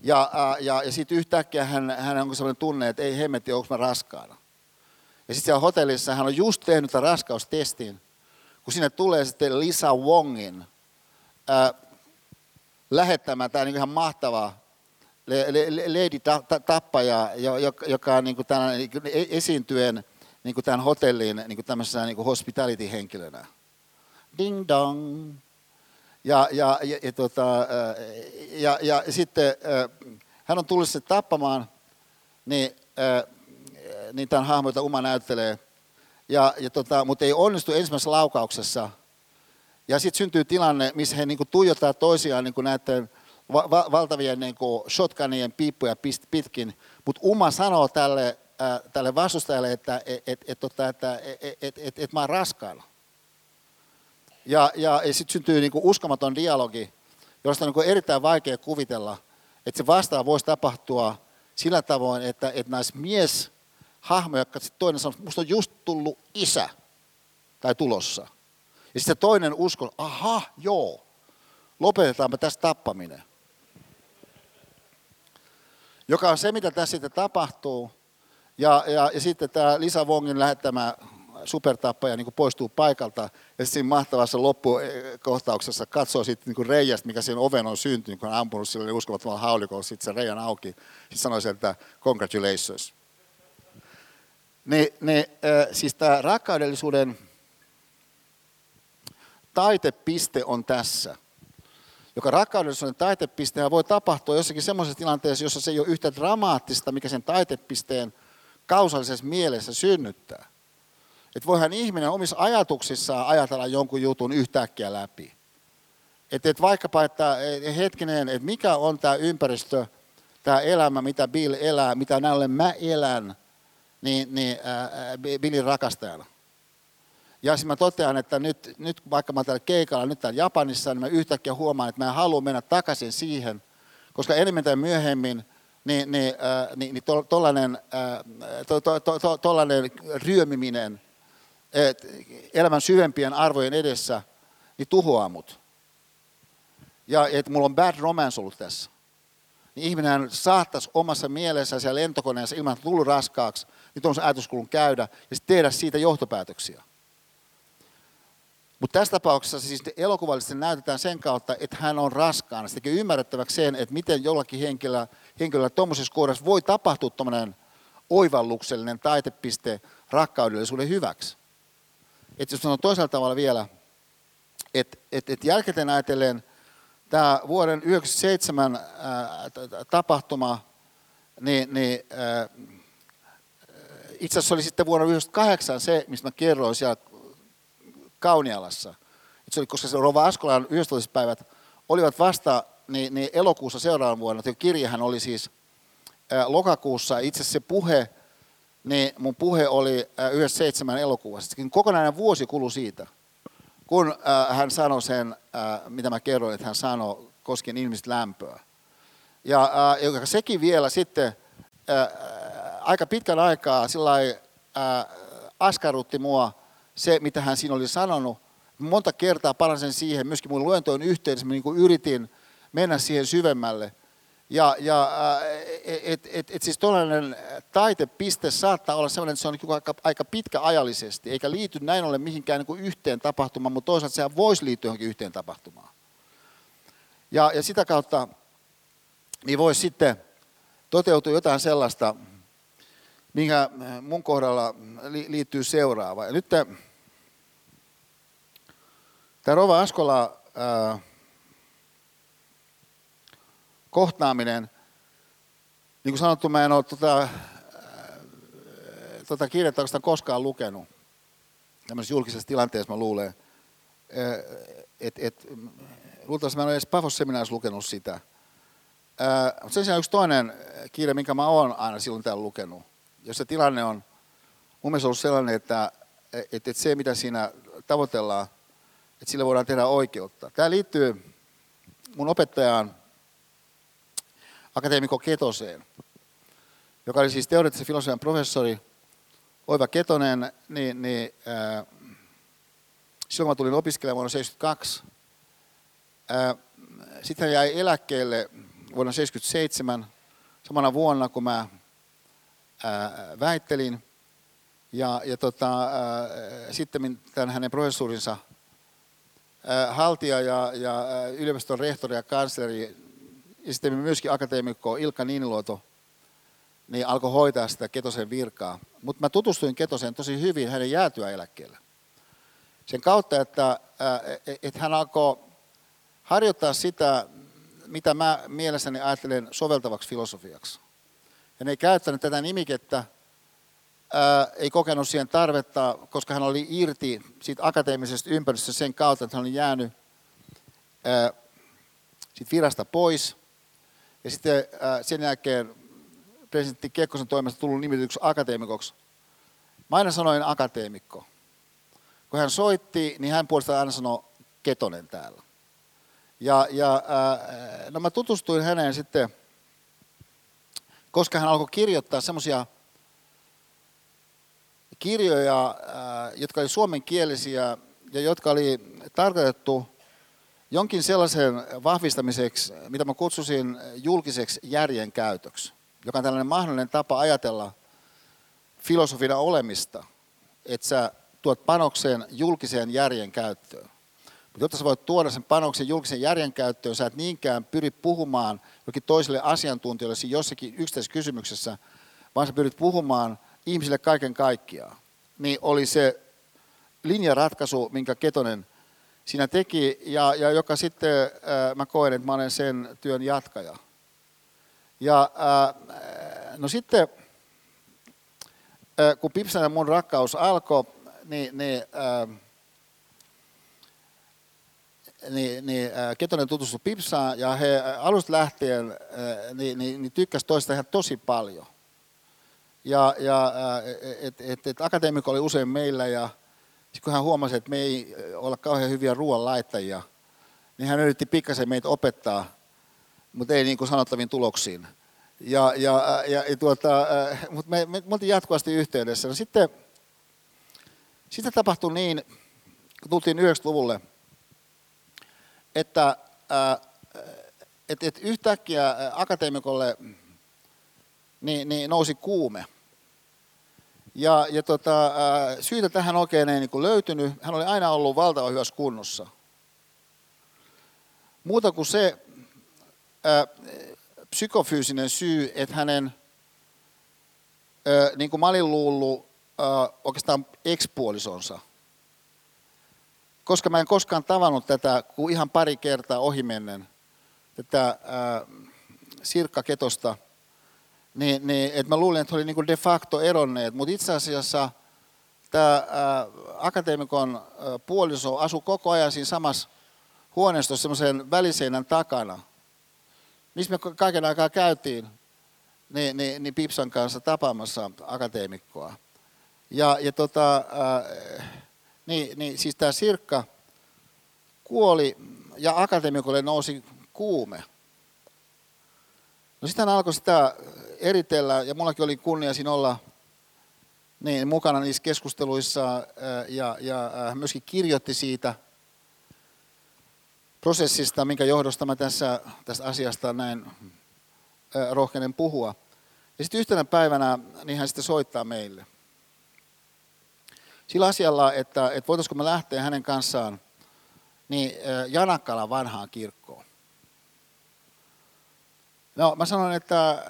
Ja, ja, ja sitten yhtäkkiä hän, hän on sellainen tunne, että ei hemmetti, onko mä raskaana. Ja sitten siellä hotellissa hän on just tehnyt tämän raskaustestin, kun sinne tulee sitten Lisa Wongin ää, lähettämä tämä niin ihan mahtava Lady Tappaja, joka on niin tämän, niin kuin e-, esiintyen niin kuin tämän hotellin niin kuin tämmöisenä niin kuin hospitality-henkilönä. Ding dong. Ja, ja, ja, ja, tota, ja, ja, sitten hän on tullut sitten tappamaan, niin, niin tämän hahmo, jota Uma näyttelee, ja, ja tota, mutta ei onnistu ensimmäisessä laukauksessa. Ja sitten syntyy tilanne, missä he niin kuin tuijottaa toisiaan niin kuin näiden va- va- valtavien niin kuin shotgunien piippuja pitkin, mutta Uma sanoo tälle, äh, tälle vastustajalle, että et, et, et, tota, että et, et, et, et mä oon raskaana. Ja, ja, ja sitten syntyy niin kuin uskomaton dialogi, josta on niin kuin erittäin vaikea kuvitella, että se vastaan voisi tapahtua sillä tavoin, että, että näissä mies hahmo, joka sitten toinen sanoo, musta on just tullut isä tai tulossa. Ja sitten toinen uskon, aha, joo, lopetetaanpa tästä tappaminen. Joka on se, mitä tässä sitten tapahtuu. Ja, ja, ja sitten tämä Lisa Wongin lähettämä supertappaja niin poistuu paikalta ja siinä mahtavassa loppukohtauksessa katsoo sitten niin reijästä, mikä siinä oven on syntynyt, kun on ampunut sille uskomattomalla haulikolla, sitten se reijan auki. Sitten sanoi että congratulations. Niin, niin, äh, siis tämä rakkaudellisuuden taitepiste on tässä. Joka rakkaudellisuuden taitepiste voi tapahtua jossakin semmoisessa tilanteessa, jossa se ei ole yhtä dramaattista, mikä sen taitepisteen kausallisessa mielessä synnyttää. Että voihan ihminen omissa ajatuksissaan ajatella jonkun jutun yhtäkkiä läpi. Että et vaikkapa, että hetkinen, että mikä on tämä ympäristö, tämä elämä, mitä Bill elää, mitä näille mä elän, niin, niin äh, Billin rakastajana. Ja sitten mä totean, että nyt, nyt vaikka mä täällä keikalla, nyt täällä Japanissa, niin mä yhtäkkiä huomaan, että mä haluan mennä takaisin siihen, koska enemmän tai myöhemmin niin, niin, äh, niin, niin tuollainen to, to, to, to, ryömiminen et, elämän syvempien arvojen edessä, niin tuhoaa mut. Ja että mulla on bad romance ollut tässä. Niin ihminen saattaisi omassa mielessä siellä lentokoneessa ilman, että tullut raskaaksi, niin tuollaisen ajatuskulun käydä ja sitten tehdä siitä johtopäätöksiä. Mutta tässä tapauksessa siis elokuvallisesti näytetään sen kautta, että hän on raskaana. Se tekee ymmärrettäväksi sen, että miten jollakin henkilöllä, henkilöllä tuommoisessa kohdassa voi tapahtua tuommoinen oivalluksellinen taitepiste rakkaudellisuuden hyväksi. Että jos sanon toisella tavalla vielä, että et, et jälkikäteen ajatellen tämä vuoden 1997 tapahtuma, niin, niin ää, itse asiassa oli sitten vuonna 1998 se, mistä mä kerroin siellä Kaunialassa. Se oli, koska se Rova Askolan 11. päivät olivat vasta niin, niin elokuussa seuraavan vuonna. Kirjahan oli siis lokakuussa. Itse asiassa se puhe, niin mun puhe oli ää, 97. elokuussa. Sitten kokonainen vuosi kului siitä, kun ää, hän sanoi sen, ää, mitä mä kerroin, että hän sanoi koskien ihmistä lämpöä. Ja joka sekin vielä sitten aika pitkän aikaa sillä askarrutti mua se, mitä hän siinä oli sanonut. Monta kertaa palasin siihen, myöskin mun luentojen yhteydessä, mä niin yritin mennä siihen syvemmälle. Ja, ja et, et, et siis tuollainen taitepiste saattaa olla sellainen, että se on niin aika, aika pitkä ajallisesti, eikä liity näin ollen mihinkään niin kuin yhteen tapahtumaan, mutta toisaalta sehän voisi liittyä johonkin yhteen tapahtumaan. Ja, ja sitä kautta niin voisi sitten toteutua jotain sellaista, minkä mun kohdalla liittyy seuraava. Ja nyt tämä Rova Askola ää, kohtaaminen, niin kuin sanottu, mä en ole tuota, tuota kirjettä oikeastaan koskaan lukenut. Tämmöisessä julkisessa tilanteessa mä luulen, että et, luultavasti mä en ole edes Pafos-seminaarissa lukenut sitä. Mutta sen sijaan yksi toinen kirja, minkä mä oon aina silloin täällä lukenut, jos se tilanne on mun mielestä ollut sellainen, että, että, että se mitä siinä tavoitellaan, että sillä voidaan tehdä oikeutta. Tämä liittyy mun opettajaan, akateemikko Ketoseen, joka oli siis teoreettisen filosofian professori, Oiva Ketonen, niin, niin äh, silloin kun mä tulin opiskelemaan vuonna 1972, äh, sitten hän jäi eläkkeelle vuonna 1977, samana vuonna kun mä ää, väittelin. Ja, ja tota, ää, sitten tämän hänen professuurinsa ää, haltija ja, ja yliopiston rehtori ja kansleri ja sitten myöskin akateemikko Ilkka Niiniluoto niin alkoi hoitaa sitä Ketosen virkaa. Mutta mä tutustuin Ketoseen tosi hyvin hänen jäätyä eläkkeellä. Sen kautta, että, että hän alkoi harjoittaa sitä, mitä mä mielessäni ajattelen soveltavaksi filosofiaksi. Ne ei käyttänyt tätä nimikettä, ää, ei kokenut siihen tarvetta, koska hän oli irti siitä akateemisesta ympäristöstä sen kautta, että hän oli jäänyt ää, siitä virasta pois. Ja sitten ää, sen jälkeen presidentti Kekkosen toimesta tullut nimityksi akateemikoksi. Mä aina sanoin akateemikko. Kun hän soitti, niin hän puolestaan aina sanoi Ketonen täällä. Ja, ja ää, no mä tutustuin häneen sitten, koska hän alkoi kirjoittaa semmoisia kirjoja, ää, jotka oli suomenkielisiä ja jotka oli tarkoitettu jonkin sellaisen vahvistamiseksi, mitä mä kutsusin julkiseksi järjen käytöksi, joka on tällainen mahdollinen tapa ajatella filosofina olemista, että sä tuot panokseen julkiseen järjen käyttöön. Mutta jotta sä voit tuoda sen panoksen julkisen järjen käyttöön, sä et niinkään pyri puhumaan jokin toiselle asiantuntijalle siinä jossakin yksittäisessä kysymyksessä, vaan sä pyrit puhumaan ihmisille kaiken kaikkiaan. Niin oli se linjaratkaisu, minkä Ketonen siinä teki, ja, ja joka sitten äh, mä koen, että mä olen sen työn jatkaja. Ja äh, no sitten, äh, kun Pipsan ja mun rakkaus alkoi, niin, niin äh, niin, niin äh, Ketonen tutustui Pipsaan ja he alusta lähtien äh, niin, niin, niin tykkäsivät toista ihan tosi paljon. Ja, ja et, et, et akateemikko oli usein meillä ja kun hän huomasi, että me ei olla kauhean hyviä ruoanlaittajia, niin hän yritti pikkasen meitä opettaa, mutta ei niin kuin sanottaviin tuloksiin. Ja, ja, ja, ja tuota, mutta me, me, me oltiin jatkuvasti yhteydessä. No sitten, sitten tapahtui niin, kun tultiin 90-luvulle, että et, et yhtäkkiä akateemikolle niin, niin nousi kuume. Ja, ja tota, syytä tähän oikein ei niin löytynyt. Hän oli aina ollut valtavan hyvässä kunnossa. Muuta kuin se ää, psykofyysinen syy, että hänen, ää, niin kuin mä olin luullut, ää, oikeastaan ekspuolisonsa – koska mä en koskaan tavannut tätä kuin ihan pari kertaa ohimennen, tätä ää, Sirkka Ketosta, niin, niin että mä luulin, että he olivat niin de facto eronneet, mutta itse asiassa tämä akateemikon ää, puoliso asui koko ajan siinä samassa huoneistossa semmoisen väliseinän takana, missä me kaiken aikaa käytiin niin, niin, niin Pipsan kanssa tapaamassa akateemikkoa. Ja, ja tota, ää, niin, niin siis tämä Sirkka kuoli ja akatemikolle nousi kuume. No sitten alkoi sitä eritellä ja mullakin oli kunnia siinä olla niin, mukana niissä keskusteluissa ja, ja myöskin kirjoitti siitä prosessista, minkä johdosta mä tässä, tästä asiasta näin rohkeinen puhua. Ja sitten yhtenä päivänä niin hän sitten soittaa meille sillä asialla, että, että voitaisiko me lähteä hänen kanssaan niin Janakkalan vanhaan kirkkoon. No mä sanoin, että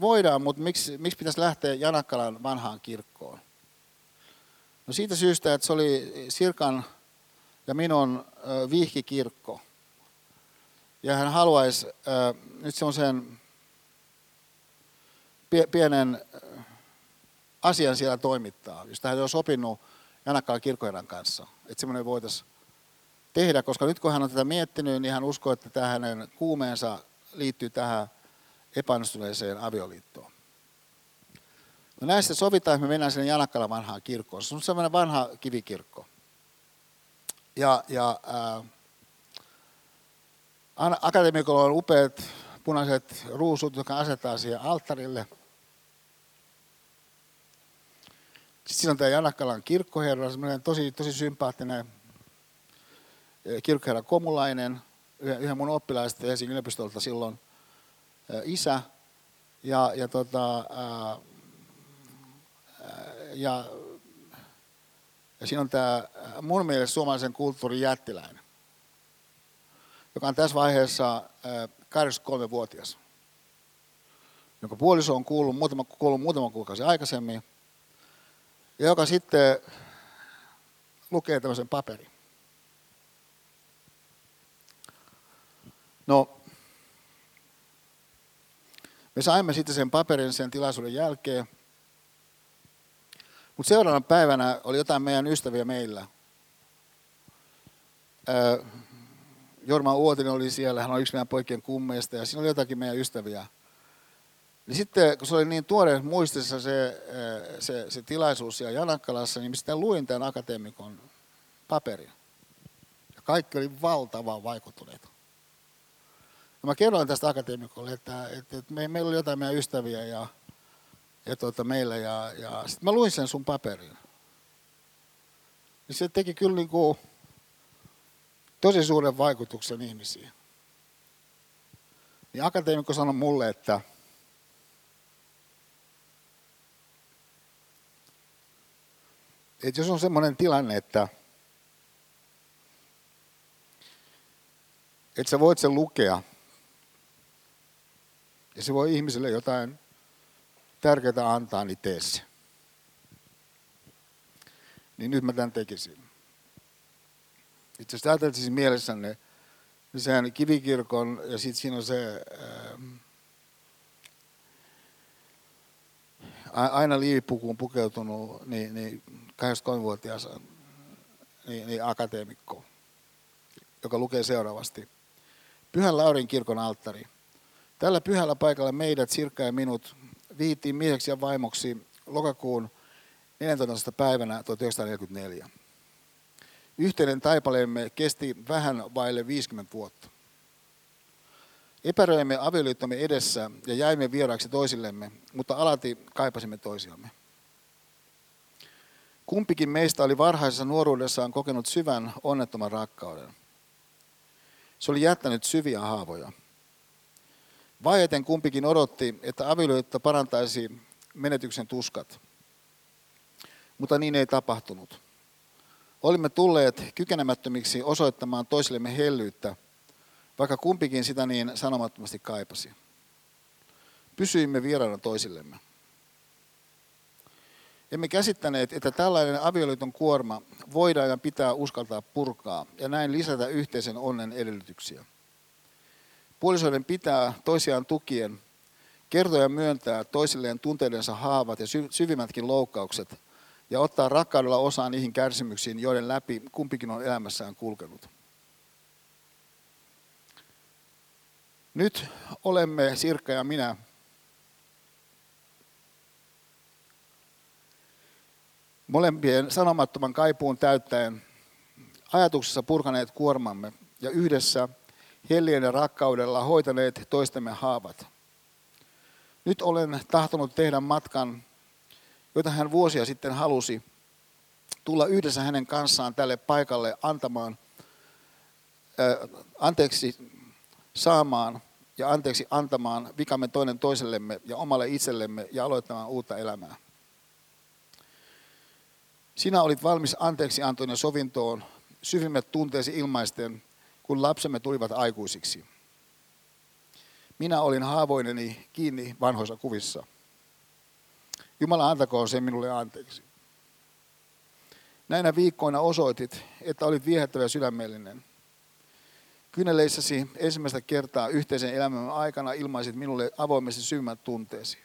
voidaan, mutta miksi, miksi pitäisi lähteä Janakkalan vanhaan kirkkoon? No siitä syystä, että se oli Sirkan ja minun vihkikirkko. Ja hän haluaisi nyt semmoisen pienen asian siellä toimittaa, josta hän olisi opinut Janakkaan kirkkoherran kanssa. Että semmoinen voitaisiin tehdä, koska nyt kun hän on tätä miettinyt, niin hän uskoo, että tämä hänen kuumeensa liittyy tähän epäonnistuneeseen avioliittoon. No näistä sovitaan, että me mennään sinne Janakkalan vanhaan kirkkoon. Se on semmoinen vanha kivikirkko. Ja, ja ää, akatemikolla on upeat punaiset ruusut, jotka asetaan siihen alttarille – Sitten siinä on tämä Janakkalan kirkkoherra, semmoinen tosi, tosi sympaattinen kirkkoherra Komulainen, yhden mun oppilaista Helsingin yliopistolta silloin. isä ja, ja, tota, ää, ja, ja siinä on tämä mun mielestä suomalaisen kulttuurin jättiläinen, joka on tässä vaiheessa 83-vuotias, jonka puoliso on kuullut muutama, kuullut muutama kuukausi aikaisemmin, ja joka sitten lukee tämmöisen paperin. No, me saimme sitten sen paperin sen tilaisuuden jälkeen, mutta seuraavana päivänä oli jotain meidän ystäviä meillä. Jorma Uotinen oli siellä, hän oli yksi meidän poikien kummeista ja siinä oli jotakin meidän ystäviä. Niin sitten kun se oli niin tuore muistissa se, se, se tilaisuus siellä Janakkalassa, niin sitten luin tämän akateemikon paperin. Ja kaikki oli valtavan vaikuttuneita. Ja mä kerroin tästä akateemikolle, että, että, että me, meillä oli jotain meidän ystäviä ja, ja tuota, meillä ja, ja sitten mä luin sen sun paperin. Ja se teki kyllä niin kuin tosi suuren vaikutuksen ihmisiin. Niin akateemikko sanoi mulle, että että jos on semmoinen tilanne, että, että sä voit sen lukea, ja se voi ihmiselle jotain tärkeää antaa, niin tee se. Niin nyt mä tämän tekisin. Itse asiassa ajateltiin siis mielessänne sen kivikirkon ja sitten siinä on se ää, aina liivipukuun pukeutunut niin, niin 83-vuotias niin, niin akateemikko, joka lukee seuraavasti. Pyhän Laurin kirkon alttari. Tällä pyhällä paikalla meidät, Sirkka ja minut, viittiin mieheksi ja vaimoksi lokakuun 14. päivänä 1944. Yhteinen taipaleemme kesti vähän vaille 50 vuotta. Epäröimme avioliittomme edessä ja jäimme vieraaksi toisillemme, mutta alati kaipasimme toisiamme. Kumpikin meistä oli varhaisessa nuoruudessaan kokenut syvän onnettoman rakkauden. Se oli jättänyt syviä haavoja. Vaieten kumpikin odotti, että avioliitto parantaisi menetyksen tuskat. Mutta niin ei tapahtunut. Olimme tulleet kykenemättömiksi osoittamaan toisillemme hellyyttä, vaikka kumpikin sitä niin sanomattomasti kaipasi. Pysyimme vieraana toisillemme. Emme käsittäneet, että tällainen avioliiton kuorma voidaan ja pitää uskaltaa purkaa ja näin lisätä yhteisen onnen edellytyksiä. Puolisoiden pitää toisiaan tukien kertoa ja myöntää toisilleen tunteidensa haavat ja syvimmätkin loukkaukset ja ottaa rakkaudella osaa niihin kärsimyksiin, joiden läpi kumpikin on elämässään kulkenut. Nyt olemme, Sirkka ja minä, molempien sanomattoman kaipuun täyttäen ajatuksessa purkaneet kuormamme ja yhdessä hellien ja rakkaudella hoitaneet toistemme haavat. Nyt olen tahtonut tehdä matkan, jota hän vuosia sitten halusi, tulla yhdessä hänen kanssaan tälle paikalle antamaan, äh, anteeksi saamaan ja anteeksi antamaan vikamme toinen toisellemme ja omalle itsellemme ja aloittamaan uutta elämää. Sinä olit valmis anteeksi antoon ja sovintoon syvimmät tunteesi ilmaisten, kun lapsemme tulivat aikuisiksi. Minä olin haavoineni kiinni vanhoissa kuvissa. Jumala antakoon sen minulle anteeksi. Näinä viikkoina osoitit, että olit viehättävä sydämellinen. Kyneleissäsi ensimmäistä kertaa yhteisen elämän aikana ilmaisit minulle avoimesti syvimmät tunteesi.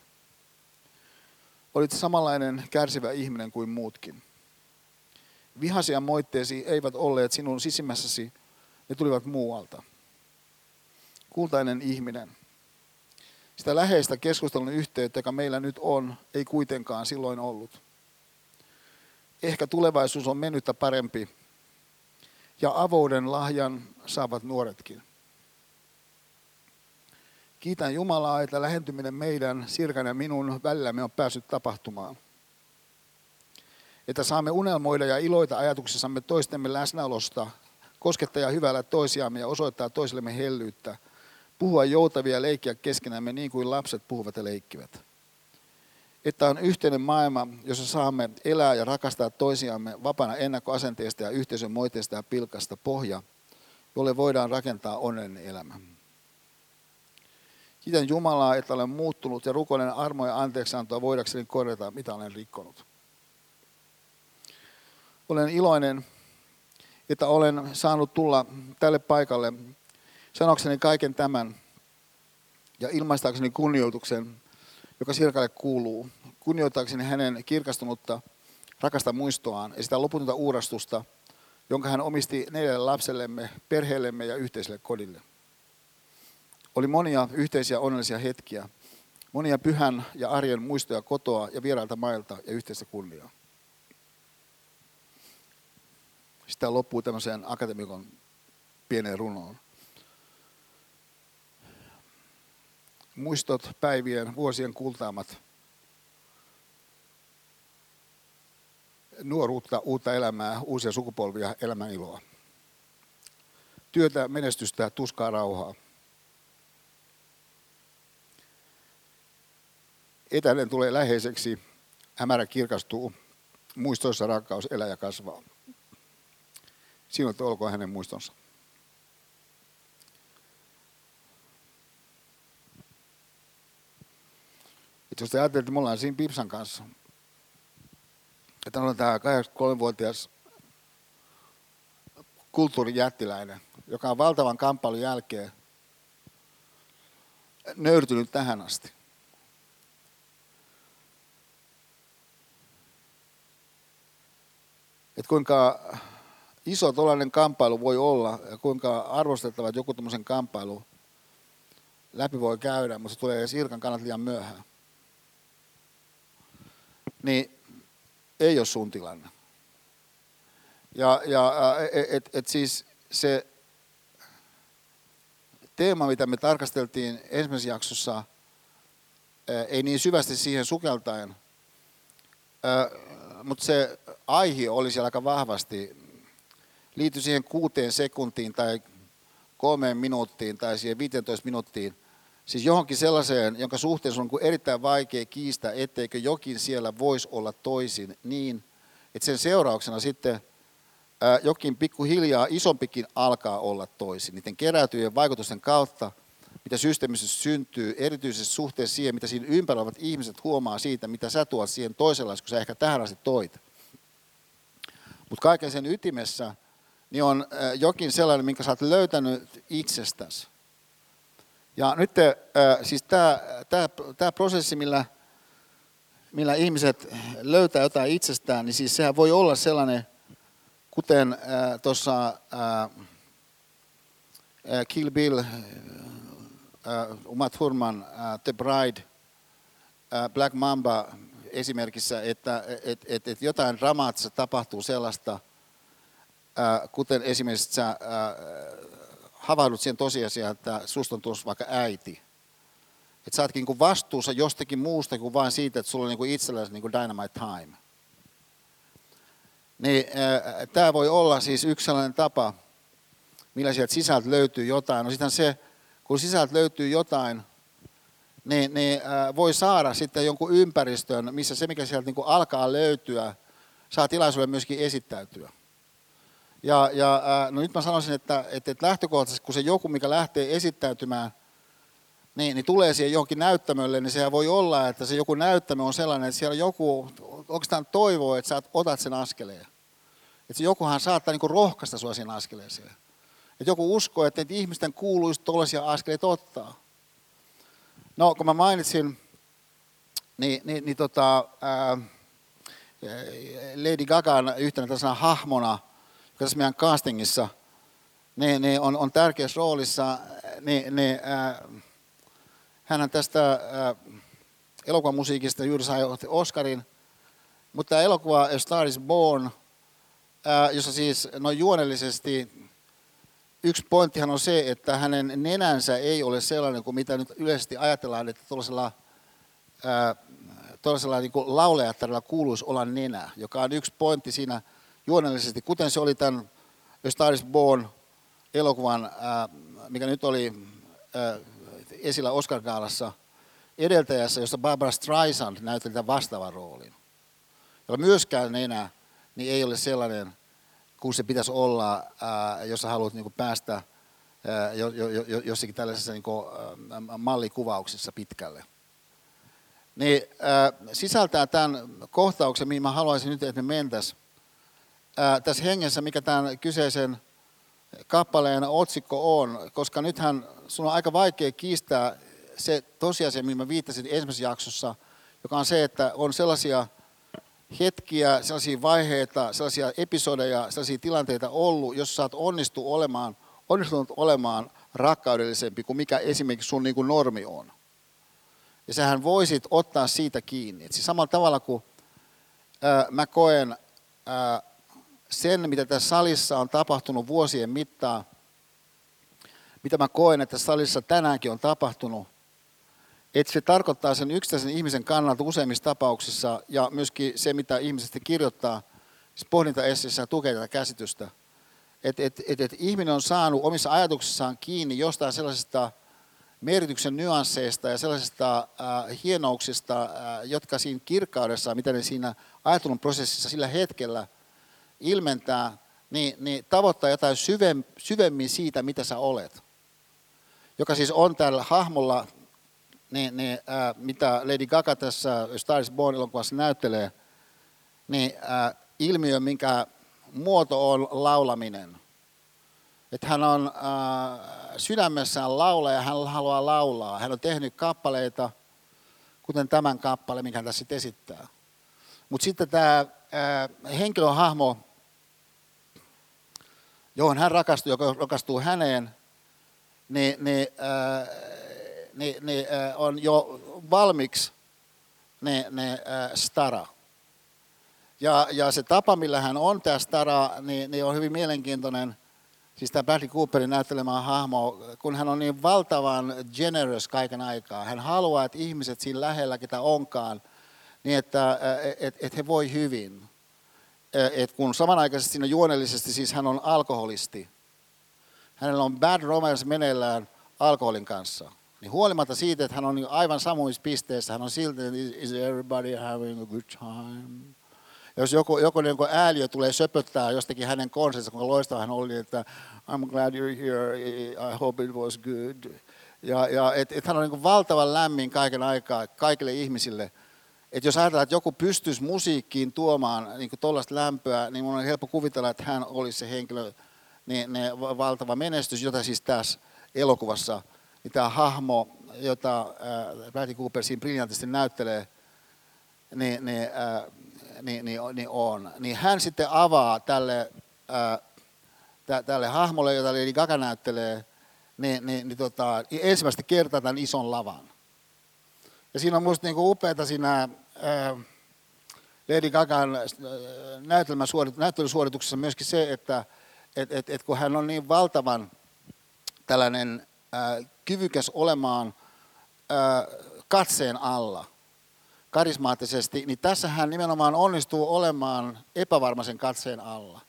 Olit samanlainen kärsivä ihminen kuin muutkin. Vihasi ja moitteesi eivät olleet sinun sisimmässäsi, ne tulivat muualta. Kultainen ihminen. Sitä läheistä keskustelun yhteyttä, joka meillä nyt on, ei kuitenkaan silloin ollut. Ehkä tulevaisuus on mennyttä parempi, ja avouden lahjan saavat nuoretkin. Kiitän Jumalaa, että lähentyminen meidän, Sirkan ja minun välillämme on päässyt tapahtumaan että saamme unelmoida ja iloita ajatuksessamme toistemme läsnäolosta, koskettaa hyvällä toisiamme ja osoittaa toisillemme hellyyttä, puhua joutavia ja leikkiä keskenämme niin kuin lapset puhuvat ja leikkivät. Että on yhteinen maailma, jossa saamme elää ja rakastaa toisiamme vapaana ennakkoasenteesta ja yhteisön moiteesta ja pilkasta pohja, jolle voidaan rakentaa onnellinen elämä. Kiitän Jumalaa, että olen muuttunut ja rukoilen armoa ja anteeksiantoa voidakseni korjata, mitä olen rikkonut. Olen iloinen, että olen saanut tulla tälle paikalle sanokseni kaiken tämän ja ilmaistaakseni kunnioituksen, joka Sirkalle kuuluu. Kunnioittaakseni hänen kirkastunutta, rakasta muistoaan ja sitä loputonta uurastusta, jonka hän omisti neljälle lapsellemme, perheellemme ja yhteiselle kodille. Oli monia yhteisiä onnellisia hetkiä, monia pyhän ja arjen muistoja kotoa ja vierailta mailta ja yhteistä kunniaa. Sitä loppuu tämmöiseen akatemikon pieneen runoon. Muistot päivien, vuosien kultaamat. Nuoruutta, uutta elämää, uusia sukupolvia, elämän iloa. Työtä, menestystä, tuskaa, rauhaa. Etäinen tulee läheiseksi, hämärä kirkastuu, muistoissa rakkaus elää ja kasvaa. Sinut olkoon hänen muistonsa. Itse jos te että me ollaan siinä Pipsan kanssa, että on tämä 83-vuotias kulttuurijättiläinen, joka on valtavan kamppailun jälkeen nöyrtynyt tähän asti. Että kuinka iso tuollainen kamppailu voi olla ja kuinka arvostettava joku tämmöisen kamppailu läpi voi käydä, mutta se tulee Sirkan kannalta liian myöhään. Niin ei ole sun tilanne. Ja, ja et, et siis se teema, mitä me tarkasteltiin ensimmäisessä jaksossa, ei niin syvästi siihen sukeltaen, mutta se aihe oli siellä aika vahvasti liity siihen kuuteen sekuntiin tai kolmeen minuuttiin tai siihen 15 minuuttiin, siis johonkin sellaiseen, jonka suhteen on erittäin vaikea kiistä, etteikö jokin siellä voisi olla toisin niin, että sen seurauksena sitten jokin pikkuhiljaa isompikin alkaa olla toisin. Niiden keräytyjen vaikutusten kautta, mitä systeemisesti syntyy, erityisesti suhteessa siihen, mitä siinä ympärillä olevat ihmiset huomaa siitä, mitä sä tuot siihen toisenlaista, kun sä ehkä tähän asti toit. Mutta kaiken sen ytimessä niin on jokin sellainen, minkä sä oot löytänyt itsestäsi. Ja nyt siis tämä prosessi, millä, millä ihmiset löytää jotain itsestään, niin siis sehän voi olla sellainen, kuten tuossa Kill Bill, Uma Thurman, The Bride, Black Mamba esimerkissä, että et, et, et jotain dramaattista tapahtuu sellaista, kuten esimerkiksi sä havahdut siihen tosiasiaan, että susta on tuossa vaikka äiti. Että sä ootkin niin vastuussa jostakin muusta kuin vain siitä, että sulla on niin itselläsi niin dynamite time. Niin tämä voi olla siis yksi sellainen tapa, millä sieltä sisältä löytyy jotain. No sitten se, kun sisältä löytyy jotain, niin, niin voi saada sitten jonkun ympäristön, missä se, mikä sieltä niin alkaa löytyä, saa tilaisuuden myöskin esittäytyä. Ja, ja no nyt mä sanoisin, että, että lähtökohtaisesti kun se joku, mikä lähtee esittäytymään, niin, niin tulee siihen johonkin näyttämölle, niin sehän voi olla, että se joku näyttämö on sellainen, että siellä joku oikeastaan toivoo, että sä otat sen askeleen. Että se jokuhan saattaa niin rohkaista sinua siihen askeleeseen. Että joku uskoo, että ihmisten kuuluisi tuollaisia askeleita ottaa. No, kun mä mainitsin, niin, niin, niin tota, ää, Lady Gagan yhtenä tällaisena hahmona – tässä meidän castingissa niin, niin on, on tärkeässä roolissa, niin, niin äh, hän tästä äh, elokuvamusiikista juuri sai Oscarin, mutta tämä elokuva A Star is Born, äh, jossa siis noin juonellisesti yksi pointtihan on se, että hänen nenänsä ei ole sellainen kuin mitä nyt yleisesti ajatellaan, että tuollaisella, ää, tuollaisella niin laulajattarilla kuuluisi olla nenä, joka on yksi pointti siinä juonellisesti, kuten se oli tämän A Star is Born elokuvan, mikä nyt oli esillä Oscar Gaalassa edeltäjässä, jossa Barbara Streisand näytteli tämän vastaavan roolin. Jolla myöskään enää niin ei ole sellainen kuin se pitäisi olla, jos haluat niin päästä jossakin tällaisessa niin mallikuvauksessa pitkälle. Niin, sisältää tämän kohtauksen, mihin mä haluaisin nyt, että me mentäisiin tässä hengessä, mikä tämän kyseisen kappaleen otsikko on, koska nythän sun on aika vaikea kiistää se tosiasia, mihin mä viittasin ensimmäisessä jaksossa, joka on se, että on sellaisia hetkiä, sellaisia vaiheita, sellaisia episodeja, sellaisia tilanteita ollut, jos sä oot onnistu olemaan, onnistunut olemaan rakkaudellisempi kuin mikä esimerkiksi sun niin kuin normi on. Ja sähän voisit ottaa siitä kiinni. Et siis samalla tavalla kuin ää, mä koen ää, sen, mitä tässä salissa on tapahtunut vuosien mittaan, mitä mä koen, että salissa tänäänkin on tapahtunut, että se tarkoittaa sen yksittäisen ihmisen kannalta useimmissa tapauksissa ja myöskin se, mitä ihmiset kirjoittaa siis pohdintaesseissä tukee tätä käsitystä, että et, et, et ihminen on saanut omissa ajatuksissaan kiinni jostain sellaisesta merkityksen nyansseista ja sellaisista äh, hienouksista, äh, jotka siinä kirkkaudessa, mitä ne siinä ajattelun prosessissa sillä hetkellä ilmentää, niin, niin tavoittaa jotain syvemmin siitä, mitä sä olet. Joka siis on tällä hahmolla niin, niin äh, mitä Lady Gaga tässä Star is Born elokuvassa näyttelee, niin äh, ilmiö, minkä muoto on laulaminen. Että hän on äh, sydämessään laulaja, hän haluaa laulaa. Hän on tehnyt kappaleita, kuten tämän kappale, mikä hän tässä esittää. Mutta sitten tämä äh, henkilöhahmo, johon hän rakastuu, joka rakastuu häneen, niin, niin äh, niin, niin on jo valmiiksi ne, ne stara. Ja, ja se tapa, millä hän on tämä stara, niin, niin on hyvin mielenkiintoinen. Siis tämä Bradley Cooperin näyttelemä hahmo, kun hän on niin valtavan generous kaiken aikaa. Hän haluaa, että ihmiset siinä lähellä, ketä onkaan, niin että et, et he voi hyvin. Et kun samanaikaisesti siinä juonellisesti siis hän on alkoholisti. Hänellä on bad romance meneillään alkoholin kanssa. Niin huolimatta siitä, että hän on aivan samoissa pisteissä, hän on silti, is everybody having a good time? Jos joku, joku niin ääliö tulee söpöttää jostakin hänen konsertissa, kuinka loistava hän oli, että I'm glad you're here, I hope it was good. Ja, ja että et hän on niin valtavan lämmin kaiken aikaa kaikille ihmisille. Että jos ajatellaan, että joku pystyisi musiikkiin tuomaan niin tuollaista lämpöä, niin minun on helppo kuvitella, että hän olisi se henkilö, niin, niin valtava menestys, jota siis tässä elokuvassa – niin tämä hahmo, jota äh, Bradley Cooper siinä briljantisti näyttelee, niin, niin, äh, niin, niin, niin on. Niin hän sitten avaa tälle, äh, tälle hahmolle, jota Lady Gaga näyttelee, niin, niin, niin tota, ensimmäistä kertaa tämän ison lavan. Ja siinä on minusta niinku upeata siinä Lady Gagan äh, näyttelysuorituksessa myöskin se, että et, et, et kun hän on niin valtavan tällainen äh, kyvykäs olemaan katseen alla karismaattisesti, niin tässä hän nimenomaan onnistuu olemaan epävarmaisen katseen alla.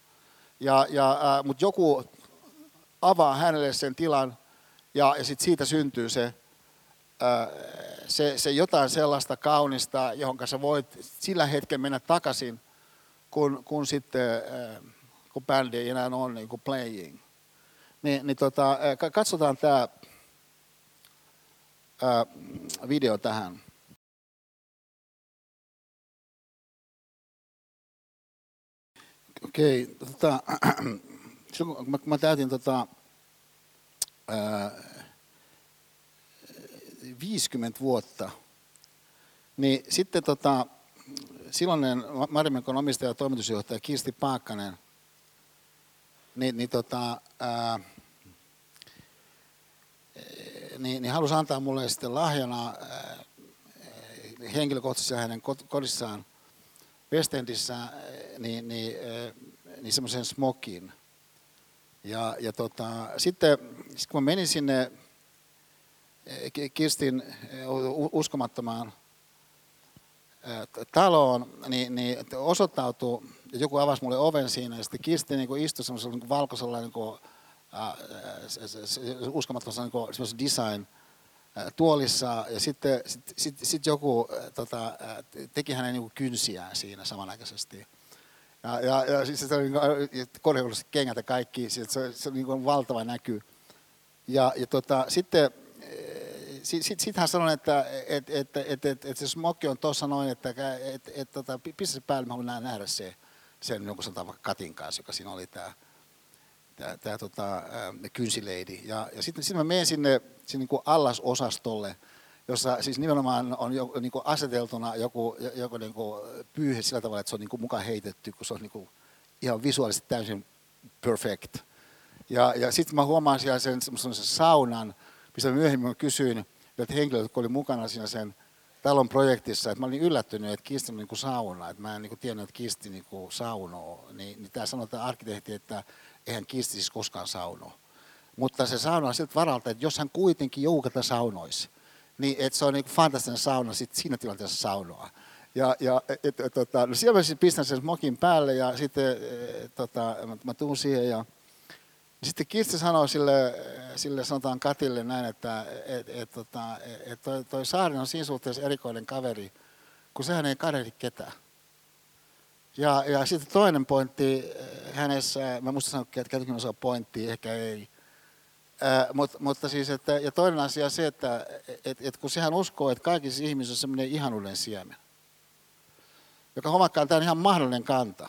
Ja, ja, Mutta joku avaa hänelle sen tilan ja, ja sit siitä syntyy se, se, se jotain sellaista kaunista, johon sä voit sillä hetkellä mennä takaisin, kun, kun sitten kun bändi ei enää ole niin kuin playing. Niin, niin tota, katsotaan tämä video tähän. Okei, tota, kun mä, mä täytin tota, ää, 50 vuotta, niin sitten tota, silloinen Marimenkon omistaja ja toimitusjohtaja Kirsti Paakkanen, niin, niin tota, ää, niin, niin halusi antaa mulle sitten lahjana äh, henkilökohtaisesti hänen kodissaan Westendissä niin, niin, äh, niin semmoisen smokin. Ja, ja tota, sitten sit kun mä menin sinne Kirstin uskomattomaan taloon, niin, niin osoittautui, joku avasi mulle oven siinä, ja sitten Kirsti niin istui semmoisella niin valkoisella niin kuin, uskomattomassa niin design tuolissa ja sitten sit, sit, sit joku tota, teki hänen niin kynsiään siinä samanaikaisesti. Ja, ja, ja siis se oli niin korkeudessa kengät ja kaikki, se, se, se on niin valtava näky. Ja, ja tota, sitten sitten sit, hän sanoi, että et, et, et, et, et se smokki on tuossa noin, että et, et, tota, pistä se päälle, mä haluan nähdä se, sen jonkun sanotaan vaikka Katin kanssa, joka siinä oli tämä tää, tää, tota, kynsileidi. Ja, ja sitten sit mä menen sinne, sinne niin allasosastolle, jossa siis nimenomaan on jo, niin kuin aseteltuna joku, joku niin kuin pyyhe sillä tavalla, että se on niin kuin mukaan heitetty, kun se on niin kuin ihan visuaalisesti täysin perfect. Ja, ja sitten mä huomaan siellä sen, sen saunan, mistä myöhemmin kysyin että henkilöt, jotka oli mukana siinä sen talon projektissa, että mä olin yllättynyt, että Kisti on niin kuin sauna, että mä en niin kuin tiennyt, että Kisti niin kuin saunoo. Niin, niin tämä sanotaan arkkitehti, että eihän Kisti siis koskaan saunoo. Mutta se sauna on siltä varalta, että jos hän kuitenkin joukata saunoisi, niin että se on niin kuin fantastinen sauna sit siinä tilanteessa saunoa. Ja, ja et, et, tota, no siellä mä siis pistän sen mokin päälle ja sitten et, tota, mä, mä tuun siihen ja sitten Kirsti sanoi sille, sille sanotaan Katille näin, että et, et, tota, et toi, toi Saari on siinä suhteessa erikoinen kaveri, kun sehän ei kadehdi ketään. Ja, ja sitten toinen pointti hänessä, mä muista sanoa, että käytäkin osaa pointtia, ehkä ei. Ää, mutta, mutta siis, että, ja toinen asia on se, että et, et kun sehän uskoo, että kaikissa ihmisissä on semmoinen ihanuuden siemen, joka huomakkaan, tämä on ihan mahdollinen kanta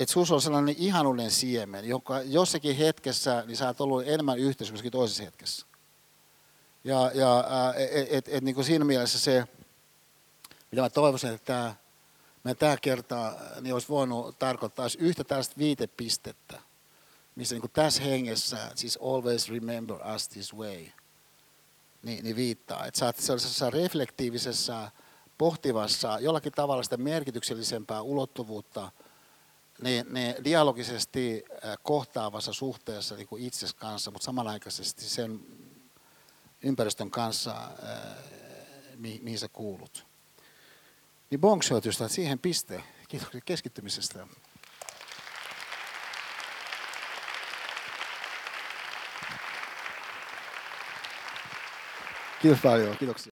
että sinussa on sellainen ihanullinen siemen, joka jossakin hetkessä niin sä oot ollut enemmän yhteydessä kuin toisessa hetkessä. Ja, ja et, et, et, niin kuin siinä mielessä se, mitä mä toivoisin, että tämä, meidän tämä kerta niin olisi voinut tarkoittaa olisi yhtä tällaista viitepistettä, missä niin kuin tässä hengessä, siis always remember us this way, niin, niin viittaa. Että sä oot sellaisessa reflektiivisessa, pohtivassa, jollakin tavalla sitä merkityksellisempää ulottuvuutta – niin, niin dialogisesti äh, kohtaavassa suhteessa niin kuin itses kanssa, mutta samanaikaisesti sen ympäristön kanssa, äh, mi, mihin sä kuulut. Niin bonkshotista, siihen piste. Kiitoksia keskittymisestä. Kiitos paljon, kiitoksia.